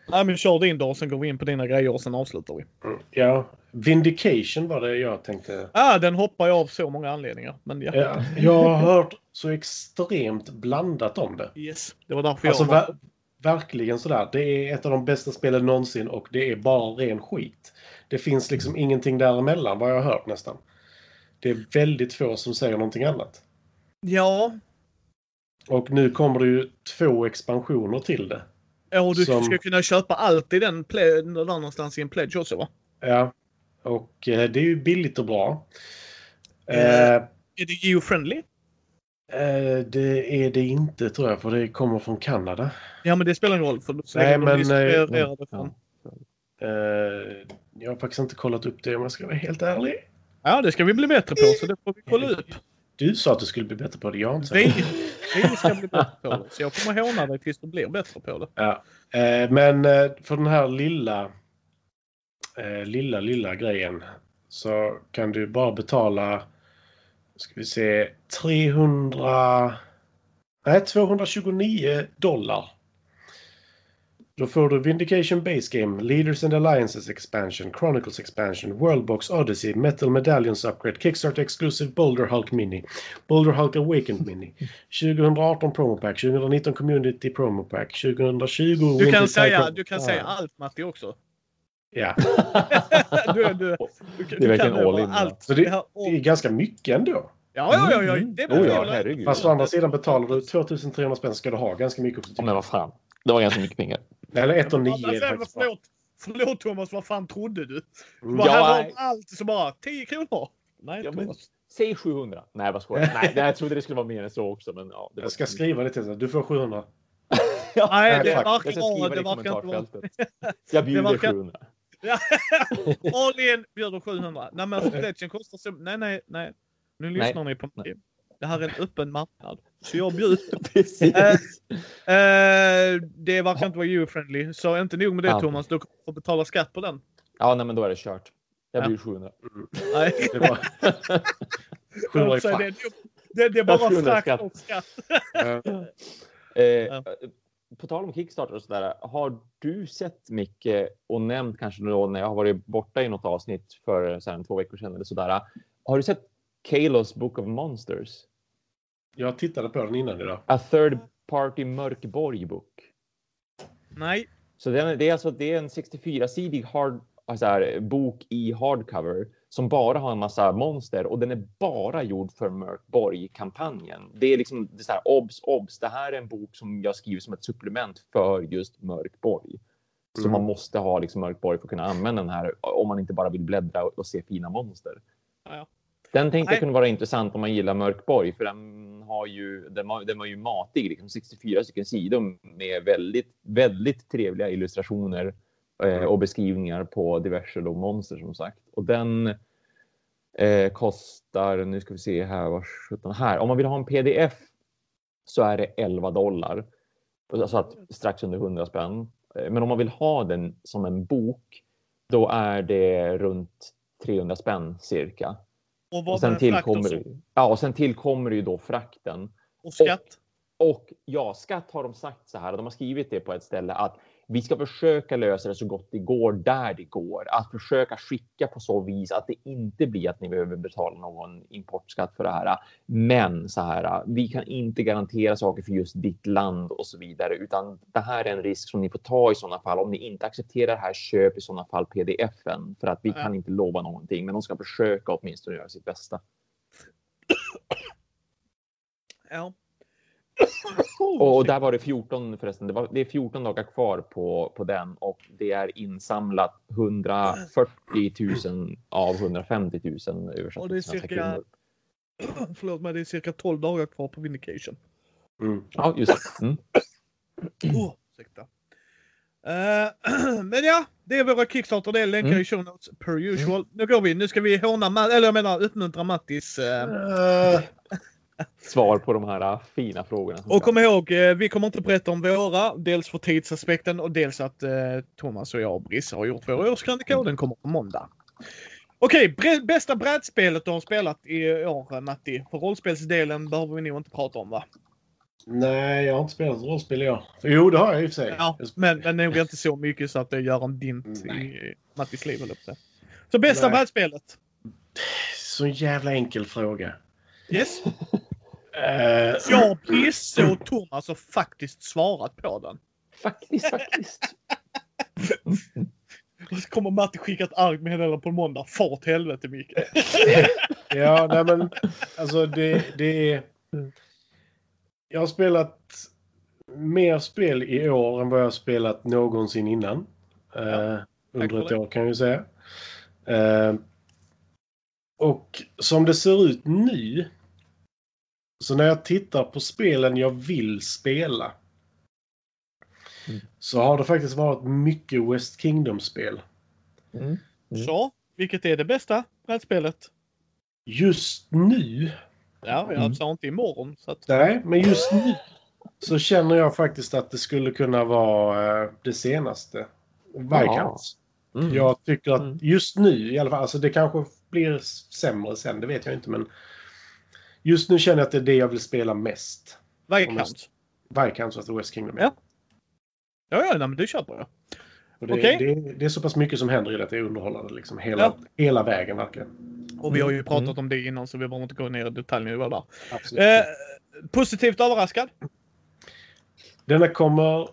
Nej, men kör din dag och sen går vi in på dina grejer och sen avslutar vi. Mm. Ja, Vindication var det jag tänkte. Ja, ah, den hoppar jag av så många anledningar. Men ja. ja. jag har hört så extremt blandat om det. Yes, det var därför alltså, jag var verkligen sådär. Det är ett av de bästa spelen någonsin och det är bara ren skit. Det finns liksom mm. ingenting däremellan vad jag har hört nästan. Det är väldigt få som säger någonting annat. Ja. Och nu kommer det ju två expansioner till det. Ja, och du som... ska kunna köpa allt i den där någonstans i en pledge också va? Ja. Och eh, det är ju billigt och bra. Eh, eh är det geo-friendly? Eh, det är det inte tror jag, för det kommer från Kanada. Ja, men det spelar ingen roll. För så Nej, men... Eh, ja. Uh, jag har faktiskt inte kollat upp det om jag ska vara helt ärlig. Ja, det ska vi bli bättre på, så det får vi kolla upp. Du sa att du skulle bli bättre på det, jag har inte vi, vi ska bli bättre på det, så jag kommer håna dig tills du blir bättre på det. Ja. Uh, men för den här lilla, lilla, lilla grejen så kan du bara betala ska vi se, 300... Nej, 229 dollar. Då får du Vindication Base Game, Leaders and Alliances Expansion, Chronicles Expansion, Worldbox Odyssey, Metal Medallions Upgrade, Kickstarter Exclusive Boulder Hulk Mini, Boulder Hulk Awakened Mini, (laughs) 2018 Promo Pack, 2019 Community Promo Pack, 2020 Du kan, säga, du kan säga allt Matti också. Ja. (laughs) du, du, du, det är verkligen all in. Allt. Så det, det är ganska mycket ändå. Ja, ja, ja. ja. Det var oh, ja, herregud. Fast å andra sidan betalar du 2300 spänn ska du ha ganska mycket också. Men vad fan. Det var ganska mycket pengar. Eller 1 och 9 är det faktiskt förlåt, förlåt Thomas, vad fan trodde du? Mm. Bara, ja, här var allt så bara 10 kronor. Nej, ja, men, säg 700. Nej, vad skojar Nej, jag trodde det skulle vara mer än så också. Men, ja, jag ska skriva det till dig. Du får 700. ja, Nej, det verkar. Det verkar inte vara. Jag bjuder 700. All in bjuder 700. Nej, men alltså, kostar så... Nej, nej, nej. Nu lyssnar nej. ni på mig. Det här är en öppen marknad. Så jag bjuder. (laughs) Precis. Eh, Eh, det verkar inte vara EU-friendly. Så inte nog med det Ja. Thomas, du kommer få betala skatt på den. Ja, nej, men då är det kört. Jag Ja. blir 700. Nej. (laughs) Det var... (laughs) Sjuhundra i Så det, det, det är bara 700 frakt skatt. och skatt. Ja. Eh, På tal om Kickstarter och sådär. Har du sett Micke och nämnt kanske då när jag har varit borta i något avsnitt för så här, två veckor sedan eller sådär. Har du sett Kalos Book of Monsters? Jag tittade på den innan idag. A third party Mörkborg book. Nej. Så den, är- det är alltså det är en 64-sidig hard, alltså här, bok i hardcover som bara har en massa monster och den är bara gjord för Mörkborg-kampanjen. Det är liksom det är så här, obs, obs. Det här är en bok som jag skriver som ett supplement för just Mörkborg. Så Mm. man måste ha liksom Mörkborg för att kunna använda den här om man inte bara vill bläddra och, och se fina monster. Ja, ja. Den tänkte jag kunde vara intressant om man gillar Mörkborg för den har ju, den var, den var ju matig, liksom 64 stycken sidor med väldigt, väldigt trevliga illustrationer och beskrivningar på diverse då monster som sagt. Och den eh, kostar, nu ska vi se här, var 17 här. Om man vill ha en pdf så är det 11 dollar. Alltså att strax under 100 spänn. Eh, Men om man vill ha den som en bok, då är det runt 300 spänn cirka. Och Och sen och, tillkommer, ja, och sen tillkommer ju då frakten. och skatt? Och ja, skatt har de sagt så här, och de har skrivit det på ett ställe att vi ska försöka lösa det så gott det går där det går. Att försöka skicka på så vis att det inte blir att ni behöver betala någon importskatt för det här. Men så här, vi kan inte garantera saker för just ditt land och så vidare, utan det här är en risk som ni får ta i sådana fall. Om ni inte accepterar det här, köp i sådana fall pdf-en för att vi kan inte lova någonting, men de ska försöka åtminstone göra sitt bästa. Ja. Och, och där var det 14 förresten. Det, var, det är 14 dagar kvar på, på den och det är insamlat 140 000 av 150 000 översatt Och (clears throat) det är cirka-. Förlåt mig, det är cirka 12 dagar kvar på Vindication. Mm. Ja, just det. Mm. (clears throat) Oh, ursäkta. Eh, (clears throat) men ja, det är våra Kickstarter. Det är länkar Mm. i show notes per usual. Nu går vi. Nu ska vi håna, eller jag menar uppmuntra Mattis. Eh, (laughs) Svar på de här äh, fina frågorna. och kom ihåg, eh, vi kommer inte berätta om våra. Dels för tidsaspekten och dels att eh, Thomas och jag och Brisse har gjort vår årskrönika och den kommer på måndag. Okej, bästa brädspelet du har spelat i år Matti. För rollspelsdelen behöver vi nog inte prata om va? nej, jag har inte spelat rollspel i år. Jo, det har jag i och för sig. Ja, men, men nog inte så mycket så att det gör en dint i Mattis liv säga. Så bästa Nej. brädspelet? Så jävla enkel fråga. Yes. (laughs) Eh, Jag, Brisse och Thomas har faktiskt svarat på den. Faktiskt, faktiskt. Och så kommer Matti skicka ett argt meddelande på måndag. Far åt helvete Micke. (laughs) ja, nej men alltså det, det är... Jag har spelat mer spel i år än vad jag har spelat någonsin innan. Eh, under för ett det. år kan jag ju säga. Eh, och som det ser ut nu. Så när jag tittar på spelen jag vill spela. Mm. Så har det faktiskt varit mycket West Kingdom-spel. Mm. Mm. Så, vilket är det bästa brädspelet? Just nu Ja, jag Mm. sa inte imorgon. Så att, Nej, men just nu så känner jag faktiskt att det skulle kunna vara eh, det senaste. Vikings. Mm. Jag tycker att Mm. just nu i alla fall, alltså det kanske blir sämre sen, det vet jag inte, men just nu känner jag att det är det jag vill spela mest. Viscount. Viscounts of the West Kingdom. Ja. Ja, ja, nej, men det köper jag. Och det, Okej. det, det är så pass mycket som händer i det att det är underhållande liksom hela, Ja. hela vägen verkligen. Och vi har ju pratat Mm. om det innan så vi behöver inte gå ner i detaljnivå där. Absolut. Eh, positivt överraskad? Denna kommer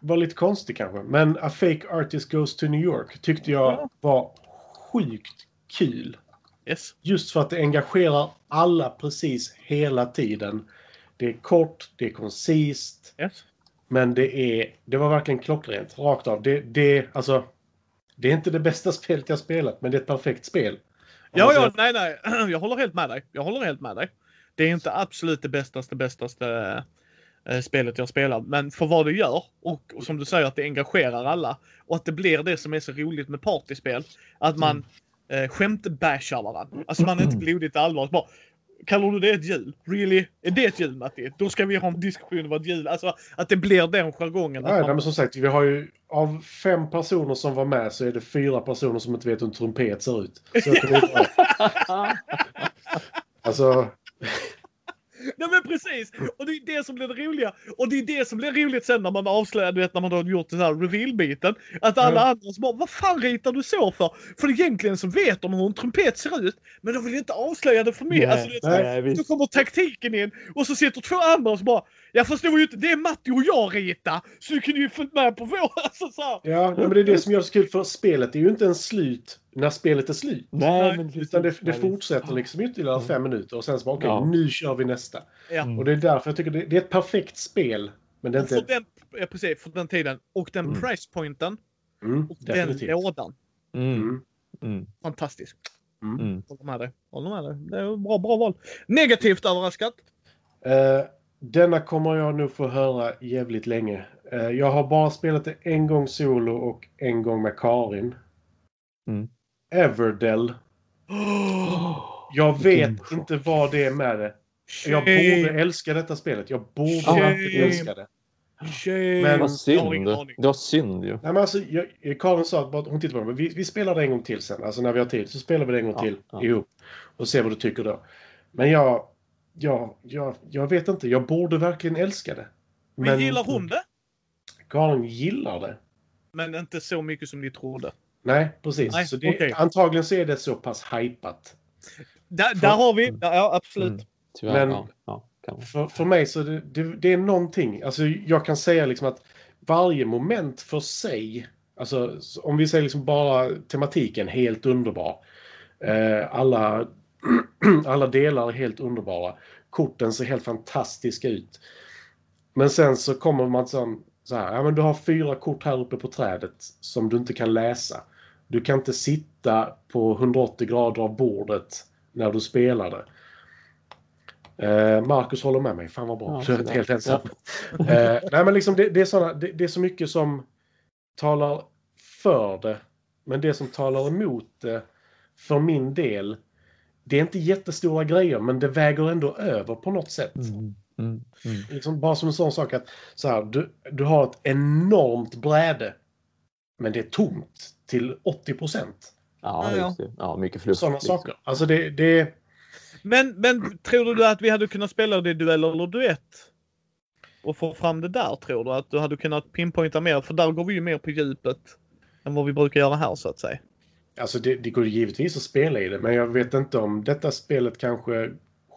vara lite konstig kanske, men A Fake Artist Goes to New York tyckte jag Ja. var sjukt kul. Yes. Just för att det engagerar alla precis hela tiden. Det är kort, det är koncist, yes. men det är... Det var verkligen klockrent, rakt av. Det, det, alltså, det är inte det bästa (laughs) spelet jag spelat, men det är ett perfekt spel. Ja, ja, nej, nej. (clears throat) Jag håller helt med dig. Jag håller helt med dig. Det är inte absolut det bästaste, bästaste eh, spelet jag spelat. Men för vad det gör och, och som du säger att det engagerar alla och att det blir det som är så roligt med partyspel. Att man mm. Eh, skämtbashar varandra. Alltså man är inte blodigt allvar. Bara, kallar du det ett hjul? Really? Är det ett hjul Matti? Då ska vi ha en diskussion om vad ett hjul, alltså att det blir den jargongen. Nej, att nej, man- men som sagt, vi har ju av fem personer som var med så är det fyra personer som inte vet hur en trumpet ser ut. Så. (laughs) Alltså, Nej men precis! Och det är det som blir det roliga. Och det är det som blir roligt sen när man avslöjar, du vet när man har gjort den här reveal-biten. Att alla Ja. andra som bara, vad fan ritar du så för? För egentligen så vet de hur en trumpet ser ut. Men de vill inte avslöja det för mycket. Nej, Alltså, du vet, nej, visst. då kommer taktiken in och så sitter två andra och så bara, ja fast det var ju inte, det är Matti och jag rita. Så du kunde ju följt med på vår. (laughs) Alltså, så här. ja, nej, men det är det som gör det så kul för spelet är ju inte en slut när spelet är slut. Nej, men precis. Utan det, det fortsätter liksom ytterligare fem minuter och sen så bara okej, Ja. nu kör vi nästa. Ja. Mm. Och det är därför jag tycker det, det är ett perfekt spel. Men det är för inte... den, ja, precis, för den tiden. Och den Mm. pricepointen. Mm, Och den definitivt. lådan. Mm. Mm. Mm. Fantastisk. Mm. Håller med dig. Håller med dig. Det är bra, bra val. Negativt överraskat. Eh, denna kommer jag nog få höra jävligt länge. Eh, jag har bara spelat det en gång solo och en gång med Karin. Mm. Everdell. (gasps) Jag vet inte vad det är med det. Jag borde älska detta spelet. Jag borde Shame. älska det. Shame. Men- Vad synd. Det var synd ju. Nej, men alltså, jag, Karin sa att hon tittade på mig. Vi, vi spelar det en gång till sen. Alltså när vi har tid så spelar vi det en gång Ja, till ja. ihop. Och ser vad du tycker då. Men jag, jag, jag, jag vet inte. Jag borde verkligen älska det. Men gillar hon det? Karin gillar det. Men inte så mycket som ni trodde. Nej, precis. Nej, så det, okej. Antagligen så är det så pass hypat. Där, där har vi, ja absolut. Mm. Tyvärr. Men- ja, ja. För, för mig så det, det, det är någonting. Alltså jag kan säga liksom att varje moment för sig. Alltså om vi säger liksom bara tematiken helt underbar. Eh, alla, (clears throat) alla delar är helt underbara. Korten ser helt fantastiska ut. Men sen så kommer man som så här. Ja men du har fyra kort här uppe på trädet som du inte kan läsa. Du kan inte sitta på 180 grader av bordet när du spelar det. Eh, Marcus håller med mig. Fan vad bra. Ja, helt ensam. (laughs) eh, nej men liksom det, det, är såna, det, det är så mycket som talar för det. Men det som talar emot det för min del. Det är inte jättestora grejer men det väger ändå över på något sätt. Mm. Mm. Mm. Liksom bara som en sån sak att så här, du, du har ett enormt bräde. Men det är tomt till 80 procent. Ja, Ja, mycket fluff. Sådana liksom. saker. Alltså det, det, Men, men tror du att vi hade kunnat spela det i duell eller duett? Och få fram det där tror du? Att du hade kunnat pinpointa mer? För där går vi ju mer på djupet. Än vad vi brukar göra här så att säga. alltså det, det går givetvis att spela i det. Men jag vet inte om detta spelet kanske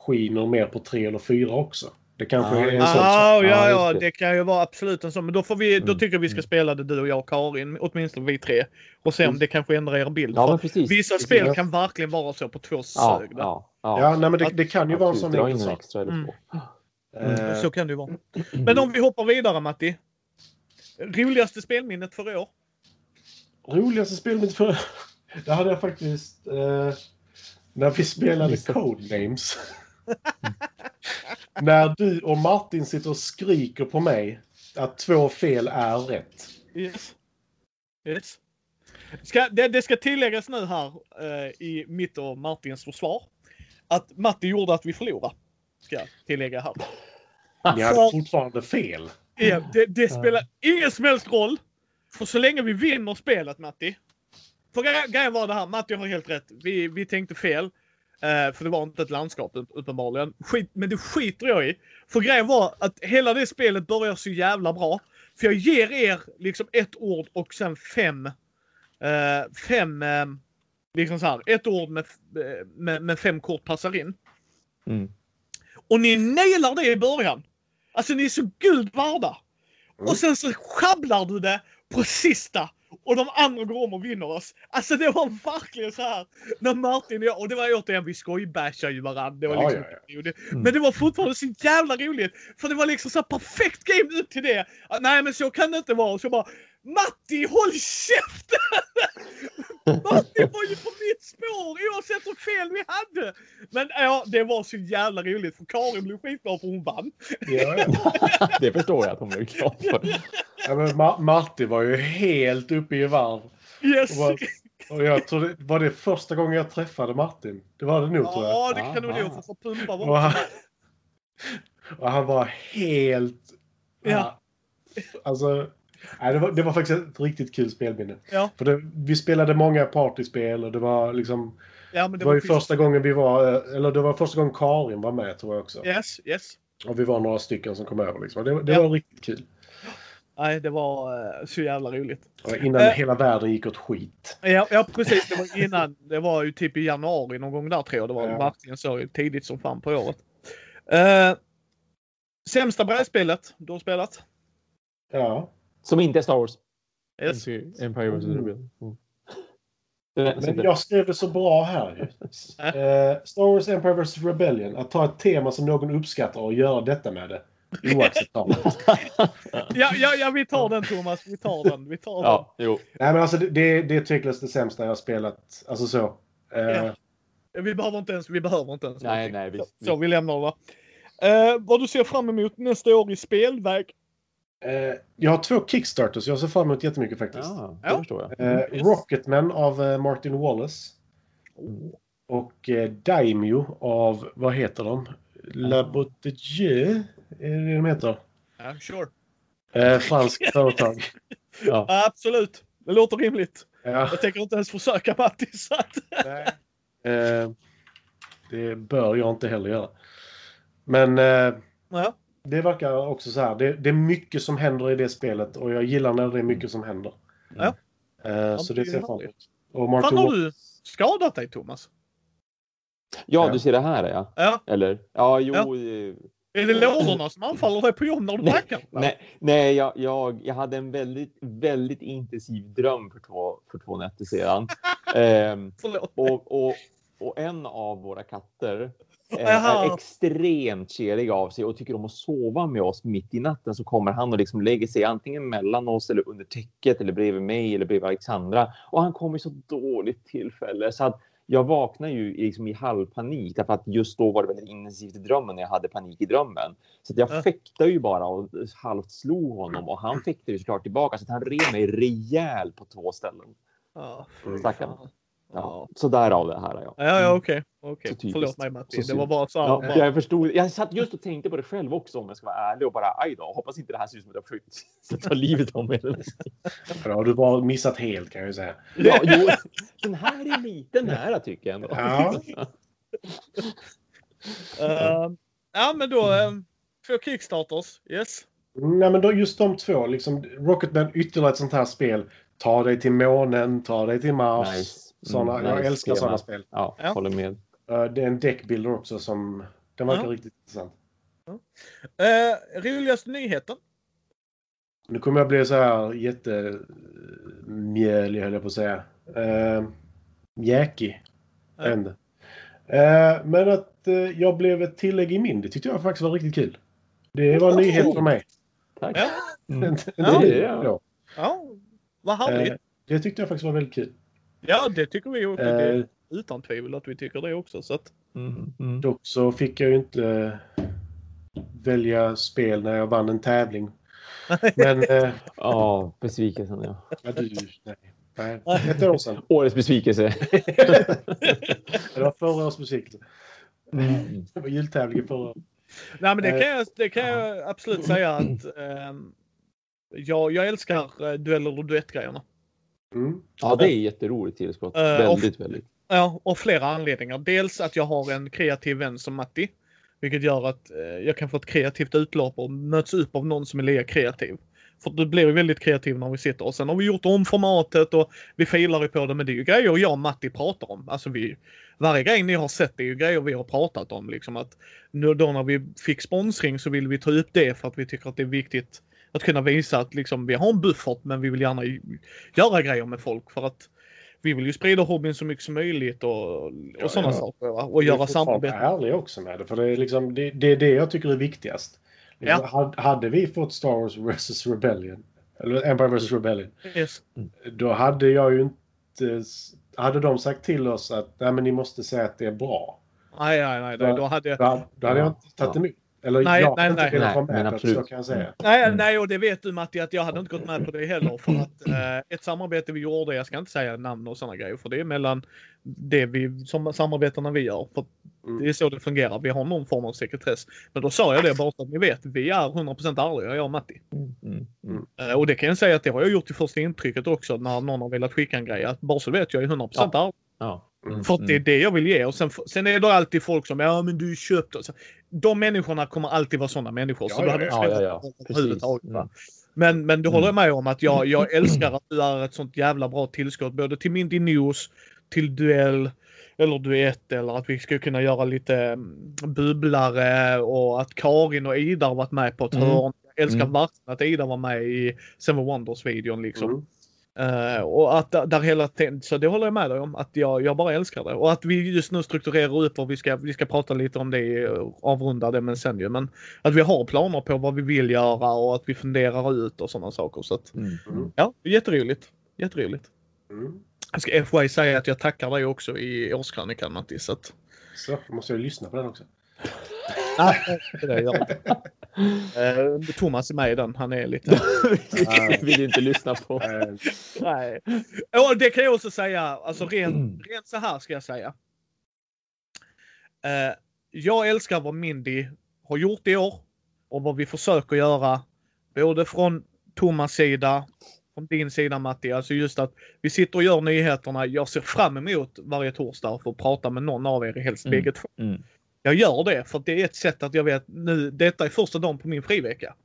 skiner mer på tre eller fyra också. Det kanske Ja, är en ja. sån. Ah, ja, Ja, det. kan ju vara absolut en sån. Men då, får vi, då Mm, tycker jag vi ska mm. spela det du och jag och Karin. Åtminstone vi tre. Och se om Mm. det kanske ändrar er bild. Ja, precis. Vissa precis. spel kan verkligen vara så på två Ja, sög. ja, ja. Ja, nej, men det, det kan ju vara en sån enkel en sak. Mm. Eh, Så kan det ju vara. (clears throat) Men om vi hoppar vidare Matti. Roligaste spelminnet för år? Roligaste spelet för... (laughs) Det hade jag faktiskt... Eh, när vi spelade. Codenames. (laughs) när du och Martin sitter och skriker på mig att två fel är rätt. Yes. Yes. Ska, det, det ska tilläggas nu här eh, i mitt och Martins försvar. Att Matti gjorde att vi förlorade. Ska jag tillägga här. Ni hade fortfarande fel. Ja, det, det spelar ingen som helst roll. För så länge vi vinner spelet Matti. För gre- grejen var det här, Matti har helt rätt. Vi, vi tänkte fel. Eh, för det var inte ett landskap upp- uppenbarligen. Skit, men det skiter jag i. För grejen var att hela det spelet börjar så jävla bra. För jag ger er liksom ett ord och sen fem. Eh, fem, eh, liksom så här. Ett ord med, med, med fem kort passar in. Mm. Och ni nailar det i början. Alltså ni är så guld värda. Mm. Och sen så sjabblar du det på sista. Och de andra går om och vinner oss. Alltså det var verkligen så här. När Martin och jag, och det var återigen, vi skojbashade ju varandra. Det var Ja, liksom, ja, det- Mm. Men det var fortfarande så jävla roligt. För det var liksom så perfekt game ut till det. Nej men så kan det inte vara. Så bara Matti håll käften! (laughs) Matti var ju på mitt spår oavsett hur fel vi hade. Men ja, det var så jävla roligt för Karin blev skitglad för hon vann. Ja, ja. (laughs) Det förstår jag att hon blev glad för. Ja, men Ma- Martin var ju helt uppe i varv. Yes! Och Och jag tror det var det första gången jag träffade Martin. Det var det nog tror jag. Ja, det kan nog nog. För pumpa Och var han, och han var helt... Ja. Alltså, nej, det, var, det var faktiskt ett riktigt kul spelminne. Ja. För det, vi spelade många partyspel och det var liksom... Ja, men Det var ju schysst. första gången vi var... eh, Eller det var första gången Karin var med tror jag också. Yes, yes. Och vi var några stycken som kom över liksom. Det, det Ja. var riktigt kul. Nej, det var eh, så jävla roligt. Och Innan Eh. hela världen gick åt skit. Ja, ja, precis. Det var innan. Det var ju typ i januari någon gång där tror jag. Det var Ja. verkligen så tidigt som fan på året. Uh, sämsta brädspelet du har spelat? Ja. Som inte är Star Wars. Yes. Empire vs. Mm. Rebellion. Mm. Men jag skrev det så bra här ju. (laughs) Eh, Star Wars Empire vs. Rebellion. Att ta ett tema som någon uppskattar och göra detta med det. Oacceptabelt. (laughs) Ja, ja, ja, vi tar den Thomas. Vi tar den. Vi tar den. Ja, jo. Nej men alltså det, det, det är tveklöst det sämsta jag har spelat. Alltså så. Eh, Ja. Vi behöver inte ens. Vi behöver inte ens. Nej, nej, visst. Så vi lämnar det. va? Eh, vad du ser fram emot nästa år i spelväg? Eh, jag har två Kickstarters jag ser fram emot jättemycket faktiskt. Ja, det Ja. förstår jag. Eh, Yes. Rocketman av eh, Martin Wallace. Och eh, Daimyo av, vad heter de? La Bottegeux? Är det det de heter? Ja, sure. Eh, franskt (laughs) företag. Ja. Absolut. Det låter rimligt. Ja. Jag tänker inte ens försöka Matti. Så (laughs) att... Eh, det bör jag inte heller göra. Men eh, ja. Det verkar också så här. Det, det är mycket som händer i det spelet och jag gillar när det är mycket som händer. Ja. Eh, så det ser jag fram härligt. emot. Och Fan Martin har Wallace. du skadat dig Thomas? ja, du ser det här ja. Ja. Eller? Ja, jo. Ja. eh, Är det lådorna som anfaller dig på jobb när du backar? Nej, nej jag, jag, jag hade en väldigt, väldigt intensiv dröm för två, för två nätter sedan. (laughs) Ehm, Förlåt. och, och, och en av våra katter. Är extremt kelig av sig och tycker om att sova med oss mitt i natten så kommer han och liksom lägger sig antingen mellan oss eller under täcket eller bredvid mig eller bredvid Alexandra. Och han kommer i så dåligt tillfälle så att jag vaknar ju liksom i halvpanik därför att just då var det väldigt intensivt i drömmen när jag hade panik i drömmen. Så att jag Ja. fäktade ju bara och halvt slog honom och han fäktade ju såklart tillbaka så att han rev mig rejält på två ställen. Ja, Mm. Stackarn. Ja, så därav det här. Ja. Ja, ja, okej. okej. Så typiskt. Förlåt mig Matti. Det var bara så. Ja, bara- jag förstod. Jag satt just och tänkte på det själv också om jag ska vara ärlig och bara aj då. Hoppas inte det här ser ut som att jag försökt (laughs) ta livet av mig. För då har du bara missat helt kan jag ju säga. Ja, jo, den här är lite nära tycker jag ändå. Ja. Eh, ja, men då. Uh, två Kickstarters. Yes. Nej men då, just de två. Liksom, Rocketman ytterligare ett sånt här spel. Ta dig till månen, ta dig till Mars. Nice. Såna, Mm, jag nice älskar sådana spel. Ja, Ja. håller med. Eh, det är en deckbuilder också som... Den verkar Ja. riktigt intressant. Uh, roligaste nyheten? Nu kommer jag bli så här jättemjölig höll jag på att säga. Uh, mjäkig. Ja. Eh, men att eh, jag blev ett tillägg i min, det tyckte jag faktiskt var riktigt kul. Det var en nyhet för mig. Tack. Ja. (laughs) Mm. Inte Ja. Ja, vad härligt. Eh, det tyckte jag faktiskt var väldigt kul. Ja, det tycker vi också. Eh, utan tvivel att vi tycker det också. Så att, Mm. Mm. dock så fick jag ju inte välja spel när jag vann en tävling. (laughs) Men eh, Ja, besvikelsen ja. ja, du, nej. nej. Ett år sedan. Årets besvikelse. (laughs) Det var förra årets besvikelse. Mm. Det var jultävlingen förra året. nej, men det Eh, kan jag, det kan jag absolut säga att ehm, jag, jag älskar uh, dueller och duettgrejerna. Mm. Ja, det är jätteroligt tillskott. Eh, Väldigt, väldigt. Ja, av flera anledningar. Dels att jag har en kreativ vän som Matti. Vilket gör att eh, jag kan få ett kreativt utlopp och möts upp av någon som är lika kreativ. För det blir ju väldigt kreativ när vi sitter och sen har vi gjort om formatet och vi filar ju på det men det är ju grejer jag och Matti pratar om. Alltså vi, varje grej ni har sett är ju grejer vi har pratat om liksom att nu då när vi fick sponsring så vill vi ta upp det för att vi tycker att det är viktigt att kunna visa att liksom vi har en buffert men vi vill gärna göra grejer med folk för att vi vill ju sprida hobbyn så mycket som möjligt och, och Ja, sådana ja. saker. Va? Och göra samarbete. ärliga också med det. För det är, liksom, det, det är det jag tycker är viktigast. Liksom, hade- Hade vi fått Star Wars vs Rebellion, eller Empire vs Rebellion, Yes. då hade jag ju inte... Hade de sagt till oss att Nej, men ni måste säga att det är bra. Nej, nej, nej. nej. Då hade Då, då hade jag Ja, inte tagit ja. emot. Eller Nej, jag nej, nej. Nej, men med på det, absolut. så kan jag säga. Nej, Mm. nej, och det vet du Matti att jag hade inte gått med på det heller. För att (laughs) eh, ett samarbete vi gjorde, jag ska inte säga namn och sådana grejer, för det är mellan det vi, som samarbetena vi gör. För Mm. det är så det fungerar. Vi har någon form av sekretess. Men då sa jag det bara så att ni vet, vi är 100% ärliga, jag och Matti. Mm, mm, mm. Eh, och det kan jag säga att det har jag gjort i första intrycket också när någon har velat skicka en grej. Att bara så vet jag är 100% ärlig. Ja. Mm, För att det är mm. det jag vill ge. Och sen, sen är det alltid folk som ja men du är köpt. och så. De människorna kommer alltid vara sådana människor. så Ja, du ja, hade ja, ja, ja. Mm. Men, men du håller Mm. med om att jag, jag älskar att du är ett sånt jävla bra tillskott både till Mindy News, till duell eller duett eller att vi ska kunna göra lite mm, bubblare och att Karin och Ida har varit med på ett Mm. hörn. Jag älskar Mm. verkligen att Ida var med i Seven Wonders-videon liksom. Mm. Eh, och att där, hela tiden, så det håller jag med dig om. Att jag, jag bara älskar det. Och att vi just nu strukturerar upp och vi ska, vi ska prata lite om det, eh, avrunda det men sen ju. Men att vi har planer på vad vi vill göra och att vi funderar ut och sådana saker. Så att, Mm, mm. ja, jätteroligt. Jätteroligt. Mm. Jag ska FY säga att jag tackar dig också i årskrönikan Mattis. Så att, Så, måste jag lyssna på den också. (laughs) nej, det är jag gör. Eh, Thomas är med i den. Han är lite... (laughs) Vill inte lyssna på. Eh, (laughs) Nej. Och det kan jag också säga, alltså rent, rent så här ska jag säga. Eh, jag älskar vad Mindy har gjort i år och vad vi försöker göra. Både från Thomas sida, från din sida Matti. Alltså just att vi sitter och gör nyheterna. Jag ser fram emot varje torsdag för att prata med någon av er, helst Mm. bägge två. Mm. Jag gör det för att det är ett sätt att jag vet nu, detta är första dagen på min frivecka.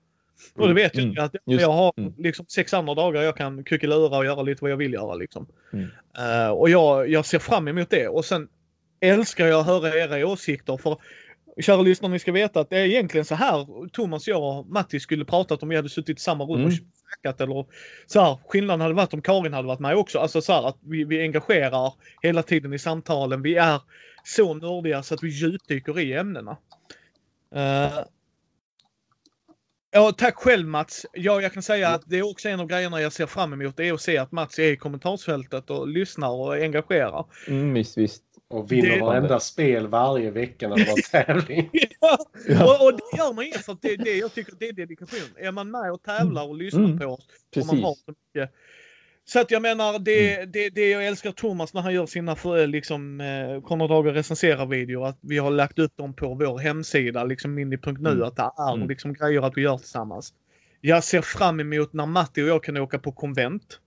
Och det vet Mm. jag att Just- jag har mm. liksom sex andra dagar jag kan kuckelura och göra lite vad jag vill göra liksom. Mm. Eh, och jag, jag ser fram emot det och sen älskar jag att höra era åsikter för kära lyssnare ni ska veta att det är egentligen så här Thomas, jag och Matti skulle pratat om vi hade suttit i samma rum och Mm. snackat eller så här. Skillnaden hade varit om Karin hade varit med också. Alltså så här att vi, vi engagerar hela tiden i samtalen. Vi är så nördiga så att vi djupdyker i ämnena. Eh, Ja, tack själv Mats. Ja, jag kan säga att det är också en av grejerna jag ser fram emot. Det är att se att Mats är i kommentarsfältet och lyssnar och engagerar. Mm, visst, visst. och vinner Det- varenda spel varje vecka när det var tävling. (laughs) Ja, Ja. och, och det gör man inget för att det, det, jag tycker att det är dedikation. Är man med och tävlar och lyssnar Mm. på oss och man har Precis. så mycket. Så att jag menar, det, Mm. det, det jag älskar Thomas när han gör sina för, liksom, eh, Konrad Dager recenserar videor, att vi har lagt upp dem på vår hemsida, liksom mini.nu, Mm. att det är Mm. liksom grejer att vi gör tillsammans. Jag ser fram emot när Matti och jag kan åka på konvent.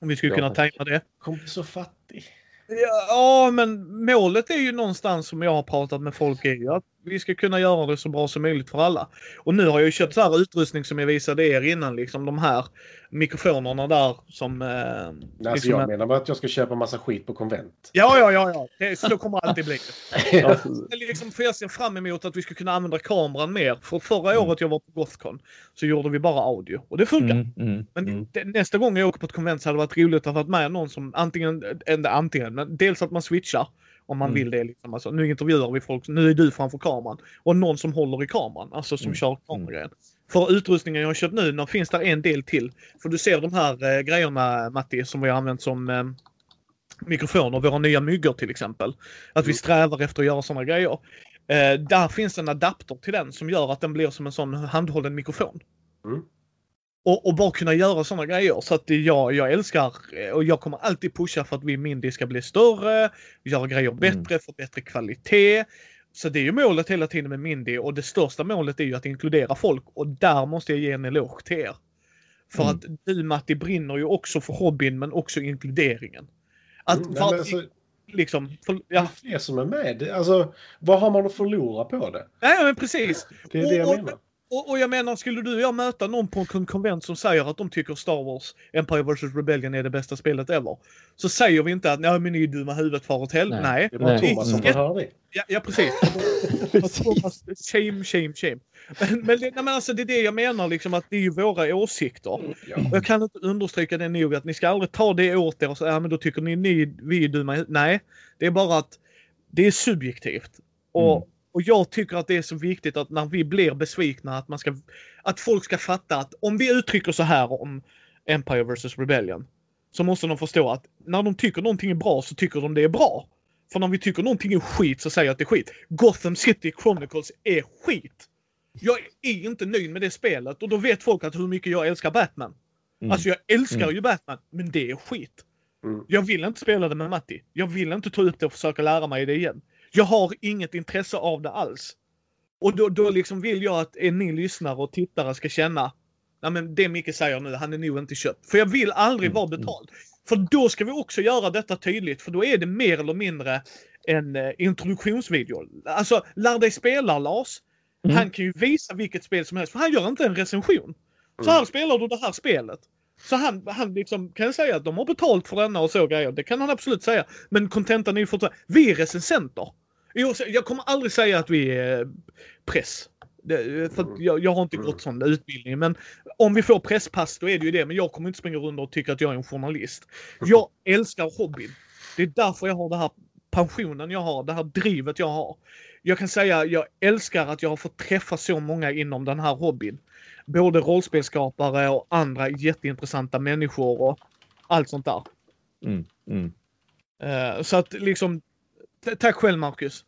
Om vi skulle Ja, kunna tajma det. Kommer bli så fattig. Ja, ja, men målet är ju någonstans som jag har pratat med folk är ju att vi ska kunna göra det så bra som möjligt för alla. Och nu har jag ju köpt så här utrustning som jag visade er innan, liksom de här mikrofonerna där som... Eh, Alltså, liksom jag en- menar bara att jag ska köpa massa skit på konvent. Ja, ja, ja, ja. Det, så kommer alltid bli. (laughs) Ja, Liksom, för jag ser fram emot att vi ska kunna använda kameran mer. För förra Mm. året jag var på Gothcon så gjorde vi bara audio. Och det funkar. Mm, mm, Men mm. det, nästa gång jag åker på ett konvent så hade det varit roligt att ha varit med någon som antingen, inte antingen, men dels att man switchar om man Mm. vill det. Liksom. Alltså, nu intervjuar vi folk, nu är du framför kameran. Och någon som håller i kameran, alltså som Mm. kör kameragrejen. För utrustningen jag har köpt nu, nu finns där en del till. För du ser de här eh, grejerna Matti som vi har använt som eh, mikrofoner, våra nya myggor till exempel. Att vi Mm. strävar efter att göra sådana grejer. Eh, där finns en adapter till den som gör att den blir som en sån handhållen mikrofon. Mm. Och, och bara kunna göra sådana grejer. Så att jag, jag älskar och jag kommer alltid pusha för att vi Mindy ska bli större, göra grejer bättre, få bättre kvalitet. Så det är ju målet hela tiden med Mindy och det största målet är ju att inkludera folk och där måste jag ge en eloge till er. För Mm. att du Matti brinner ju också för hobbyn men också inkluderingen. Att, Mm, för att alltså, liksom, för, det är ja, fler som är med. Alltså, vad har man att förlora på det? nej men precis. Det är det jag menar. Och, och jag menar, skulle du och jag möta någon på en konvent som säger att de tycker Star Wars Empire vs Rebellion är det bästa spelet ever. Så säger vi inte att nej men ni är dumma huvudet far åt helvete. Nej. Nej. Det är bara Nej. Thomas som får höra det. Ja, ja precis. (laughs) Thomas, shame, shame, shame. Men, men, det, nej, men alltså, det är det jag menar, liksom, att det är ju våra åsikter. Ja. Och jag kan inte understryka det nog att ni ska aldrig ta det åt er och säga ja, men då tycker ni, ni vi är dumma. i hu-" Nej, det är bara att det är subjektivt. Och, Mm. Och jag tycker att det är så viktigt att när vi blir besvikna att man ska att folk ska fatta att om vi uttrycker så här om Empire vs Rebellion så måste de förstå att när de tycker någonting är bra så tycker de det är bra. För när vi tycker någonting är skit så säger jag att det är skit. Gotham City Chronicles är skit. Jag är inte nöjd med det spelet och då vet folk att hur mycket jag älskar Batman. Mm. Alltså jag älskar Mm. ju Batman, men det är skit. Mm. Jag vill inte spela det med Matti. Jag vill inte ta upp det och försöka lära mig det igen. Jag har inget intresse av det alls. Och då, då liksom vill jag att ni lyssnare och tittare ska känna Nej men det Micke säger nu, han är nog inte köpt. För jag vill aldrig Mm, vara betald. För då ska vi också göra detta tydligt, för då är det mer eller mindre en eh, introduktionsvideo. Alltså, lär dig spela Lars. Mm. Han kan ju visa vilket spel som helst, för han gör inte en recension. Så här spelar du det här spelet. Så han, han liksom kan säga att de har betalt för denna och så grejer. Det kan han absolut säga. Men contentan är ju fortfarande... Vi är recensenter. Jag, jag kommer aldrig säga att vi är press. Det, för att jag, jag har inte gått sån utbildning. Men om vi får presspass då är det ju det. Men jag kommer inte springa runt och tycka att jag är en journalist. Jag älskar hobbyn. Det är därför jag har den här passionen jag har. Det här drivet jag har. Jag kan säga jag älskar att jag har fått träffa så många inom den här hobbyn. Både rollspelskapare och andra jätteintressanta människor och allt sånt där. Mm. Mm. Eh, så att liksom, tack själv Marcus.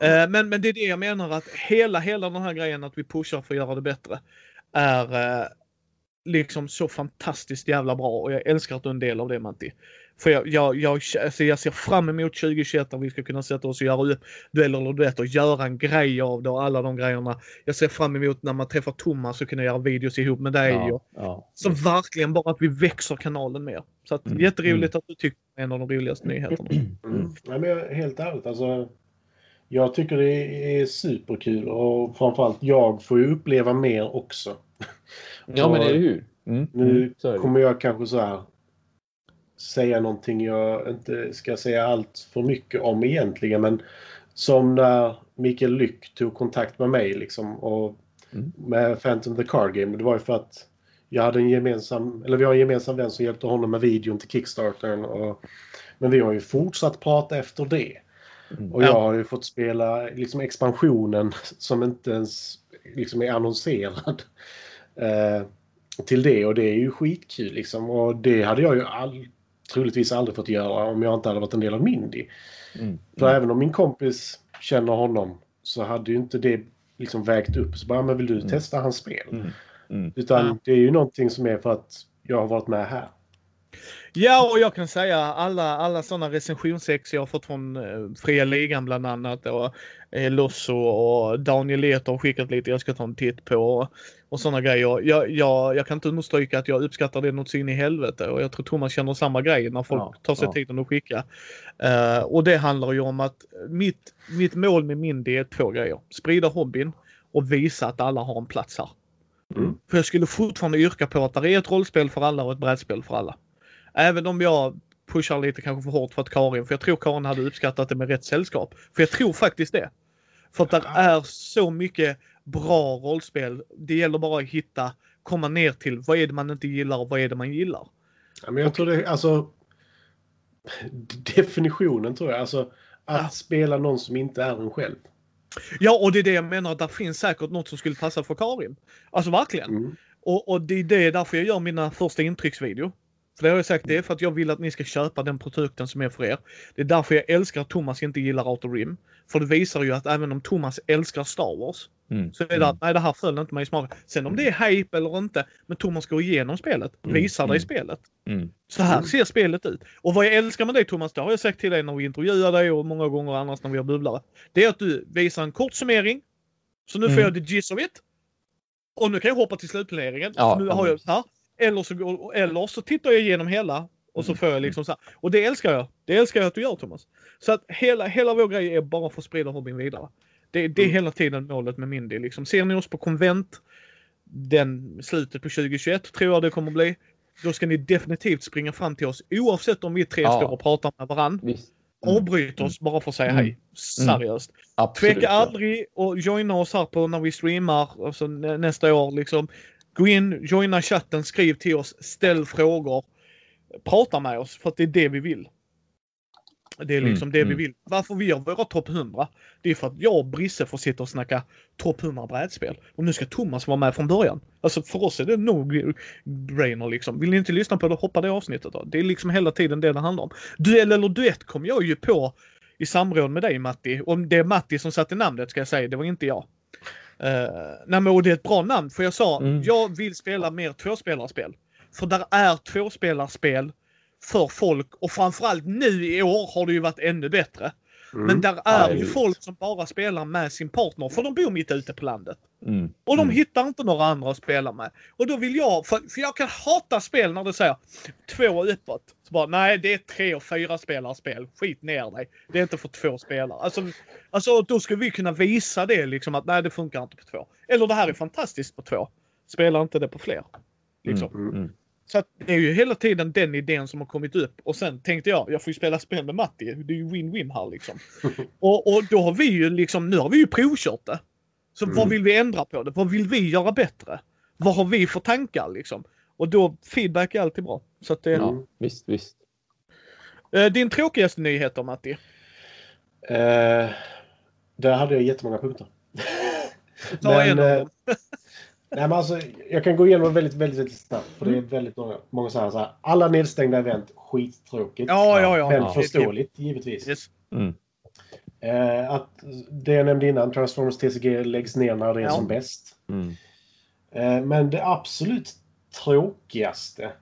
Eh, men, men det är det jag menar att hela, hela den här grejen att vi pushar för att göra det bättre är eh, liksom så fantastiskt jävla bra och jag älskar att du är en del av det Matti. För jag, jag, jag, alltså jag ser fram emot 2021 när vi ska kunna sätta oss och göra dueller eller duett och göra en grej av det och alla de grejerna. Jag ser fram emot när man träffar Thomas och kunna göra videos ihop med dig. Och, Ja, ja. så verkligen bara att vi växer kanalen mer. Så att Mm, jätteroligt att du tycker det är en av de roligaste nyheterna. (clears throat) Mm. Nej, men jag- helt ärligt, alltså. Jag tycker det är superkul och framförallt jag får ju uppleva mer också. ja, men Och eller hur? Mm. Nu Mm. Det. kommer jag kanske så här säga någonting jag inte ska säga allt för mycket om egentligen. Men som när Mikael Lyck tog kontakt med mig liksom och Mm. med Phantom the Card Game. Det var ju för att jag hade en gemensam, eller vi har en gemensam vän som hjälpte honom med videon till Kickstartern. Och, men vi har ju fortsatt prata efter det. Mm. Och jag har ju fått spela liksom expansionen (laughs) som inte ens liksom är annonserad. Eh, till det och det är ju skitkul liksom. Och det hade jag ju all, troligtvis aldrig fått göra om jag inte hade varit en del av Mindy. Mm. För Mm. även om min kompis känner honom så hade ju inte det liksom vägt upp. Så bara, men vill du Mm. testa hans spel? Mm. Mm. Utan det är ju någonting som är för att jag har varit med här. Ja, och jag kan säga alla, alla sådana recensionsex jag har fått från eh, Fria Ligan bland annat och eh, Losso och Daniel Leto har skickat lite jag ska ta en titt på och, och sådana grejer. Jag, jag, jag kan inte understryka att jag uppskattar det något så in i helvete och jag tror Thomas känner samma grej när folk Ja, tar sig ja. tiden att skicka. Eh, och det handlar ju om att mitt, mitt mål med Mindy är två grejer. Sprida hobbyn och visa att alla har en plats här. Mm. För jag skulle fortfarande yrka på att det är ett rollspel för alla och ett brädspel för alla. Även om jag pushar lite kanske för hårt för att Karin, för jag tror Karin hade uppskattat det med rätt sällskap. För jag tror faktiskt det. För att det är så mycket bra rollspel. Det gäller bara att hitta, komma ner till vad är det man inte gillar och vad är det man gillar. Ja, men jag tror det, alltså (laughs) definitionen tror jag. Alltså att Ja. spela någon som inte är en själv. Ja, och det är det jag menar, att det finns säkert något som skulle passa för Karin. Alltså verkligen. Mm. Och, och det är det därför jag gör mina första intrycksvideo. För det har jag sagt, det är för att jag vill att ni ska köpa den produkten som är för er. Det är därför jag älskar att Thomas inte gillar Outer Rim. För det visar ju att även om Thomas älskar Star Wars Mm. så är det att nej, det här föll inte mig i smaken. Sen om det är hype eller inte, men Thomas går igenom spelet, Mm, visar dig mm. spelet. Mm. Så här Mm. ser spelet ut. Och vad jag älskar med dig Thomas, det har jag sagt till dig när vi intervjuar dig och många gånger annars när vi har bubblare. Det är att du visar en kort summering. Så nu får Mm. jag the gist of it. Och nu kan jag hoppa till slutplaneringen. Ja, nu har jag här. Eller så, eller så tittar jag igenom hela. Och så Mm. får jag liksom så här. Och det älskar jag. Det älskar jag att du gör Thomas. Så att hela, hela vår grej är bara för att sprida hobbyn vidare. Det, det är Mm. hela tiden målet med Mindy. Liksom. Ser ni oss på konvent den slutet på 2021 tror jag det kommer bli. Då ska ni definitivt springa fram till oss oavsett om vi tre Ja. står och pratar med varandra. Visst. Mm. Avbryt oss bara för att säga Mm. hej. Seriöst. Absolut. Tveka ja. aldrig och joina oss här på när vi streamar alltså nä- nästa år. Liksom. Gå in, joina chatten, skriv till oss, ställ frågor. Prata med oss för att det är det vi vill. Det är liksom Mm, det vi mm. vill. Varför vi gör våra topp 100? Det är för att jag och Brisse får sitta och snacka topp 100 brädspel. Och nu ska Thomas vara med från början. Alltså för oss är det nog brainer liksom. Vill ni inte lyssna på det, hoppa det avsnittet då. Det är liksom hela tiden det det handlar om. Duell eller duett kom jag ju på i samråd med dig Matti. Om det är Matti som satte namnet ska jag säga, det var inte jag. Uh, nej men och det är ett bra namn för jag sa Mm. jag vill spela mer tvåspelarspel. För där är tvåspelarspel för folk och framförallt nu i år har det ju varit ännu bättre. Mm. Men där är är ju just. folk som bara spelar med sin partner för de bor mitt ute på landet. Mm. Och de Mm. hittar inte några andra att spela med. Och då vill jag, för, för jag kan hata spel när det säger två uppåt. Så bara, nej det är tre och fyra spelare spel. Skit ner dig. Det är inte för två spelare. Alltså, alltså då ska vi kunna visa det liksom att nej det funkar inte på två. Eller det här är fantastiskt på två. Spelar inte det på fler. Liksom. Så det är ju hela tiden den idén som har kommit upp. Och sen tänkte jag, jag får ju spela spel med Matti. Det är ju win-win här liksom. (laughs) och, och då har vi ju liksom, nu har vi ju provkört det. Så vad Mm. vill vi ändra på det? Vad vill vi göra bättre? Vad har vi för tankar liksom? Och då, feedback är alltid bra. Så att det, Mm. Ja, visst, visst. eh, din tråkigaste nyheter Matti? Eh, där hade jag jättemånga punkter. Ta Men, en av eh, dem. (laughs) Nej, men alltså, jag kan gå igenom väldigt, väldigt, väldigt snabbt. För Mm. det är väldigt många, många så här, så här. Alla nedstängda event, skittråkigt. Ja, ja, ja. Men Ja. förståeligt, givetvis. Yes. Mm. Eh, att det jag nämnde innan, Transformers TCG läggs ner när det är Ja. som bäst. Mm. Eh, men det absolut tråkigaste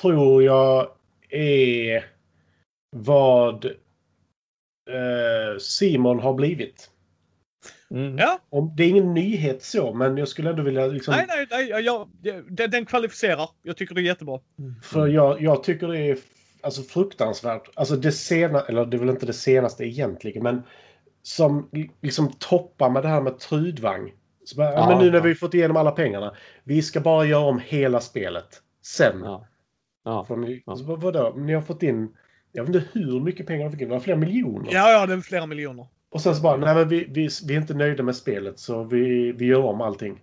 tror jag är vad eh, Simon har blivit. Mm. Ja, Om, det är ingen nyhet så, men jag skulle ändå vilja liksom... nej, nej, nej. Jag, jag, den, den kvalificerar. Jag tycker det är jättebra. För jag, jag tycker det är alltså, fruktansvärt. Alltså det senaste, eller det är väl inte det senaste egentligen, men som li- liksom toppar med det här med Trudvang. Så bara, ja, men nu när ja. vi fått igenom alla pengarna. Vi ska bara göra om hela spelet. Sen. Ja. Ja. Ni, Ja. så vad- vadå? Ni har fått in, jag vet inte hur mycket pengar de fick in, det var flera miljoner. Ja, ja, det är flera miljoner. Och sen så bara, nej men vi, vi, vi är inte nöjda med spelet så vi, vi gör om allting.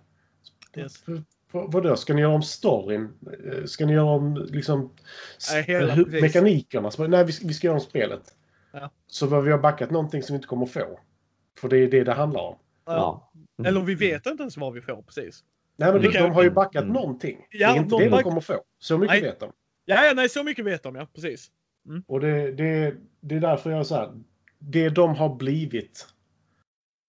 Yes. För, för, vadå, ska ni göra om storyn? Eh, Ska ni göra om liksom Nej, hela- mekanikerna? Så nej, vi, ska- vi ska göra om spelet. Ja. Så vad vi har backat någonting som vi inte kommer få. För det är det det handlar om. Ja. Mm. Eller vi vet inte ens vad vi får precis. Nej, men Det de, de har ju backat Mm. någonting. Ja, det är inte de det de back- kommer få. Så mycket Nej. vet de. Ja, ja, nej, så mycket vet de ja. Precis. Och det, det, det är därför jag så här. Det de har blivit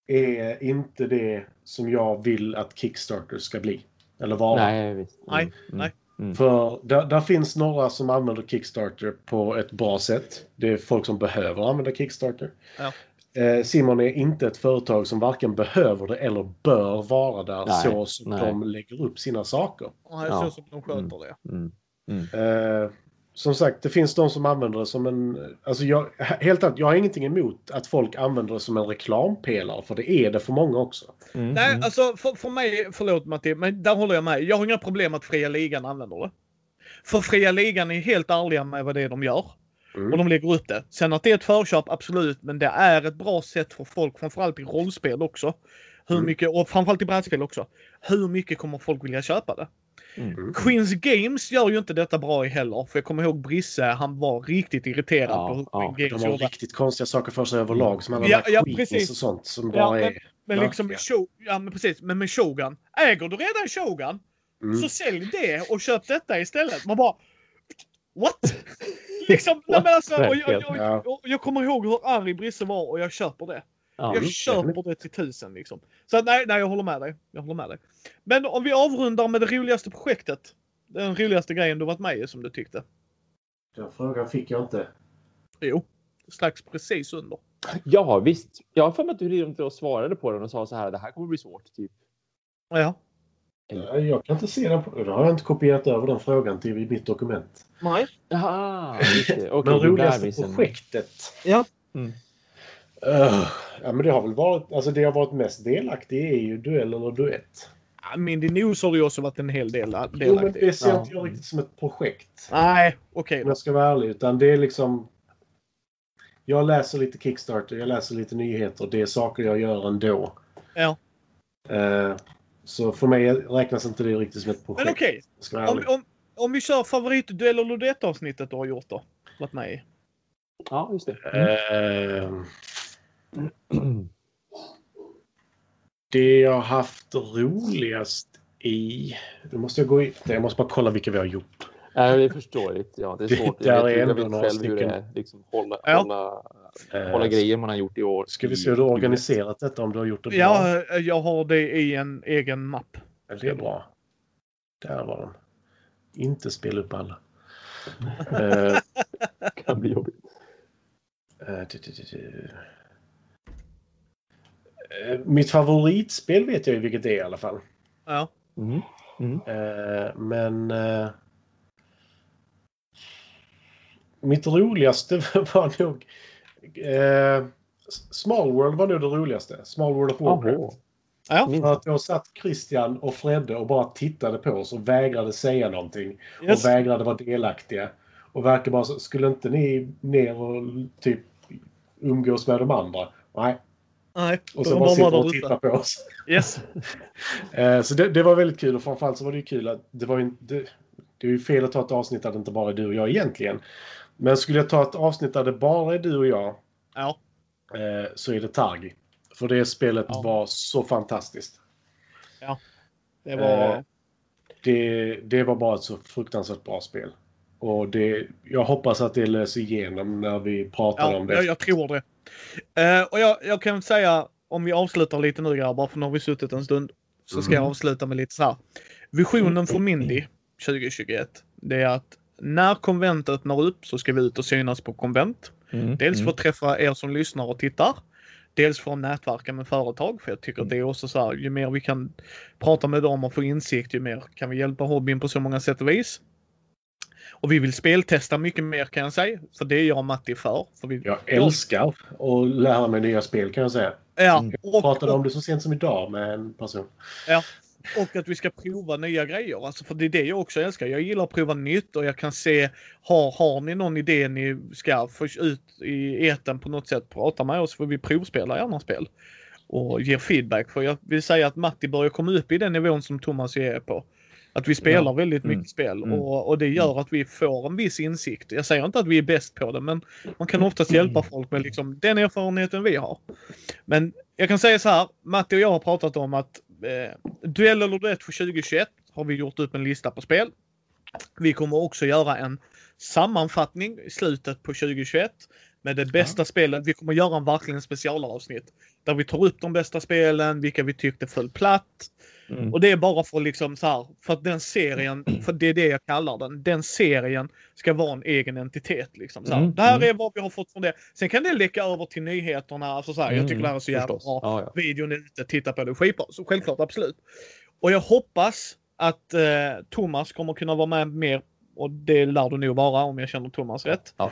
är inte det som jag vill att Kickstarter ska bli. Eller vara. Nej, visst. Mm. Nej, Mm. nej. Mm. För där, där finns några som använder Kickstarter på ett bra sätt. Det är folk som behöver använda Kickstarter. Ja. Eh, Simon är inte ett företag som varken behöver det eller bör vara där Nej, så som nej. de lägger upp sina saker. Nej, Ja. så som de sköter det. Mm. Mm. Eh, som sagt, det finns de som använder det som en... Alltså jag, helt ärligt, jag har ingenting emot att folk använder det som en reklampelare, för det är det för många också. Mm. Nej, Mm. alltså för, för mig, förlåt Matti, men där håller jag med. Jag har inga problem att fria ligan använder det. För fria ligan är helt ärliga med vad det är de gör. Mm. Och de lägger upp det. Sen att det är ett förköp, absolut. Men det är ett bra sätt för folk, framförallt i rollspel också. Hur Mm. mycket, och framförallt i brädspel också. Hur mycket kommer folk vilja köpa det? Mm. Queens Games gör ju inte detta bra i heller. För jag kommer ihåg Brisse, han var riktigt irriterad Ja, på hur ja. Games De har gjorde. riktigt konstiga saker för sig överlag, som alla Ja, ja, precis. och sånt som Ja, bara men- är... Men liksom, märkliga. show, ja men precis, men med Shogun. Äger du redan Shogun, Mm. så sälj det och köp detta istället. Man bara... What? (laughs) liksom, nej, men alltså, och jag, jag, Ja. jag, jag kommer ihåg hur arg Brisse var och jag köper det. Ja. Jag köper det till tusen liksom. Så att, nej, nej, jag håller med dig. Jag håller med dig. Men om vi avrundar med det roligaste projektet. Den roligaste grejen du varit med i som du tyckte. Den frågan fick jag inte. Jo, strax precis under. ja, visst. Jag har för mig att du ringde och svarade på den och sa så här, det här kommer bli svårt. Typ. Ja. Jag kan inte se den. På, då har jag inte kopierat över den frågan till mitt dokument. Nej. Just det. Okej, Men roligaste projektet? Ja. Mm. Öh, ja, men det har väl varit... Alltså det har varit mest delaktig är ju duell eller duett. Ja, Mindy News har ju också varit en hel del Jo, men delaktig. det ser Ja. inte jag riktigt som ett projekt. Nej, okej Om då. jag ska vara ärlig. Utan det är liksom... Jag läser lite Kickstarter, jag läser lite nyheter. Det är saker jag gör ändå. Ja. Eh, så för mig räknas inte det riktigt som ett projekt. Men okej, vara om, om, om vi kör favoritduell eller duett avsnittet du har gjort då? Varit med i. Ja, just det. Mm. Eh, det jag haft roligast i... Nu måste jag gå in. Jag måste bara kolla vilka vi har gjort. Ja, det är förståeligt. Ja, det är Det svårt. där Jag vet, är jag vet själv hur det är. Liksom, hålla, Ja. hålla kolla grejer man har gjort i år. Ska vi se hur du har organiserat detta om du har gjort det bra? Ja, jag har det i en egen mapp. Ja, det är bra. Där var den. Inte spela upp alla. (laughs) Eh, kan bli jobbigt. eh, du, du, du, du. Eh, Mitt favoritspel vet jag ju vilket det är i alla fall. Ja. Mm. Mm. Eh, Men... eh, Mitt roligaste (laughs) var nog... eh, Small World var nog det roligaste. Small World of Warcraft. Ja, För att jag satt Christian och Fredde och bara tittade på oss och vägrade säga någonting. yes. Och vägrade vara delaktiga. Och verkar bara så, skulle inte ni ner och typ umgås med de andra? Nej. Nej, Och så bara sitter och tittar på oss. Yes. (laughs) Eh, så det, det var väldigt kul och framförallt så var det ju kul att det var ju. Det, det är ju fel att ta ett avsnitt där det inte bara är du och jag egentligen. Men skulle jag ta ett avsnitt där det bara är du och jag Ja. eh, så är det Targi. För det spelet Ja. var så fantastiskt. Det var... Eh, Det, det var bara ett så fruktansvärt bra spel. Och det, jag hoppas att det löser igenom när vi pratar Ja, om det. jag, jag tror det. Eh, och jag, jag kan säga, om vi avslutar lite nu grabbar, för nu har vi suttit en stund, så ska Mm. jag avsluta med lite så här. Visionen för Mindy 2021, det är att när konvent öppnar upp så ska vi ut och synas på konvent. Mm. Dels för Mm. att träffa er som lyssnar och tittar. Dels för att nätverka med företag, för jag tycker att det är också så här, ju mer vi kan prata med dem och få insikt, ju mer kan vi hjälpa hobbyn på så många sätt och vis. Och vi vill speltesta mycket mer kan jag säga, för det är jag och Matti för. för vi, Jag älskar att lära mig nya spel kan jag säga. Ja. Jag pratade och, om det så sent som idag med en person. och att vi ska prova nya grejer. Alltså för det är det jag också älskar. Jag gillar att prova nytt och jag kan se, har, har ni någon idé ni ska få ut i eten på något sätt, prata med oss för vi provspelar gärna spel. Och ger feedback. För jag vill säga att Matti börjar komma upp i den nivån som Thomas är på. Att vi spelar Ja. väldigt mycket Mm. spel Mm. och, och det gör att vi får en viss insikt. Jag säger inte att vi är bäst på det men man kan oftast hjälpa folk med liksom den erfarenheten vi har. Men jag kan säga så här, Matti och jag har pratat om att eh, duell eller duett för 2021 har vi gjort upp en lista på spel. Vi kommer också göra en sammanfattning i slutet på 2021 med det bästa spelet. Vi kommer göra en verkligen specialavsnitt där vi tar upp de bästa spelen, vilka vi tyckte föll platt. Mm. Och det är bara för liksom så här, för att den serien, för det är det jag kallar den, den serien ska vara en egen entitet. Liksom, så här. Mm, Det här mm. är vad vi har fått från det. Sen kan det läcka över till nyheterna. Alltså så här, jag tycker det här är så jävla Förstås. bra. Ja, ja. Videon är ute, titta på det, skitbra. Så självklart, absolut. Och jag hoppas att eh, Thomas kommer kunna vara med mer och det lär du nog vara om jag känner Thomas rätt. Ja.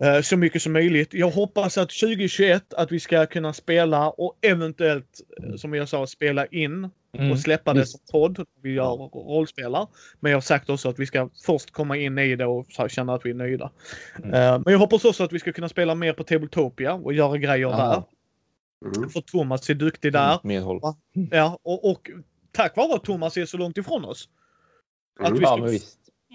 Eh, Så mycket som möjligt. Jag hoppas att 2021 att vi ska kunna spela och eventuellt, eh, som jag sa, spela in Mm. och släppa det som podd. Vi gör rollspelar. Men jag har sagt också att vi ska först komma in i det och känna att vi är nöjda. Mm. Eh, Men jag hoppas också att vi ska kunna spela mer på Tabletopia och göra grejer Ja. där. Mm. För Thomas är duktig där. Medhåll. Ja, och, och tack vare att Thomas är så långt ifrån oss. Att Mm. vi Ja, ska men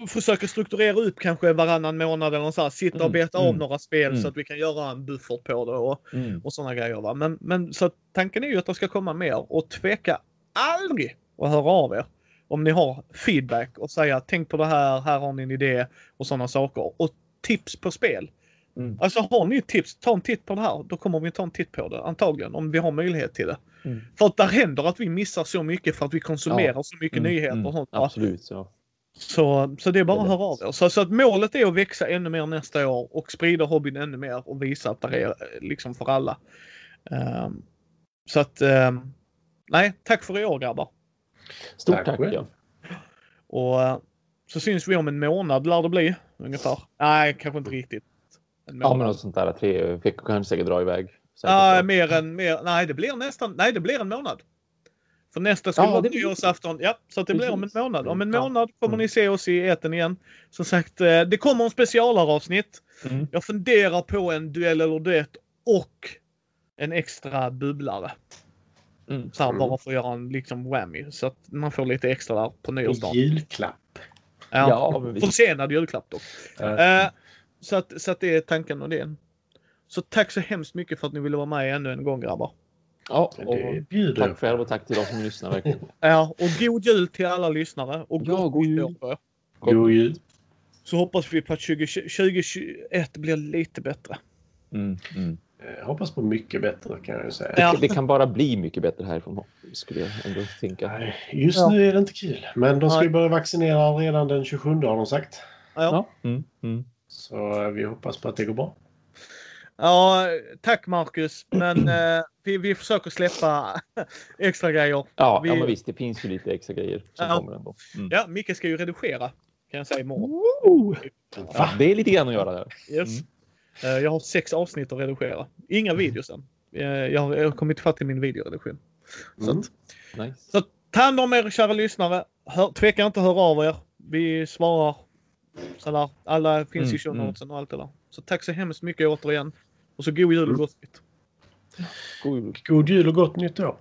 försöka strukturera upp kanske varannan månad eller så här, sitta och Mm, beta av mm, några spel mm. så att vi kan göra en buffert på det och, Mm. och sådana grejer. Va? Men, men så tanken är ju att det ska komma mer och tveka aldrig att höra av er. Om ni har feedback och säga tänk på det här, här har ni en idé och sådana saker. Och tips på spel. Mm. Alltså har ni tips, ta en titt på det här. Då kommer vi ta en titt på det antagligen om vi har möjlighet till det. Mm. För att där händer att vi missar så mycket för att vi konsumerar Ja. så mycket Mm, nyheter mm, och sånt. Absolut. Så. Så, så det är bara att höra av er. Så, så att målet är att växa ännu mer nästa år och sprida hobbyn ännu mer och visa att det är eh, liksom för alla. Ehm, så att, ehm, nej, tack för i år grabbar. Stort Tack tack. ja. Och eh, så syns vi om en månad lär det bli ungefär. Nej, kanske inte riktigt. En Ja, men något sånt där. Tre veckor kanske säkert dra iväg. Säkert mer än, mer, nej, det blir nästan, nej, det blir en månad. För nästa skulle Ja, vara nyårsafton. Ja, så att det blir om en Precis. månad. Om en månad kommer Mm. ni se oss i eten igen. Som sagt, eh, det kommer en specialaravsnitt. Mm. Jag funderar på en duell eller duett och en extra bubblare. Mm. Så här, Mm. bara för att göra en liksom whammy. Så att man får lite extra där på nyårsdagen. Julklapp. Ja. Ja. Försenad julklapp dock. Eh, så, att, så att det är tanken och det. Så tack så hemskt mycket för att ni ville vara med ännu en gång grabbar. Ja, och det bjuder tack själv och tack till de som lyssnar verkligen. (laughs) Ja, och god jul till alla lyssnare. Och Ja, god jul. er. God jul. Så hoppas vi på att 20, 2021 blir lite bättre. Mm, mm. Jag hoppas på mycket bättre kan jag ju säga. Ja. Det, kan bara bli mycket bättre härifrån skulle jag ändå tänka. Nej, just Ja. nu är det inte kul. Men de ska ju börja vaccinera redan den 27 har de sagt. Ja. Ja. Mm, mm. Så eh, vi hoppas på att det går bra. Ja, tack Marcus. Men eh, vi, vi försöker släppa (laughs) extra grejer. Ja, Vi- ja, men visst, det finns ju lite extra grejer som Ja. kommer ändå. Mm. Ja, Micke ska ju redigera. Kan jag säga imorgon. Ja, det är lite grann att göra där. Yes. Eh, jag har sex avsnitt att redigera. Inga videos än. Eh, jag, har, kommit fatt i min videoredigering. Så Mm. att, Nice. Så ta hand om er kära lyssnare. Hör, tveka inte att höra av er. Vi svarar. Sådär. Alla finns Mm, i show mm. och allt det där. Så tack så hemskt mycket återigen. Och så god jul och gott nytt. God jul. God jul och gott nytt år.